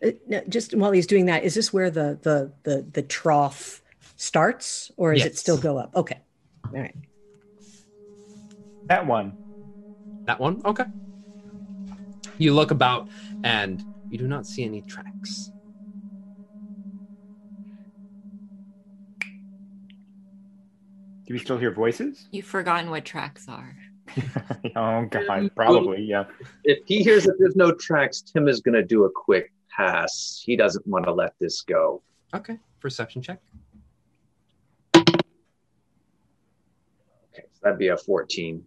Uh, no, just while he's doing that, is this where the the the the trough starts, or is it still go up? Okay, all right. That one. That one? Okay. You look about and you do not see any tracks. Do we still hear voices? You've forgotten what tracks are. oh god, probably yeah. If he hears that there's no tracks, Tim is going to do a quick pass. He doesn't want to let this go. Okay. Perception check. Okay, so that'd be a 14.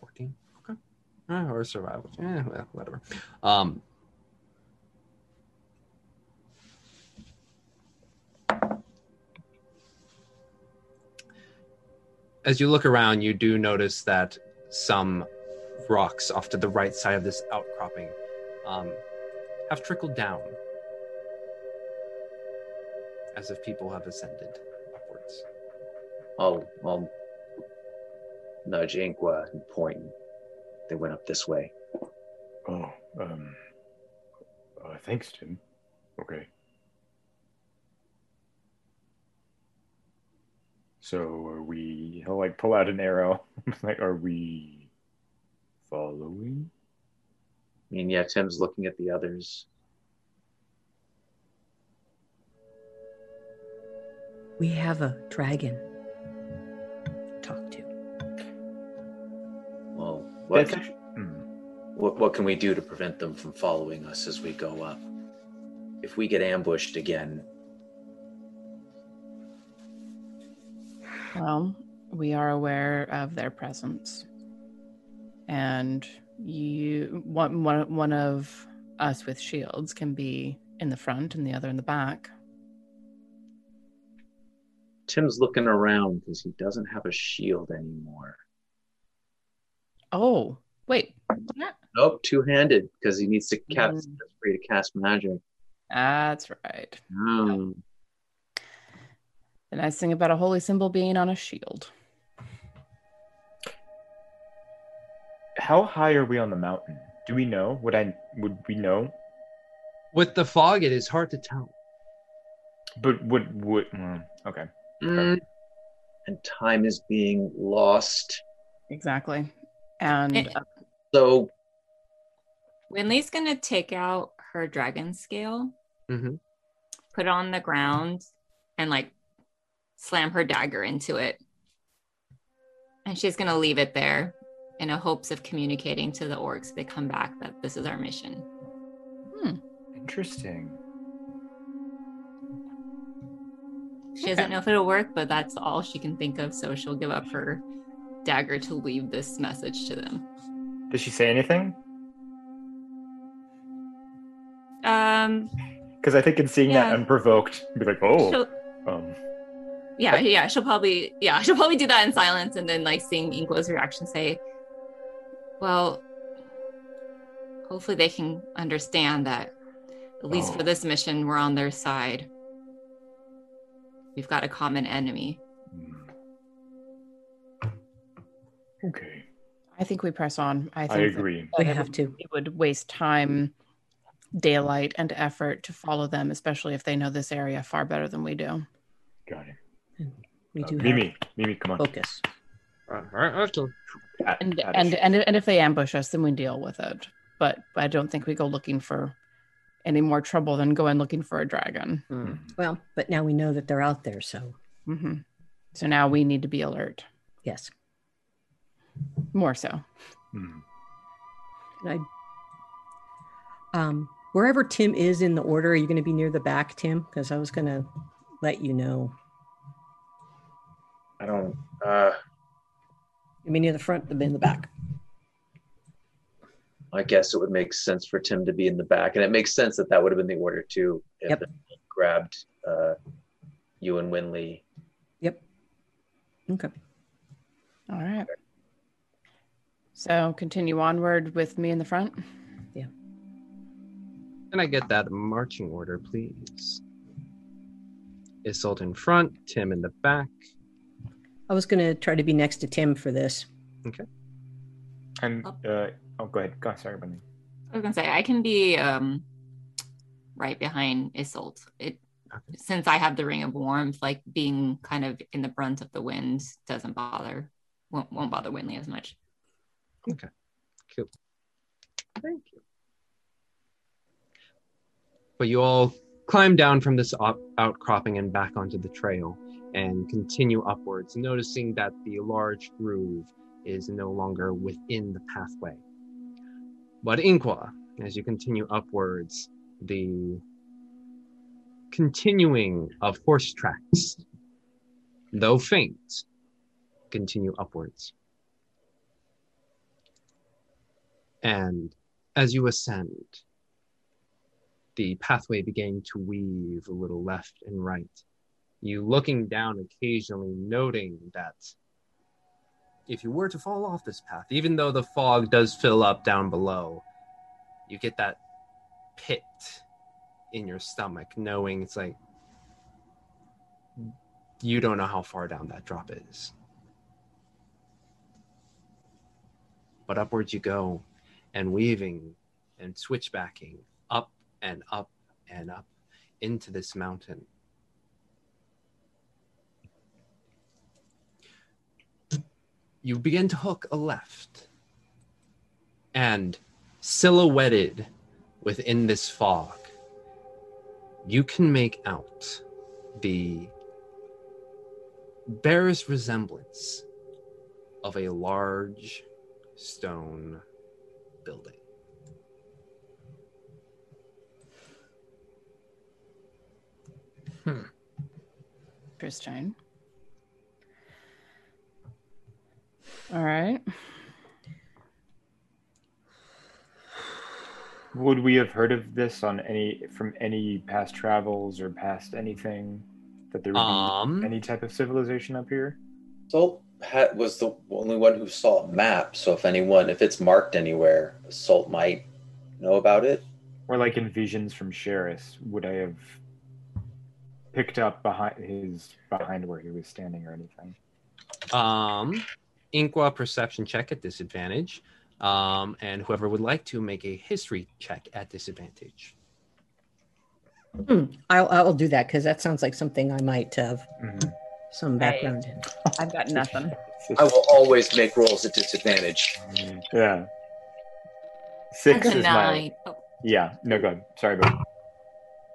14. Okay. Uh, or survival. Yeah, well, whatever. Um, as you look around, you do notice that some rocks off to the right side of this outcropping um, have trickled down as if people have ascended upwards. I'll, I'll nudge Inkwa and point. They went up this way. Oh, um, uh, thanks, Tim. Okay. So are we? He'll like pull out an arrow. like, are we following? I mean, yeah, Tim's looking at the others. We have a dragon. to Talk to. Well, what can, actually. hmm. what, what can we do to prevent them from following us as we go up? If we get ambushed again, Well, we are aware of their presence. And you one one one of us with shields can be in the front and the other in the back. Tim's looking around because he doesn't have a shield anymore. Oh, wait. Nope, two-handed because he needs to cast Mm. free to cast magic. That's right. Hmm. The I sing about a holy symbol being on a shield. How high are we on the mountain? Do we know? Would I? Would we know? With the fog, it is hard to tell. But would would? mm, okay. Mm. And time is being lost. Exactly. And Eh. uh, So Winley's gonna take out her dragon scale, Mm-hmm. put it on the ground, and like slam her dagger into it. And she's gonna leave it there in a hopes of communicating to the orcs they come back that this is our mission. Hmm. Interesting. She doesn't know if it'll work, but that's all she can think of, so she'll give up her dagger to leave this message to them. Does she say anything? Um Because I think in seeing Yeah. that unprovoked, you'd be like, oh, she'll um, yeah, yeah, she'll probably yeah, she'll probably do that in silence and then like seeing Inkwa's reaction say, Well, hopefully they can understand that at least Oh. for this mission we're on their side. We've got a common enemy. Hmm. okay. I think we press on. I I think that- agree. We have to. It would waste time, daylight, and effort to follow them, especially if they know this area far better than we do. Got it. We Uh, do have Mimi, Mimi, come on. focus. And Add- and add a and sh- and, and if they ambush us, then we deal with it. But I don't think we go looking for any more trouble than going looking for a dragon. Well, but now we know that they're out there, so hmm So now we need to be alert yes. more so. And I, um, wherever Tim is in the order, are you going to be near the back, Tim? Because I was going to let you know. I don't. Uh, You mean near the front, the in the back? I guess it would make sense for Tim to be in the back, and it makes sense that that would have been the order too. If Yep. grabbed uh, you and Winley Yep. Okay. All right. So continue onward with me in the front. Yeah. Can I get that marching order, please? Isolt in front, Tim in the back. I was going to try to be next to Tim for this. Okay. And uh, oh, go ahead. Go sorry, Bunny. I was gonna say I can be um right behind Isolt. It since I have the ring of warmth, like being kind of in the brunt of the wind doesn't bother won't, won't bother Winley as much. Okay. Cool. Thank you. But you all climb down from this op- outcropping and back onto the trail and continue upwards, noticing that the large groove is no longer within the pathway. But Inkwa, as you continue upwards, the continuing of horse tracks, though faint, continue upwards. And as you ascend, the pathway began to weave a little left and right. You looking down occasionally, noting that if you were to fall off this path, even though the fog does fill up down below, you get that pit in your stomach, knowing it's like you don't know how far down that drop is. But upwards you go, and weaving and switchbacking up and up and up into this mountain. You begin to hook a left, and silhouetted within this fog, you can make out the barest resemblance of a large stone building. Hmm. Interesting. All right. Would we have heard of this on any from any past travels or past anything that there would Um. be any type of civilization up here? Salt had, was the only one who saw a map, so if anyone, if it's marked anywhere, Salt might know about it. Or like in visions from Sheris, would I have picked up behind his behind where he was standing or anything? Um, Inkwa perception check at disadvantage. Um, and whoever would like to make a history check at disadvantage. Hmm. I'll, I'll do that because that sounds like something I might have some background in. I've got nothing. I will always make rolls at disadvantage. Yeah. Six is nine. my. Oh, Yeah. No, good. Sorry, but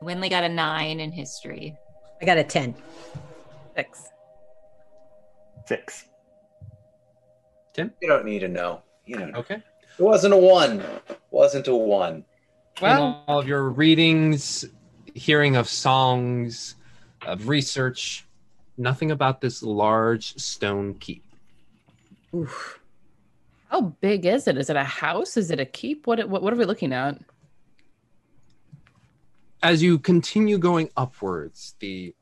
Winley got a nine in history. I got a 10. Six. Six. Tim? You don't need to know. You know. Okay. It wasn't a one. Wasn't a one. Well, all of your readings, hearing of songs, of research, nothing about this large stone keep. Oof. How big is it? Is it a house? Is it a keep? What what, what are we looking at? as you continue going upwards, the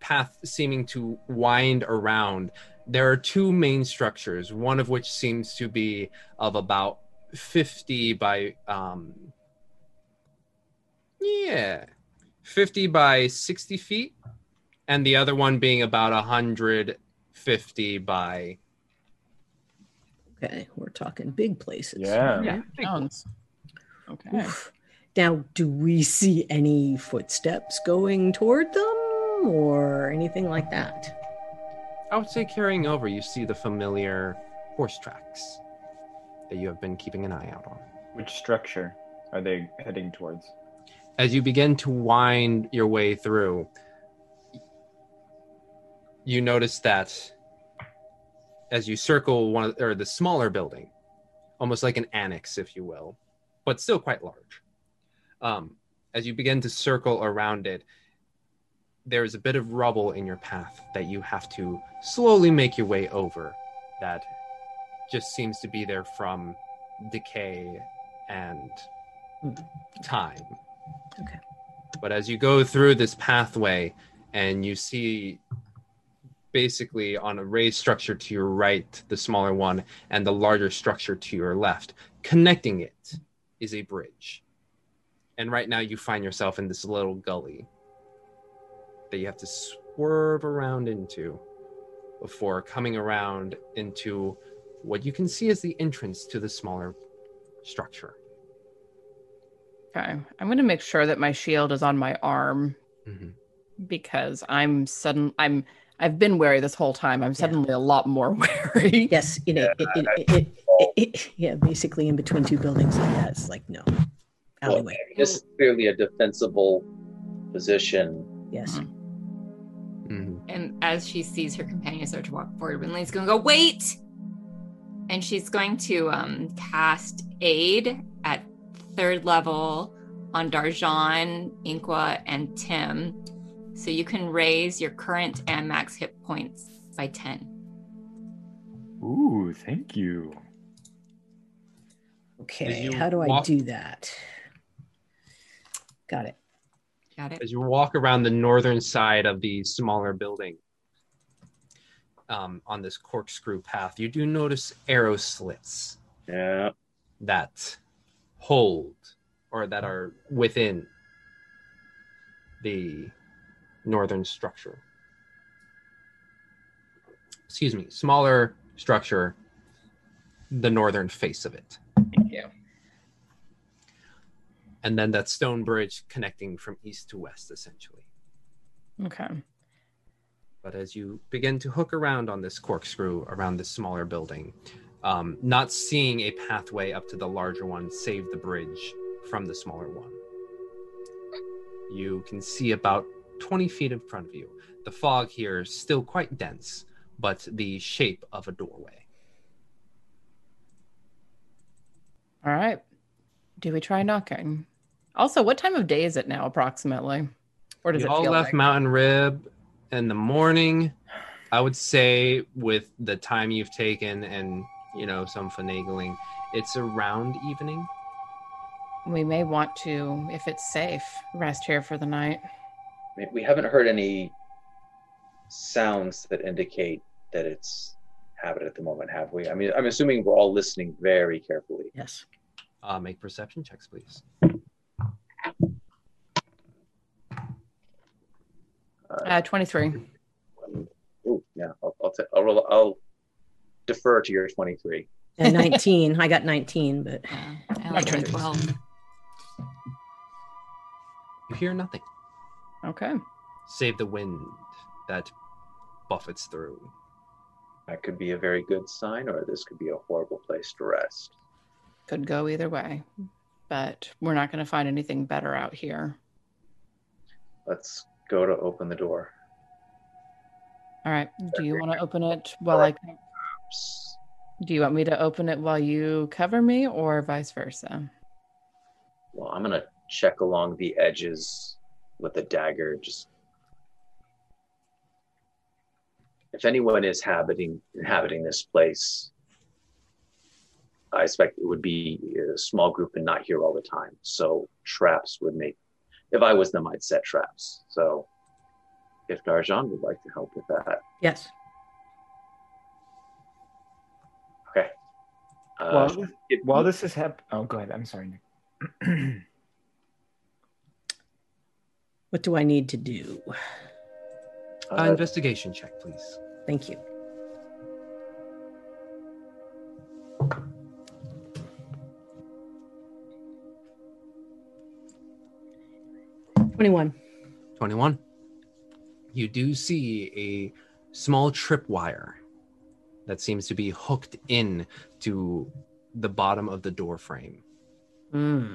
path seeming to wind around, there are two main structures, one of which seems to be of about 50 by, um, yeah, 50 by 60 feet, and the other one being about 150 by. Okay, we're talking big places. Yeah. Yeah. Sounds. Okay. Oof. Now, do we see any footsteps going toward them or anything like that? I would say carrying over, you see the familiar horse tracks that you have been keeping an eye out on. which structure are they heading towards? as you begin to wind your way through, you notice that as you circle one of, or the smaller building, almost like an annex, if you will, but still quite large. Um, as you begin to circle around it, there's a bit of rubble in your path that you have to slowly make your way over. That just seems to be there from decay and time. Okay. But as you go through this pathway and you see basically on a raised structure to your right, the smaller one, and the larger structure to your left. Connecting it is a bridge. And right now you find yourself in this little gully that you have to swerve around into before coming around into what you can see as the entrance to the smaller structure. Okay. I'm going to make sure that my shield is on my arm Mhm. because I'm sudden I'm I've been wary this whole time. I'm suddenly a lot more wary. Yes, you know, it, it, it, it, it, yeah, basically in between two buildings like that. It's like no Well, alleyway. this is clearly a defensible position. Yes. And as she sees her companion start to walk forward, Winley's going to go, wait! And she's going to um, cast Aid at third level on Darjan, Inkwa, and Tim. So you can raise your current and max hit points by 10. Ooh, thank you. Okay, you how do I do that? Got it. Got it. As you walk around the northern side of the smaller building um, on this corkscrew path, you do notice arrow slits. Yeah. That hold or that are within the northern structure. Excuse me, smaller structure, the northern face of it. Thank you. And then that stone bridge connecting from east to west, essentially. Okay. But as you begin to hook around on this corkscrew around this smaller building, um, not seeing a pathway up to the larger one save the bridge from the smaller one, you can see about 20 feet in front of you. The fog here is still quite dense, but the shape of a doorway. All right. Do we try knocking? Also, what time of day is it now, approximately? Or does you it all feel left like? Mountain Rib in the morning. I would say with the time you've taken and you know some finagling, it's around evening. we may want to, if it's safe, rest here for the night. We haven't heard any sounds that indicate that it's habit at the moment, have we? I mean, I'm assuming we're all listening very carefully. Yes. Uh, make perception checks, please. Uh, 23. Oh, yeah. I'll I'll, ta- I'll, roll, I'll defer to your 23. And 19. I got 19, but I like a 12. You hear nothing. Okay. Save the wind that buffets through. That could be a very good sign, or this could be a horrible place to rest. Could go either way. But we're not going to find anything better out here. Let's go to open the door. All right. Do you want to open it while I. Do you want me to open it while you cover me or vice versa? Well, I'm gonna check along the edges with a dagger. Just if anyone is habiting inhabiting this place, I expect it would be a small group and not here all the time. So traps would make. If I was them, I'd set traps. So if Darjan would like to help with that, yes. okay. Uh, while, this, while this is hap- oh, go ahead. I'm sorry, Nick. What do I need to do? Uh, investigation check, please. Thank you. Twenty-one. 21. You do see a small tripwire that seems to be hooked in to the bottom of the door frame. Hmm.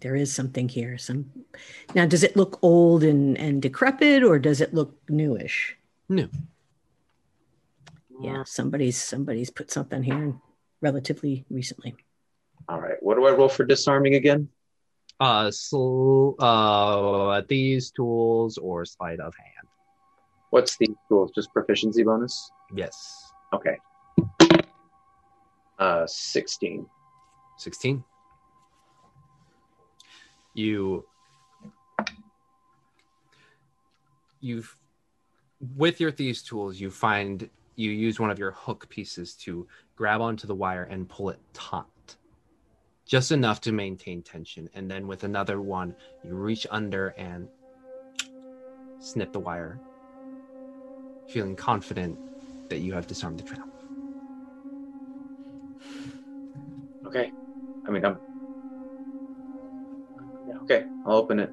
There is something here. Some now, does it look old and, and decrepit, or does it look newish? New. Yeah, somebody's somebody's put something here relatively recently. All right. What do I roll for disarming again? Uh, sl- uh, these tools or sleight of hand. What's the tools? Just proficiency bonus? Yes. Okay. Uh, 16. 16. You you with your thieves tools you find you use one of your hook pieces to grab onto the wire and pull it taut just enough to maintain tension and then with another one you reach under and snip the wire feeling confident that you have disarmed the trap Okay. I mean, I'm. Yeah, okay, I'll open it.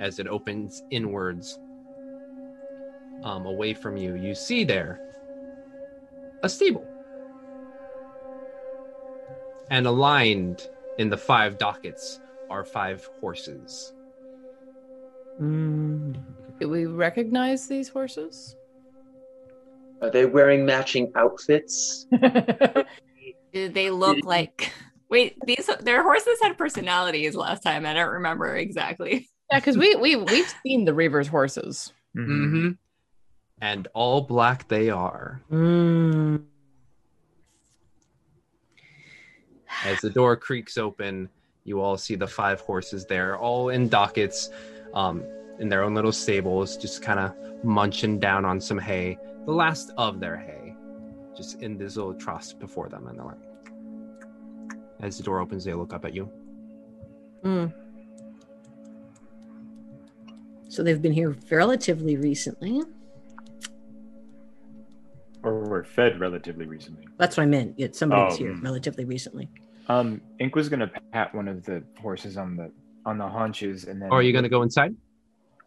as it opens inwards um, away from you, you see there a stable. And aligned in the five dockets are five horses. Do we recognize these horses? Are they wearing matching outfits? Do they look like? Wait, these their horses had personalities last time. I don't remember exactly. Yeah, because we we we've seen the Reavers horses. Mm-hmm. And all black they are. As the door creaks open, you all see the five horses there, all in dockets, um, in their own little stables, just kind of munching down on some hay, the last of their hay, just in this little truss before them. And they're like, as the door opens, they look up at you. Mm. So they've been here relatively recently. Or were fed relatively recently. That's what I meant. It's somebody was Oh, here mm. relatively recently. Um, Ink was gonna pat one of the horses on the on the haunches, and then. Or are you going to go inside?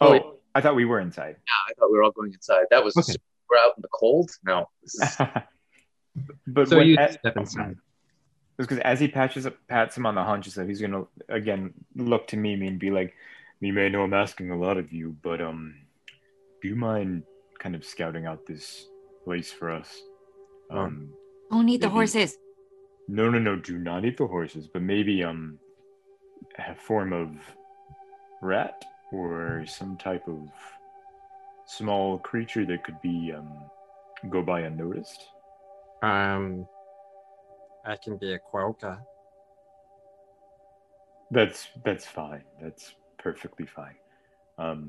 Oh, I thought we were inside. Yeah, I thought we were all going inside. That was Okay. we're out in the cold. No, is But So when, you as, step inside. It's because as he patches up, pats him on the haunches, so he's gonna again look to Mimi and be like, "Mimi, I know I'm asking a lot of you, but um, do you mind kind of scouting out this place for us?" Um, Don't eat the Maybe- horses. no, no, no, do not eat the horses, but maybe um, a form of rat or some type of small creature that could be um go by unnoticed. Um, I can be a quokka. That's that's fine. That's perfectly fine. Um,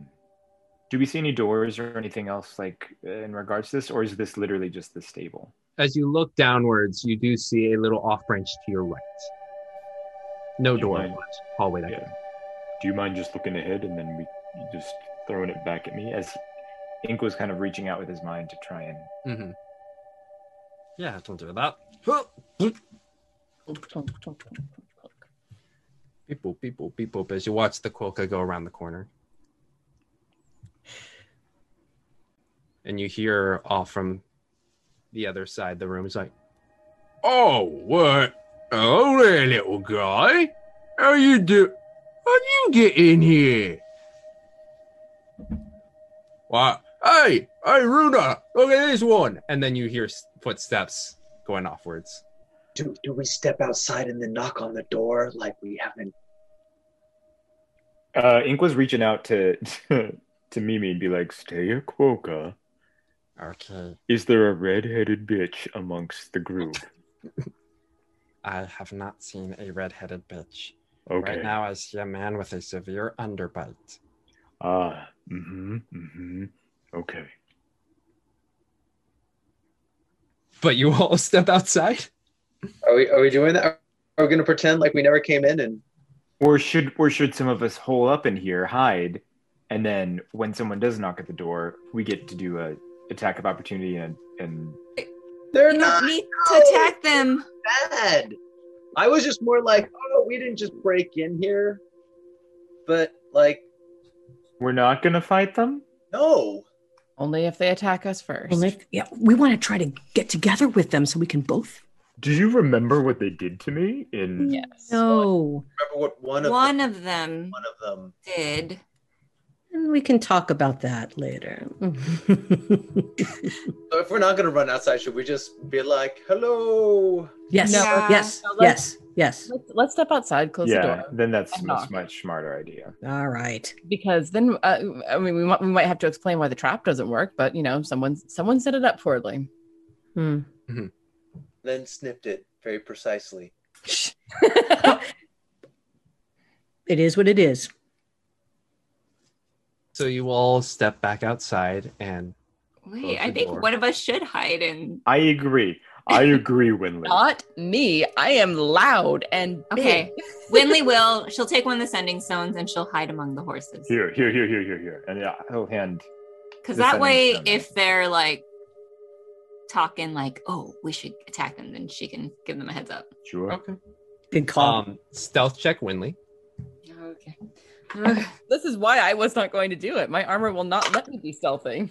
do we see any doors or anything else like in regards to this, or is this literally just the stable? As you look downwards, you do see a little off branch to your right. No Do door, mind- hallway that Yeah. Do you mind just looking ahead and then we just throwing it back at me as Ink was kind of reaching out with his mind to try and Mm-hmm. Yeah, don't do that. Beep boop, beep boop, beep boop as you watch the quokka go around the corner. And you hear off from the other side of the room is like, Oh, what? Oh, there, little guy. How you do? How'd you get in here? What? Hey, hey, Runa, look at this one. And then you hear footsteps going offwards. do do we step outside and then knock on the door like we haven't? uh Ink was reaching out to to Mimi and be like, Stay a quokka. Okay. Is there a red-headed bitch amongst the group? I have not seen a red-headed bitch. Okay. Right now, I see a man with a severe underbite. Ah, mm-hmm, mm-hmm. Okay. But you all step outside. Are we are we doing that? Are we gonna pretend like we never came in and? Or should or should some of us hole up in here, hide, and then when someone does knock at the door, we get to do a attack of opportunity and and They're You not don't need to attack them. bad. I was just more like, oh, we didn't just break in here, but like, we're not gonna fight them. no. Only if they attack us first. Well, if- yeah, we want to try to get together with them so we can both. Do you remember what they did to me in? Yes. No, Remember what one of One them, of them one of them. did. And we can talk about that later. So if we're not gonna run outside, should we just be like, hello? yes, No, yes, no, yes, yes. Let's, let's step outside, close the door, then that's and a much smarter idea. All right. because then uh, I mean we might, we might have to explain why the trap doesn't work, but you know someone someone set it up poorly. Hmm. Then snipped it very precisely. it is what it is. So you all step back outside and Wait, I think door. one of us should hide in. I agree. I agree, Winley. Not me. I am loud and big. Okay, Winley will. She'll take one of the sending stones and she'll hide among the horses. Here, here, here, here, here, here. And yeah, he'll hand. Because that way, stone. if they're like talking, like, "Oh, we should attack them," then she can give them a heads up. Sure. Okay. Good call. Um, stealth check, Winley. Okay. this is why I was not going to do it. My armor will not let me be stealthing.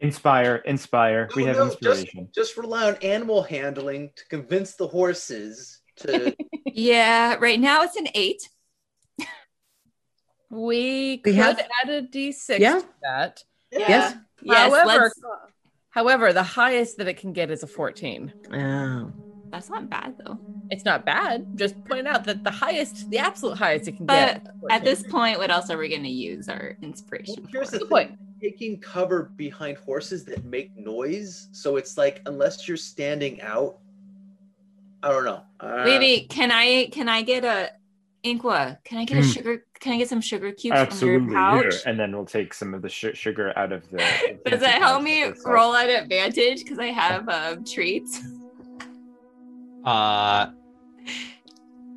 Inspire, inspire. we Oh, have no, inspiration. Just, just rely on animal handling to convince the horses to. yeah, right now it's an eight. We We could have- add a d6 Yeah. to that. Yes. Yes, however, let's- however, the highest that it can get is a 14. Oh. That's not bad though. It's not bad. Just point out that the highest, the absolute highest it can But get. is at this point, what else are we going to use our inspiration Here's for? the point. taking cover behind horses that make noise. So it's like unless you're standing out, I don't know. Uh, Wait, wait, can I can I get a Inkwa? Can I get a Hmm. sugar? Can I get some sugar cubes Absolutely. from your Here, and then we'll take some of the sh- sugar out of the. Does it help me roll at advantage because I have um, treats? Uh,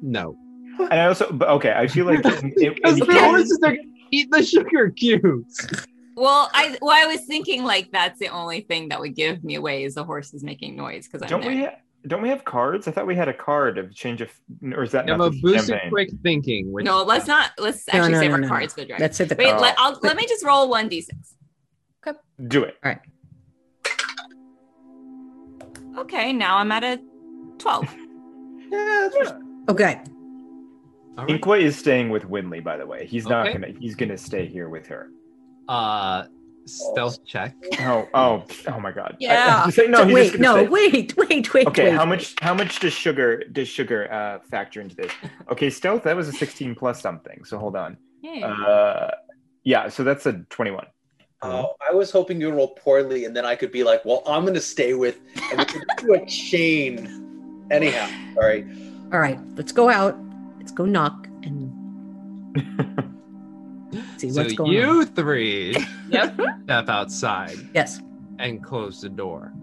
no. And I also, but okay, I feel like in, in, Because the here- horses are gonna eat the sugar cubes. Well, I well I was thinking like that's the only thing that would give me away is the horses making noise because I'm don't there. we ha- don't we have cards? I thought we had a card of change of, or is that You have not a the boost of quick thinking. Which, no, let's not. Let's No, actually no, save no, our no, cards no. for the dragon. Let's hit the Wait, card. let, I'll, let me just roll one d6. Okay. Do it. All right. Okay, now I'm at a twelve. Yeah, that's what- Okay. All right. Inkwa is staying with Winley, by the way. He's not Okay. gonna. He's gonna stay here with her. Uh, stealth check. Oh, oh, oh my God. Yeah. I, say, no, So wait, no, stay. wait, wait, wait. Okay, wait, how wait. much? How much does sugar does sugar uh, factor into this? Okay, stealth. That was a sixteen plus something. So hold on. Yeah. Uh, yeah. So that's a twenty-one. Oh, I was hoping you would roll poorly, and then I could be like, "Well, I'm going to stay with," and we could do a chain. Anyhow, all right. All right, let's go out. Let's go knock and see So what's going on. you on. three Yep. step outside Yes. and close the door.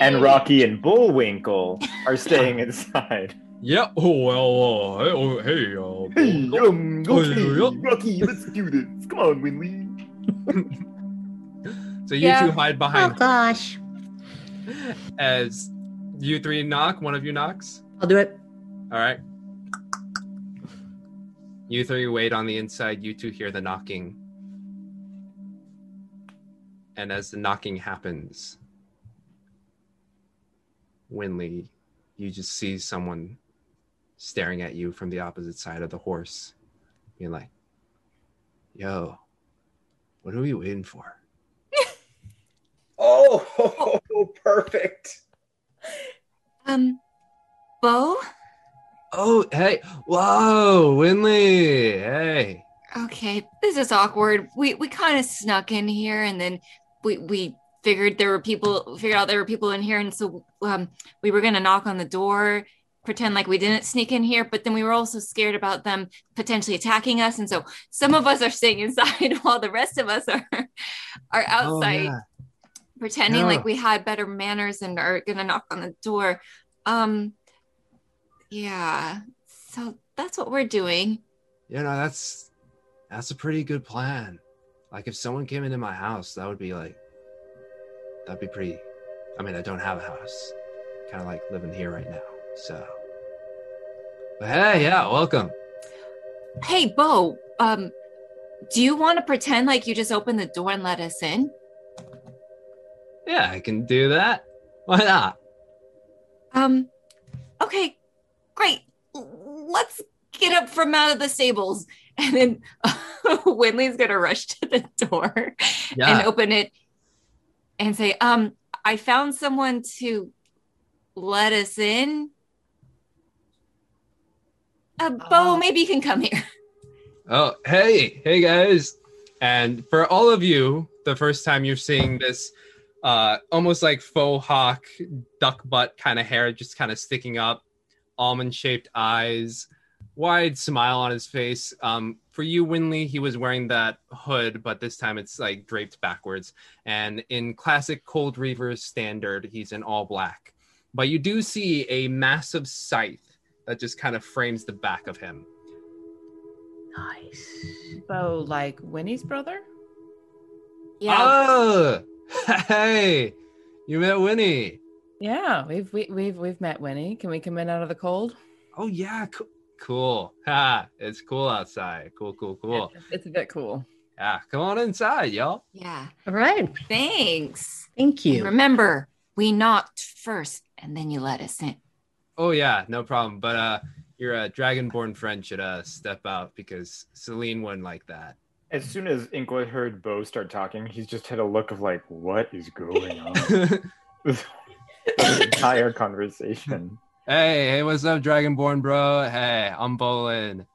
And Rocky and Bullwinkle are staying inside. Yep. Oh well. Uh, hey, oh, hey. Uh, Hey, um, okay, Hey, yup. Rocky, let's do this. Come on, Winley. so you Yeah. two hide behind. Oh behind gosh. as you three knock. One of you knocks. I'll do it. All right. You three wait on the inside. You two hear the knocking. And as the knocking happens, Winley, you just see someone staring at you from the opposite side of the horse, being like, Yo, what are we waiting for? Oh, perfect. Um, Bo. Oh, hey, whoa, Winley, hey. Okay, this is awkward. We we kind of snuck in here, and then we we figured there were people. Figured out there were people in here, and so um we were gonna knock on the door, pretend like we didn't sneak in here, but then we were also scared about them potentially attacking us, and so some of us are staying inside while the rest of us are are Oh, outside. yeah. Pretending Yeah. like we had better manners and are gonna knock on the door. Um, yeah. So that's what we're doing. You know, that's that's a pretty good plan. Like if someone came into my house, that would be like that'd be pretty I mean, I don't have a house. Kind of like living here right now. So But hey, yeah, welcome. Hey, Bo. Um, do you want to pretend like you just opened the door and let us in? Yeah, I can do that. Why not? Um, okay, great. Let's get up from out of the stables. And then Winley's gonna rush to the door Yeah. and open it and say, um, I found someone to let us in. Uh, Bo, maybe you can come here. Oh, hey, hey guys. And for all of you, the first time you're seeing this uh almost like faux hawk duck butt kind of hair just kind of sticking up almond shaped eyes, wide smile on his face. Um, for you, Winley, he was wearing that hood, but this time it's like draped backwards. And in classic Cold Reaver standard, he's in all black. But you do see a massive scythe that just kind of frames the back of him. Nice. So, like Winnie's brother? Yeah. Oh, hey, you met Winnie. Yeah, we've we, we've we've met Winnie. Can we come in out of the cold? Oh yeah, cool. cool. Ha, it's cool outside. Cool, cool, cool. It's, it's a bit cool. Yeah, come on inside, y'all. Yeah. All right. Thanks. Thank And you. remember, we knocked first and then you let us in. Oh yeah, no problem. But uh, your uh, dragonborn friend should uh step out because Celine wouldn't like that. As soon as Inkwood heard Bo start talking, he's just had a look of like, what is going on? the entire conversation. Hey, hey, what's up, Dragonborn bro? Hey, I'm Bolin.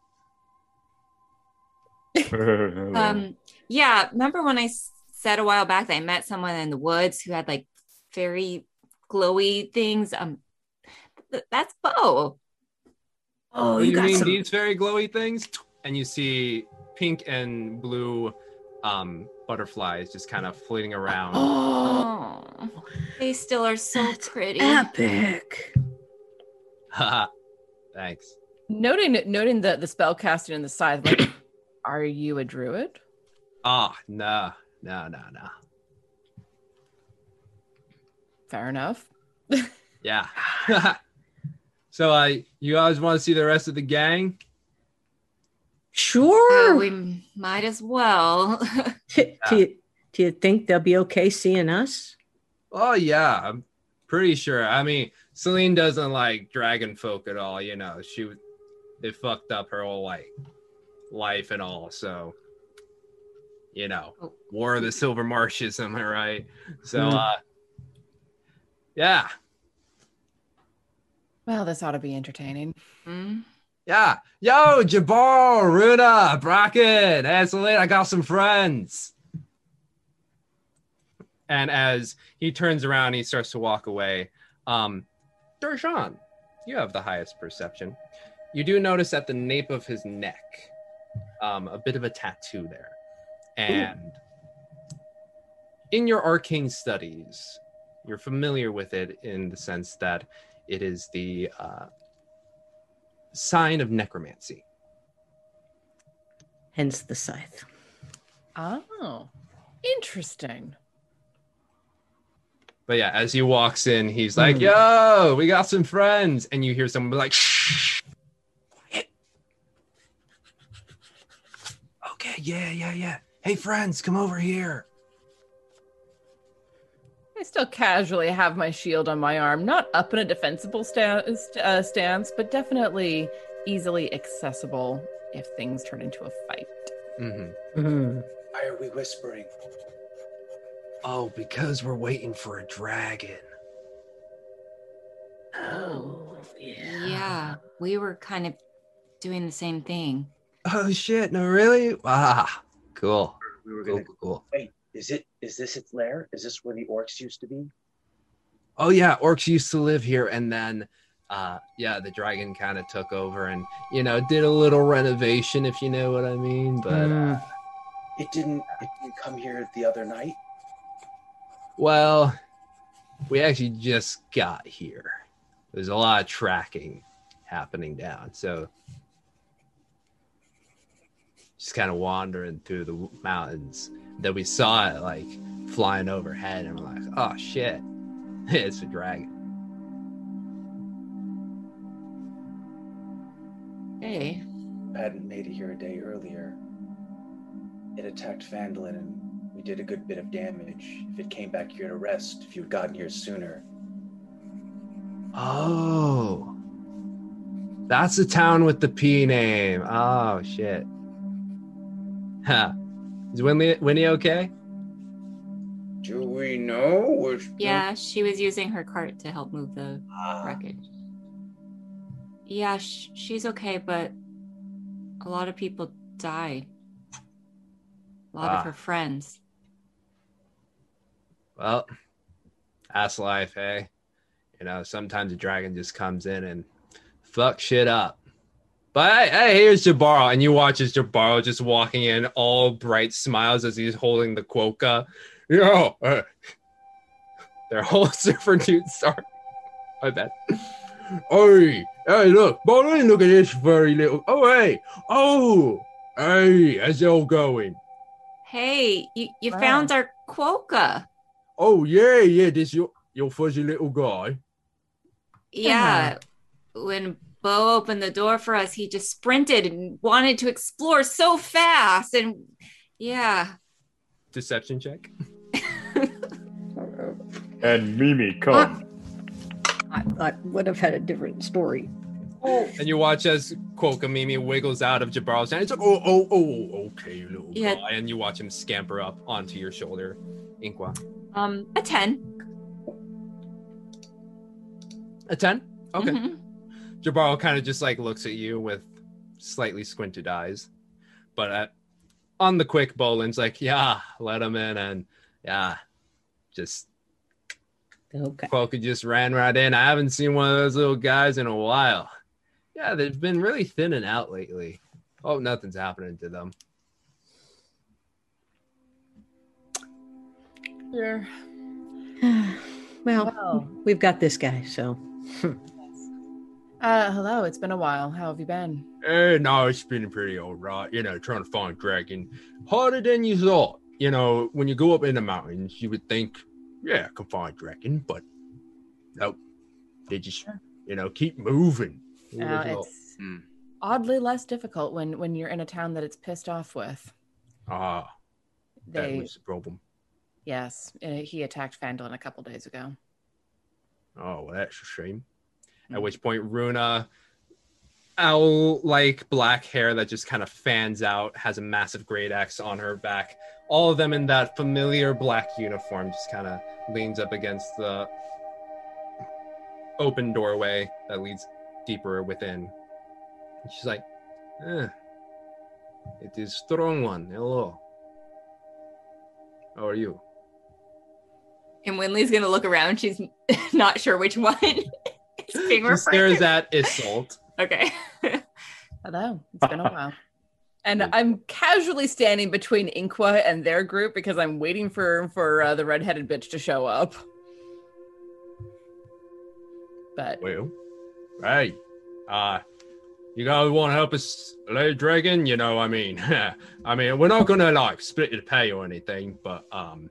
Um, yeah, remember when I s- said a while back that I met someone in the woods who had like very glowy things? Um, th- that's Bo. Oh, you, mean these very glowy things? And you see pink and blue um butterflies just kind of floating around. Oh, they still are so pretty. Epic. Haha. Thanks. Noting noting the the spell casting and the size, like, are you a druid? Ah, no, no, no, no. Fair enough. Yeah. so uh you guys want to see the rest of the gang? Sure. Uh, we might as well. do, you, do you think they'll be okay seeing us? Oh yeah, I'm pretty sure. I mean, Celine doesn't like dragon folk at all. You know, she it fucked up her whole like life and all. So, you know, War of the Silver Marshes. Am I right? So, Mhm. uh, yeah, Well, this ought to be entertaining. Yeah. Yo, Jabbar, Runa, Bracken, Celine, I got some friends. And as he turns around, he starts to walk away. Um, Darjan, you have the highest perception. You do notice at the nape of his neck, um, a bit of a tattoo there. And in your arcane studies, you're familiar with it in the sense that it is the uh, sign of necromancy. Hence the scythe. Oh, interesting. But yeah, as he walks in, he's like, hmm. "Yo, we got some friends," and you hear someone be like, "Shh, quiet." Okay, yeah, yeah, yeah. Hey, friends, come over here. I still casually have my shield on my arm, not up in a defensible sta- st- uh, stance, but definitely easily accessible if things turn into a fight. Mm-hmm. Why are we whispering? Oh, because we're waiting for a dragon. Oh, yeah. Yeah, we were kind of doing the same thing. Oh shit! No, really? Ah, cool. We were Cool, gonna cool, cool. wait. Is it? Is this its lair? Is this where the orcs used to be? Oh yeah, orcs used to live here, and then, uh, yeah, the dragon kind of took over, and you know, did a little renovation, if you know what I mean. But uh, It didn't. It didn't come here the other night. well, we actually just got here. There's a lot of tracking happening down, so just kind of wandering through the mountains. Then we saw it like flying overhead, and we're like, "Oh shit, it's a dragon." Hey. I hadn't made it here a day earlier. It attacked Phandalin, and we did a good bit of damage. If it came back here to rest, if you'd gotten here sooner, Oh, that's the town with the P name. Oh shit. Huh. Is Winnie, Winnie okay? do we know? Which Yeah, she was using her cart to help move the Ah. wreckage. Yeah, sh- she's okay, but a lot of people died. A lot Ah. of her friends. Well, that's life, hey. You know, sometimes a dragon just comes in and fuck shit up. But hey, hey, here's Jabaro, and you watch as Jabaro just walking in, all bright smiles as he's holding the quokka. Yo, uh, their whole super dudes start. I bet. Hey, hey, look, Bolin, look at this very little. Oh, hey, oh, hey, how's it all going? Hey, you, you found our quokka. Oh, yeah, yeah, this your your fuzzy little guy. Yeah. When Bo opened the door for us, he just sprinted and wanted to explore so fast. And yeah. Deception check. And Mimi, come. I, I would have had a different story. And you watch as Quokka Mimi wiggles out of Jabaro's hand. It's like, oh, oh, oh, okay, little Yeah. guy. And you watch him scamper up onto your shoulder. Inkwa. Um, a 10. A 10? Okay. Mhm. Jabaro kind of just like looks at you with slightly squinted eyes. But uh, on the quick, Bolin's like, yeah, let him in. And yeah, just Okay. Quokka just ran right in. I haven't seen one of those little guys in a while. Yeah, they've been really thinning out lately. Oh, nothing's happening to them. Yeah. well, we've got this guy, so. Uh, hello. It's been a while. How have you been? Eh, no, it's been pretty all right. You know, trying to find dragon harder than you thought. You know, when you go up in the mountains, you would think, yeah, I can find dragon, but nope. They just, you know, keep moving. Uh, Well, it's oddly less difficult when when you're in a town that it's pissed off with. Ah, that They was the problem. yes, uh, he attacked Phandalin a couple days ago. Oh, well, that's a shame. At which point, Runa, owl like black hair that just kind of fans out, has a massive great axe on her back. All of them in that familiar black uniform, just kind of leans up against the open doorway that leads deeper within. And she's like, eh, it is strong one. Hello. How are you? And Winley's to look around. She's not sure which one being She referred stares to. at Isolt. Okay. Hello. It's been a while. And I'm casually standing between Inkwa and their group because I'm waiting for for uh, the redheaded bitch to show up. But Well, hey, uh, you guys want to help us lay a dragon? You know, I mean, I mean, we're not gonna like split the pay or anything, but um,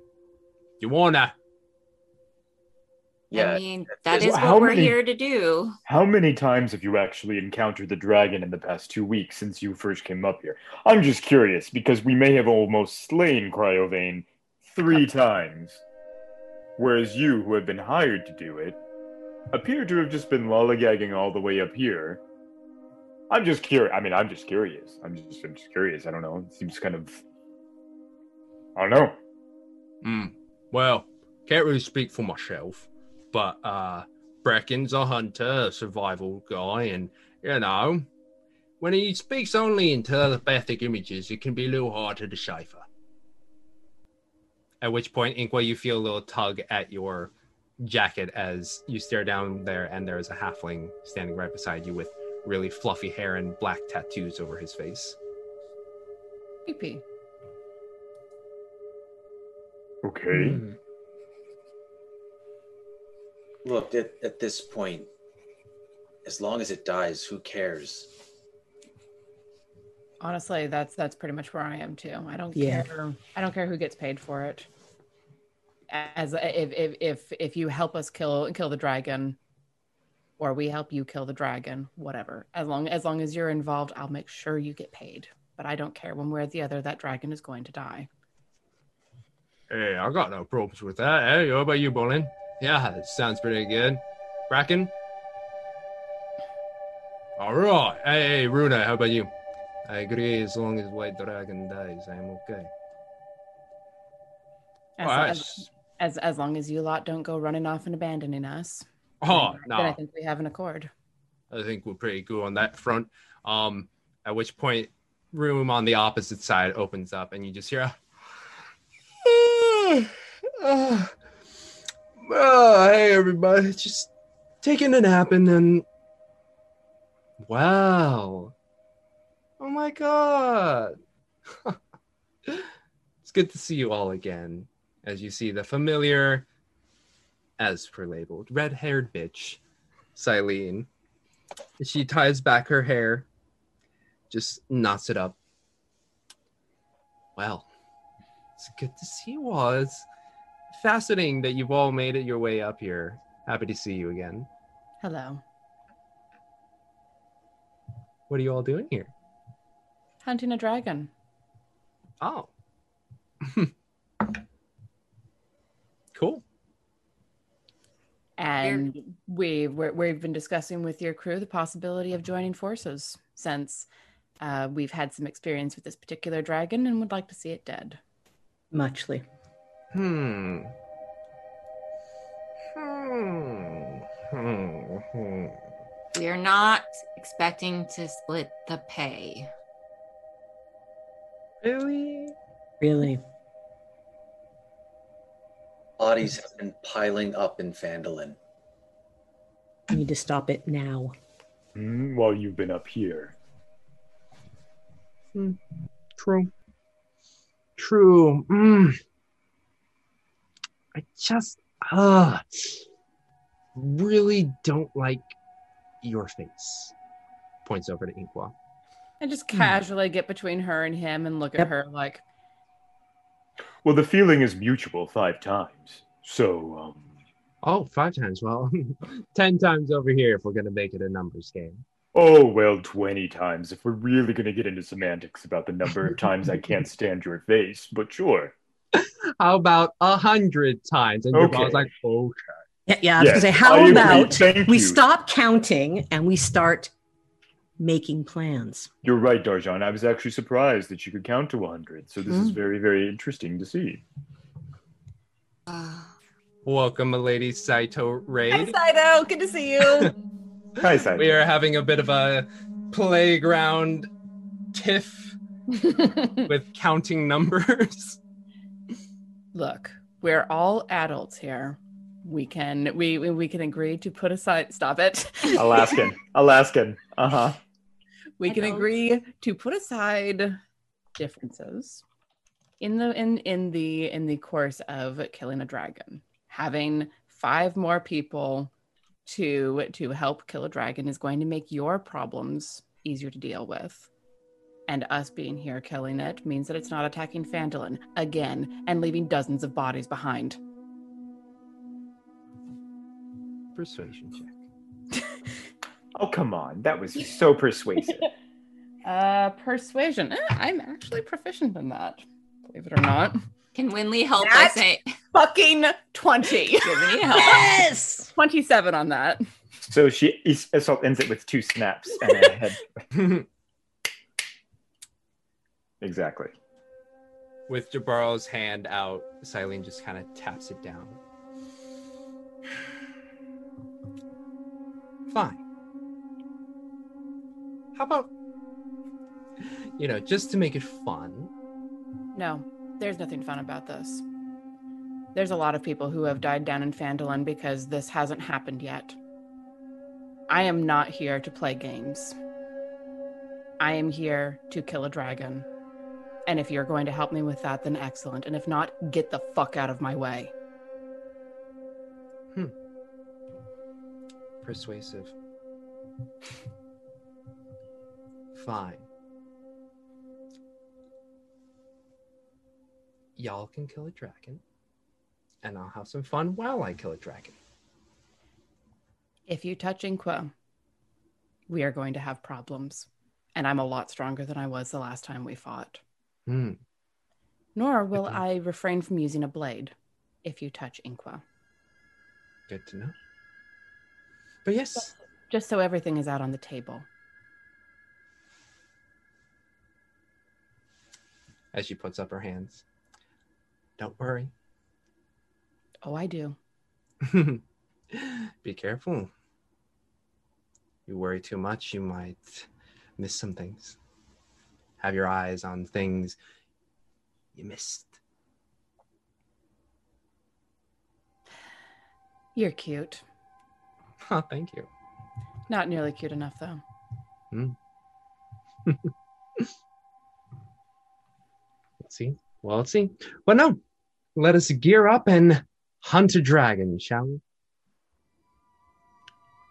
you wanna? I mean, that So is how what we're many- here to do. How many times have you actually encountered the dragon in the past two weeks since you first came up here? I'm just curious because we may have almost slain Cryovain three times, whereas you, who have been hired to do it, appear to have just been lollygagging all the way up here. I'm just curious. I mean, I'm just curious. I'm just, I'm just curious. I don't know. It seems kind of. I don't know. Hmm. Well, can't really speak for myself, but uh, Bracken's a hunter, a survival guy, and you know, when he speaks only in telepathic images, it can be a little hard to decipher. At which point, Inkwa, you feel a little tug at your jacket as you stare down there, and there's a halfling standing right beside you with really fluffy hair and black tattoos over his face. PP. Okay. Look, at, at this point, as long as it dies, who cares? honestly, that's that's pretty much where I am too. I don't Yeah. care. I don't care who gets paid for it. As if if if if you help us kill kill the dragon, or we help you kill the dragon, whatever. As long as long as you're involved, I'll make sure you get paid. But I don't care one way or the other. That dragon is going to die. Hey, I got no problems with that. Hey, how about you, Bolin? Yeah, that sounds pretty good. Bracken? All right. Hey, Runa, how about you? I agree. As long as White Dragon dies, I'm okay. As, Alright. as, as as long as you lot don't go running off and abandoning us. Oh, then I think we have an accord. I think we're pretty good on that front. Um, at which point, room on the opposite side opens up, and you just hear a. oh, hey, everybody. Just taking a nap, and then Wow. Oh my god. it's good to see you all again. As you see the familiar, as per labeled, red haired bitch, Silene. She ties back her hair, just knots it up. Well, it's good to see you all. It's fascinating that you've all made it your way up here. Happy to see you again. Hello. What are you all doing here? Hunting a dragon. Oh. cool. And we've we're, we've been discussing with your crew the possibility of joining forces since uh, we've had some experience with this particular dragon and would like to see it dead. Muchly. Hmm. Hmm. Hmm. Hmm. We're not expecting to split the pay. Really? Really? Bodies have been piling up in Phandalin. We need to stop it now. Hmm, while you've been up here. Hmm. True. True. Mm. I just uh really don't like your face. Points over to Inkwa. And just Hmm. casually get between her and him and look at her like, Well, the feeling is mutual five times. So, um, Oh, five times. Well, ten times over here if we're gonna make it a numbers game. oh, well, 20 times if we're really going to get into semantics about the number of times I can't stand your face, but sure. How about a hundred times? And okay. Okay. was like, okay. Yeah, yeah I was Yes, gonna say, how agree. about we you. stop counting and we start making plans? You're right, Darjan. I was actually surprised that you could count to 100. So this is Hmm. very, very interesting to see. Welcome, Lady Saito Raid. Hi, Saito, good to see you. Hi, Saito. We are having a bit of a playground tiff with counting numbers. Look, we're all adults here. We can we we we can agree to put aside stop it. Alaskan. Alaskan. Uh huh. we can agree to put aside differences in the in in the in the course of killing a dragon having five more people to to help kill a dragon is going to make your problems easier to deal with and us being here killing it means that it's not attacking Phandalin again and leaving dozens of bodies behind. Persuasion check. Oh, come on. That was so persuasive. Uh, persuasion. Eh, I'm actually proficient in that, believe it or not. Can Winley help That us say Fucking 20. help? Yes. 27 on that. So she is- assault ends it with two snaps and a head. Exactly. With Jabaro's hand out, Silene just kind of taps it down. Fine. How about, you know, just to make it fun? No, there's nothing fun about this. There's a lot of people who have died down in Phandalin because this hasn't happened yet. I am not here to play games. I am here to kill a dragon. And if you're going to help me with that, then excellent. And if not, get the fuck out of my way. Hmm. Persuasive. Fine. Y'all can kill a dragon, and I'll have some fun while I kill a dragon. If you touch Inkwa, we are going to have problems. And I'm a lot stronger than I was the last time we fought. Hmm. Nor will I refrain from using a blade if you touch Inkwa. Good to know. But yes, Just so everything is out on the table. as she puts up her hands, don't worry. Oh, I do. Be careful. You worry too much, you might miss some things. Have your eyes on things you missed. You're cute. Oh, thank you. Not nearly cute enough, though. Hmm. let's see. Well, let's see. But no, let us gear up and hunt a dragon, shall we?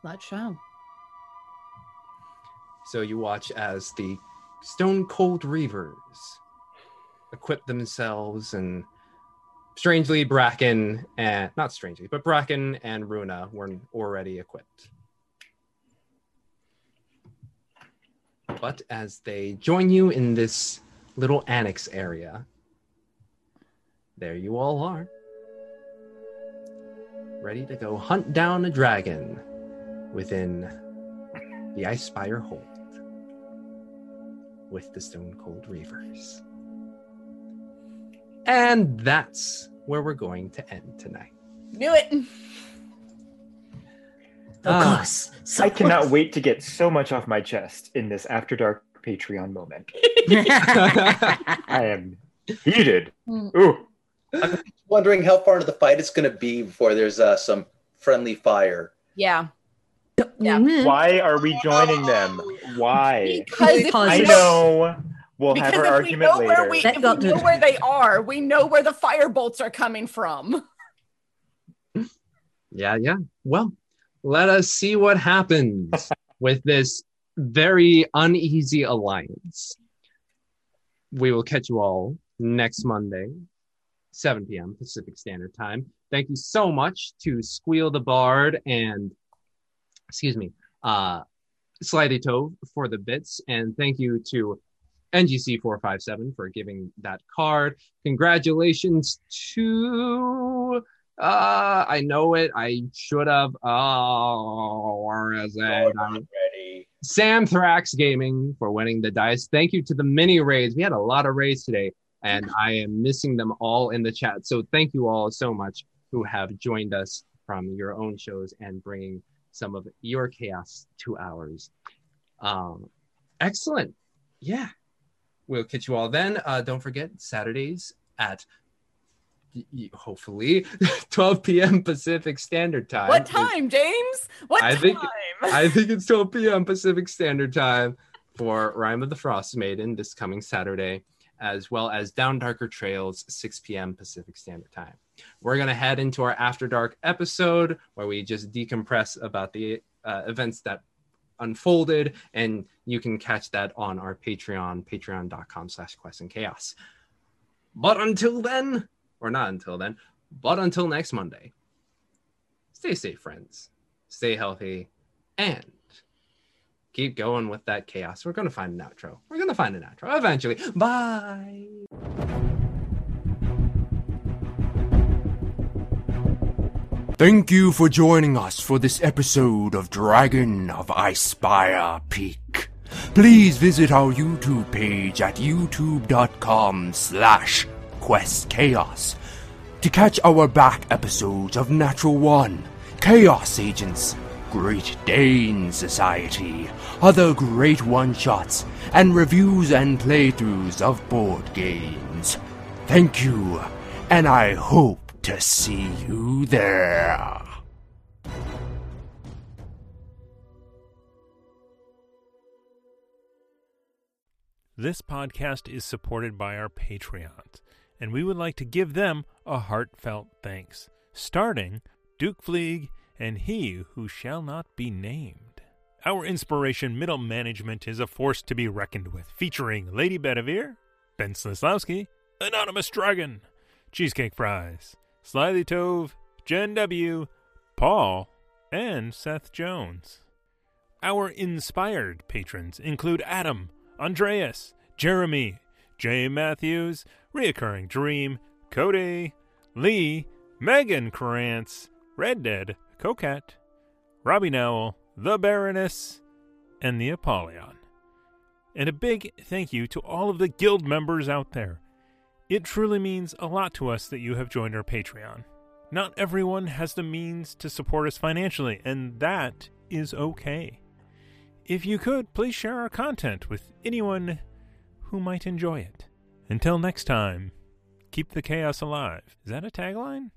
Let's show. So you watch as the Stone Cold Reavers equip themselves, and strangely, Bracken and not strangely, but Bracken and Runa were already equipped. But as they join you in this little annex area, there you all are. Ready to go hunt down a dragon within the Icespire Hold with the Stone Cold Reavers. And that's where we're going to end tonight. Knew it. Ah. I cannot wait to get so much off my chest in this After Dark Patreon moment. I am heated. Ooh. I'm wondering how far into the fight it's going to be before there's uh, some friendly fire. Yeah. Yeah. Why are we joining them? Why? Because if I we know. We'll because have our if we argument know later. where we, if we know where they are, we know where the fire bolts are coming from. Yeah, yeah. Well, let us see what happens with this very uneasy alliance. We will catch you all next Monday, 7 p.m. Pacific Standard Time. Thank you so much to Squeal the Bard and, excuse me, uh, Slithy Tove for the bits. And thank you to NGC457 for giving that card. Congratulations to uh I know it. I should have oh where is it? I'm- Sam Thrax Gaming for winning the dice. Thank you to the mini raids. We had a lot of raids today, and I am missing them all in the chat. So thank you all so much who have joined us from your own shows and bringing some of your chaos to ours. Um, excellent. Yeah. We'll catch you all then. Uh, don't forget Saturdays at y- y- hopefully 12 p.m. Pacific Standard Time. What time, James? What I time? think I think it's 12 p.m. Pacific Standard Time for Rime of the Frostmaiden this coming Saturday, as well as Down Darker Trails 6 p.m. Pacific Standard Time. We're gonna head into our After Dark episode where we just decompress about the uh, events that unfolded, and you can catch that on our Patreon, patreon.com/slash quest and chaos. But until then, or not until then, but until next Monday, stay safe, friends. Stay healthy and keep going with that chaos. We're going to find an outro. We're going to find an outro eventually. Bye. Thank you for joining us for this episode of Dragon of Icespire Peak. Please visit our YouTube page at youtube.com slash questchaos to catch our back episodes of Natural One, Chaos Agents, Great Dane Society, other great one-shots, and reviews and playthroughs of board games. Thank you, and I hope to see you there. This podcast is supported by our Patreons, and we would like to give them a heartfelt thanks, starting Duke Fleeg and He Who Shall Not Be Named. Our inspiration middle management is a force to be reckoned with, featuring Lady Bedivere, Ben Slislawski, Anonymous Dragon, Cheesecake Fries, Slithy Tove, Jen W., Paul, and Seth Jones. Our inspired patrons include Adam, Andreas, Jeremy, Jay Matthews, Reoccurring Dream, Cody, Lee, Megan Krantz, Red Dead, Coquette, Robbie Nowell, The Baroness, and the Apollyon. And a big thank you to all of the guild members out there. It truly means a lot to us that you have joined our Patreon. Not everyone has the means to support us financially, and that is okay. If you could, please share our content with anyone who might enjoy it. Until next time, keep the chaos alive. Is that a tagline?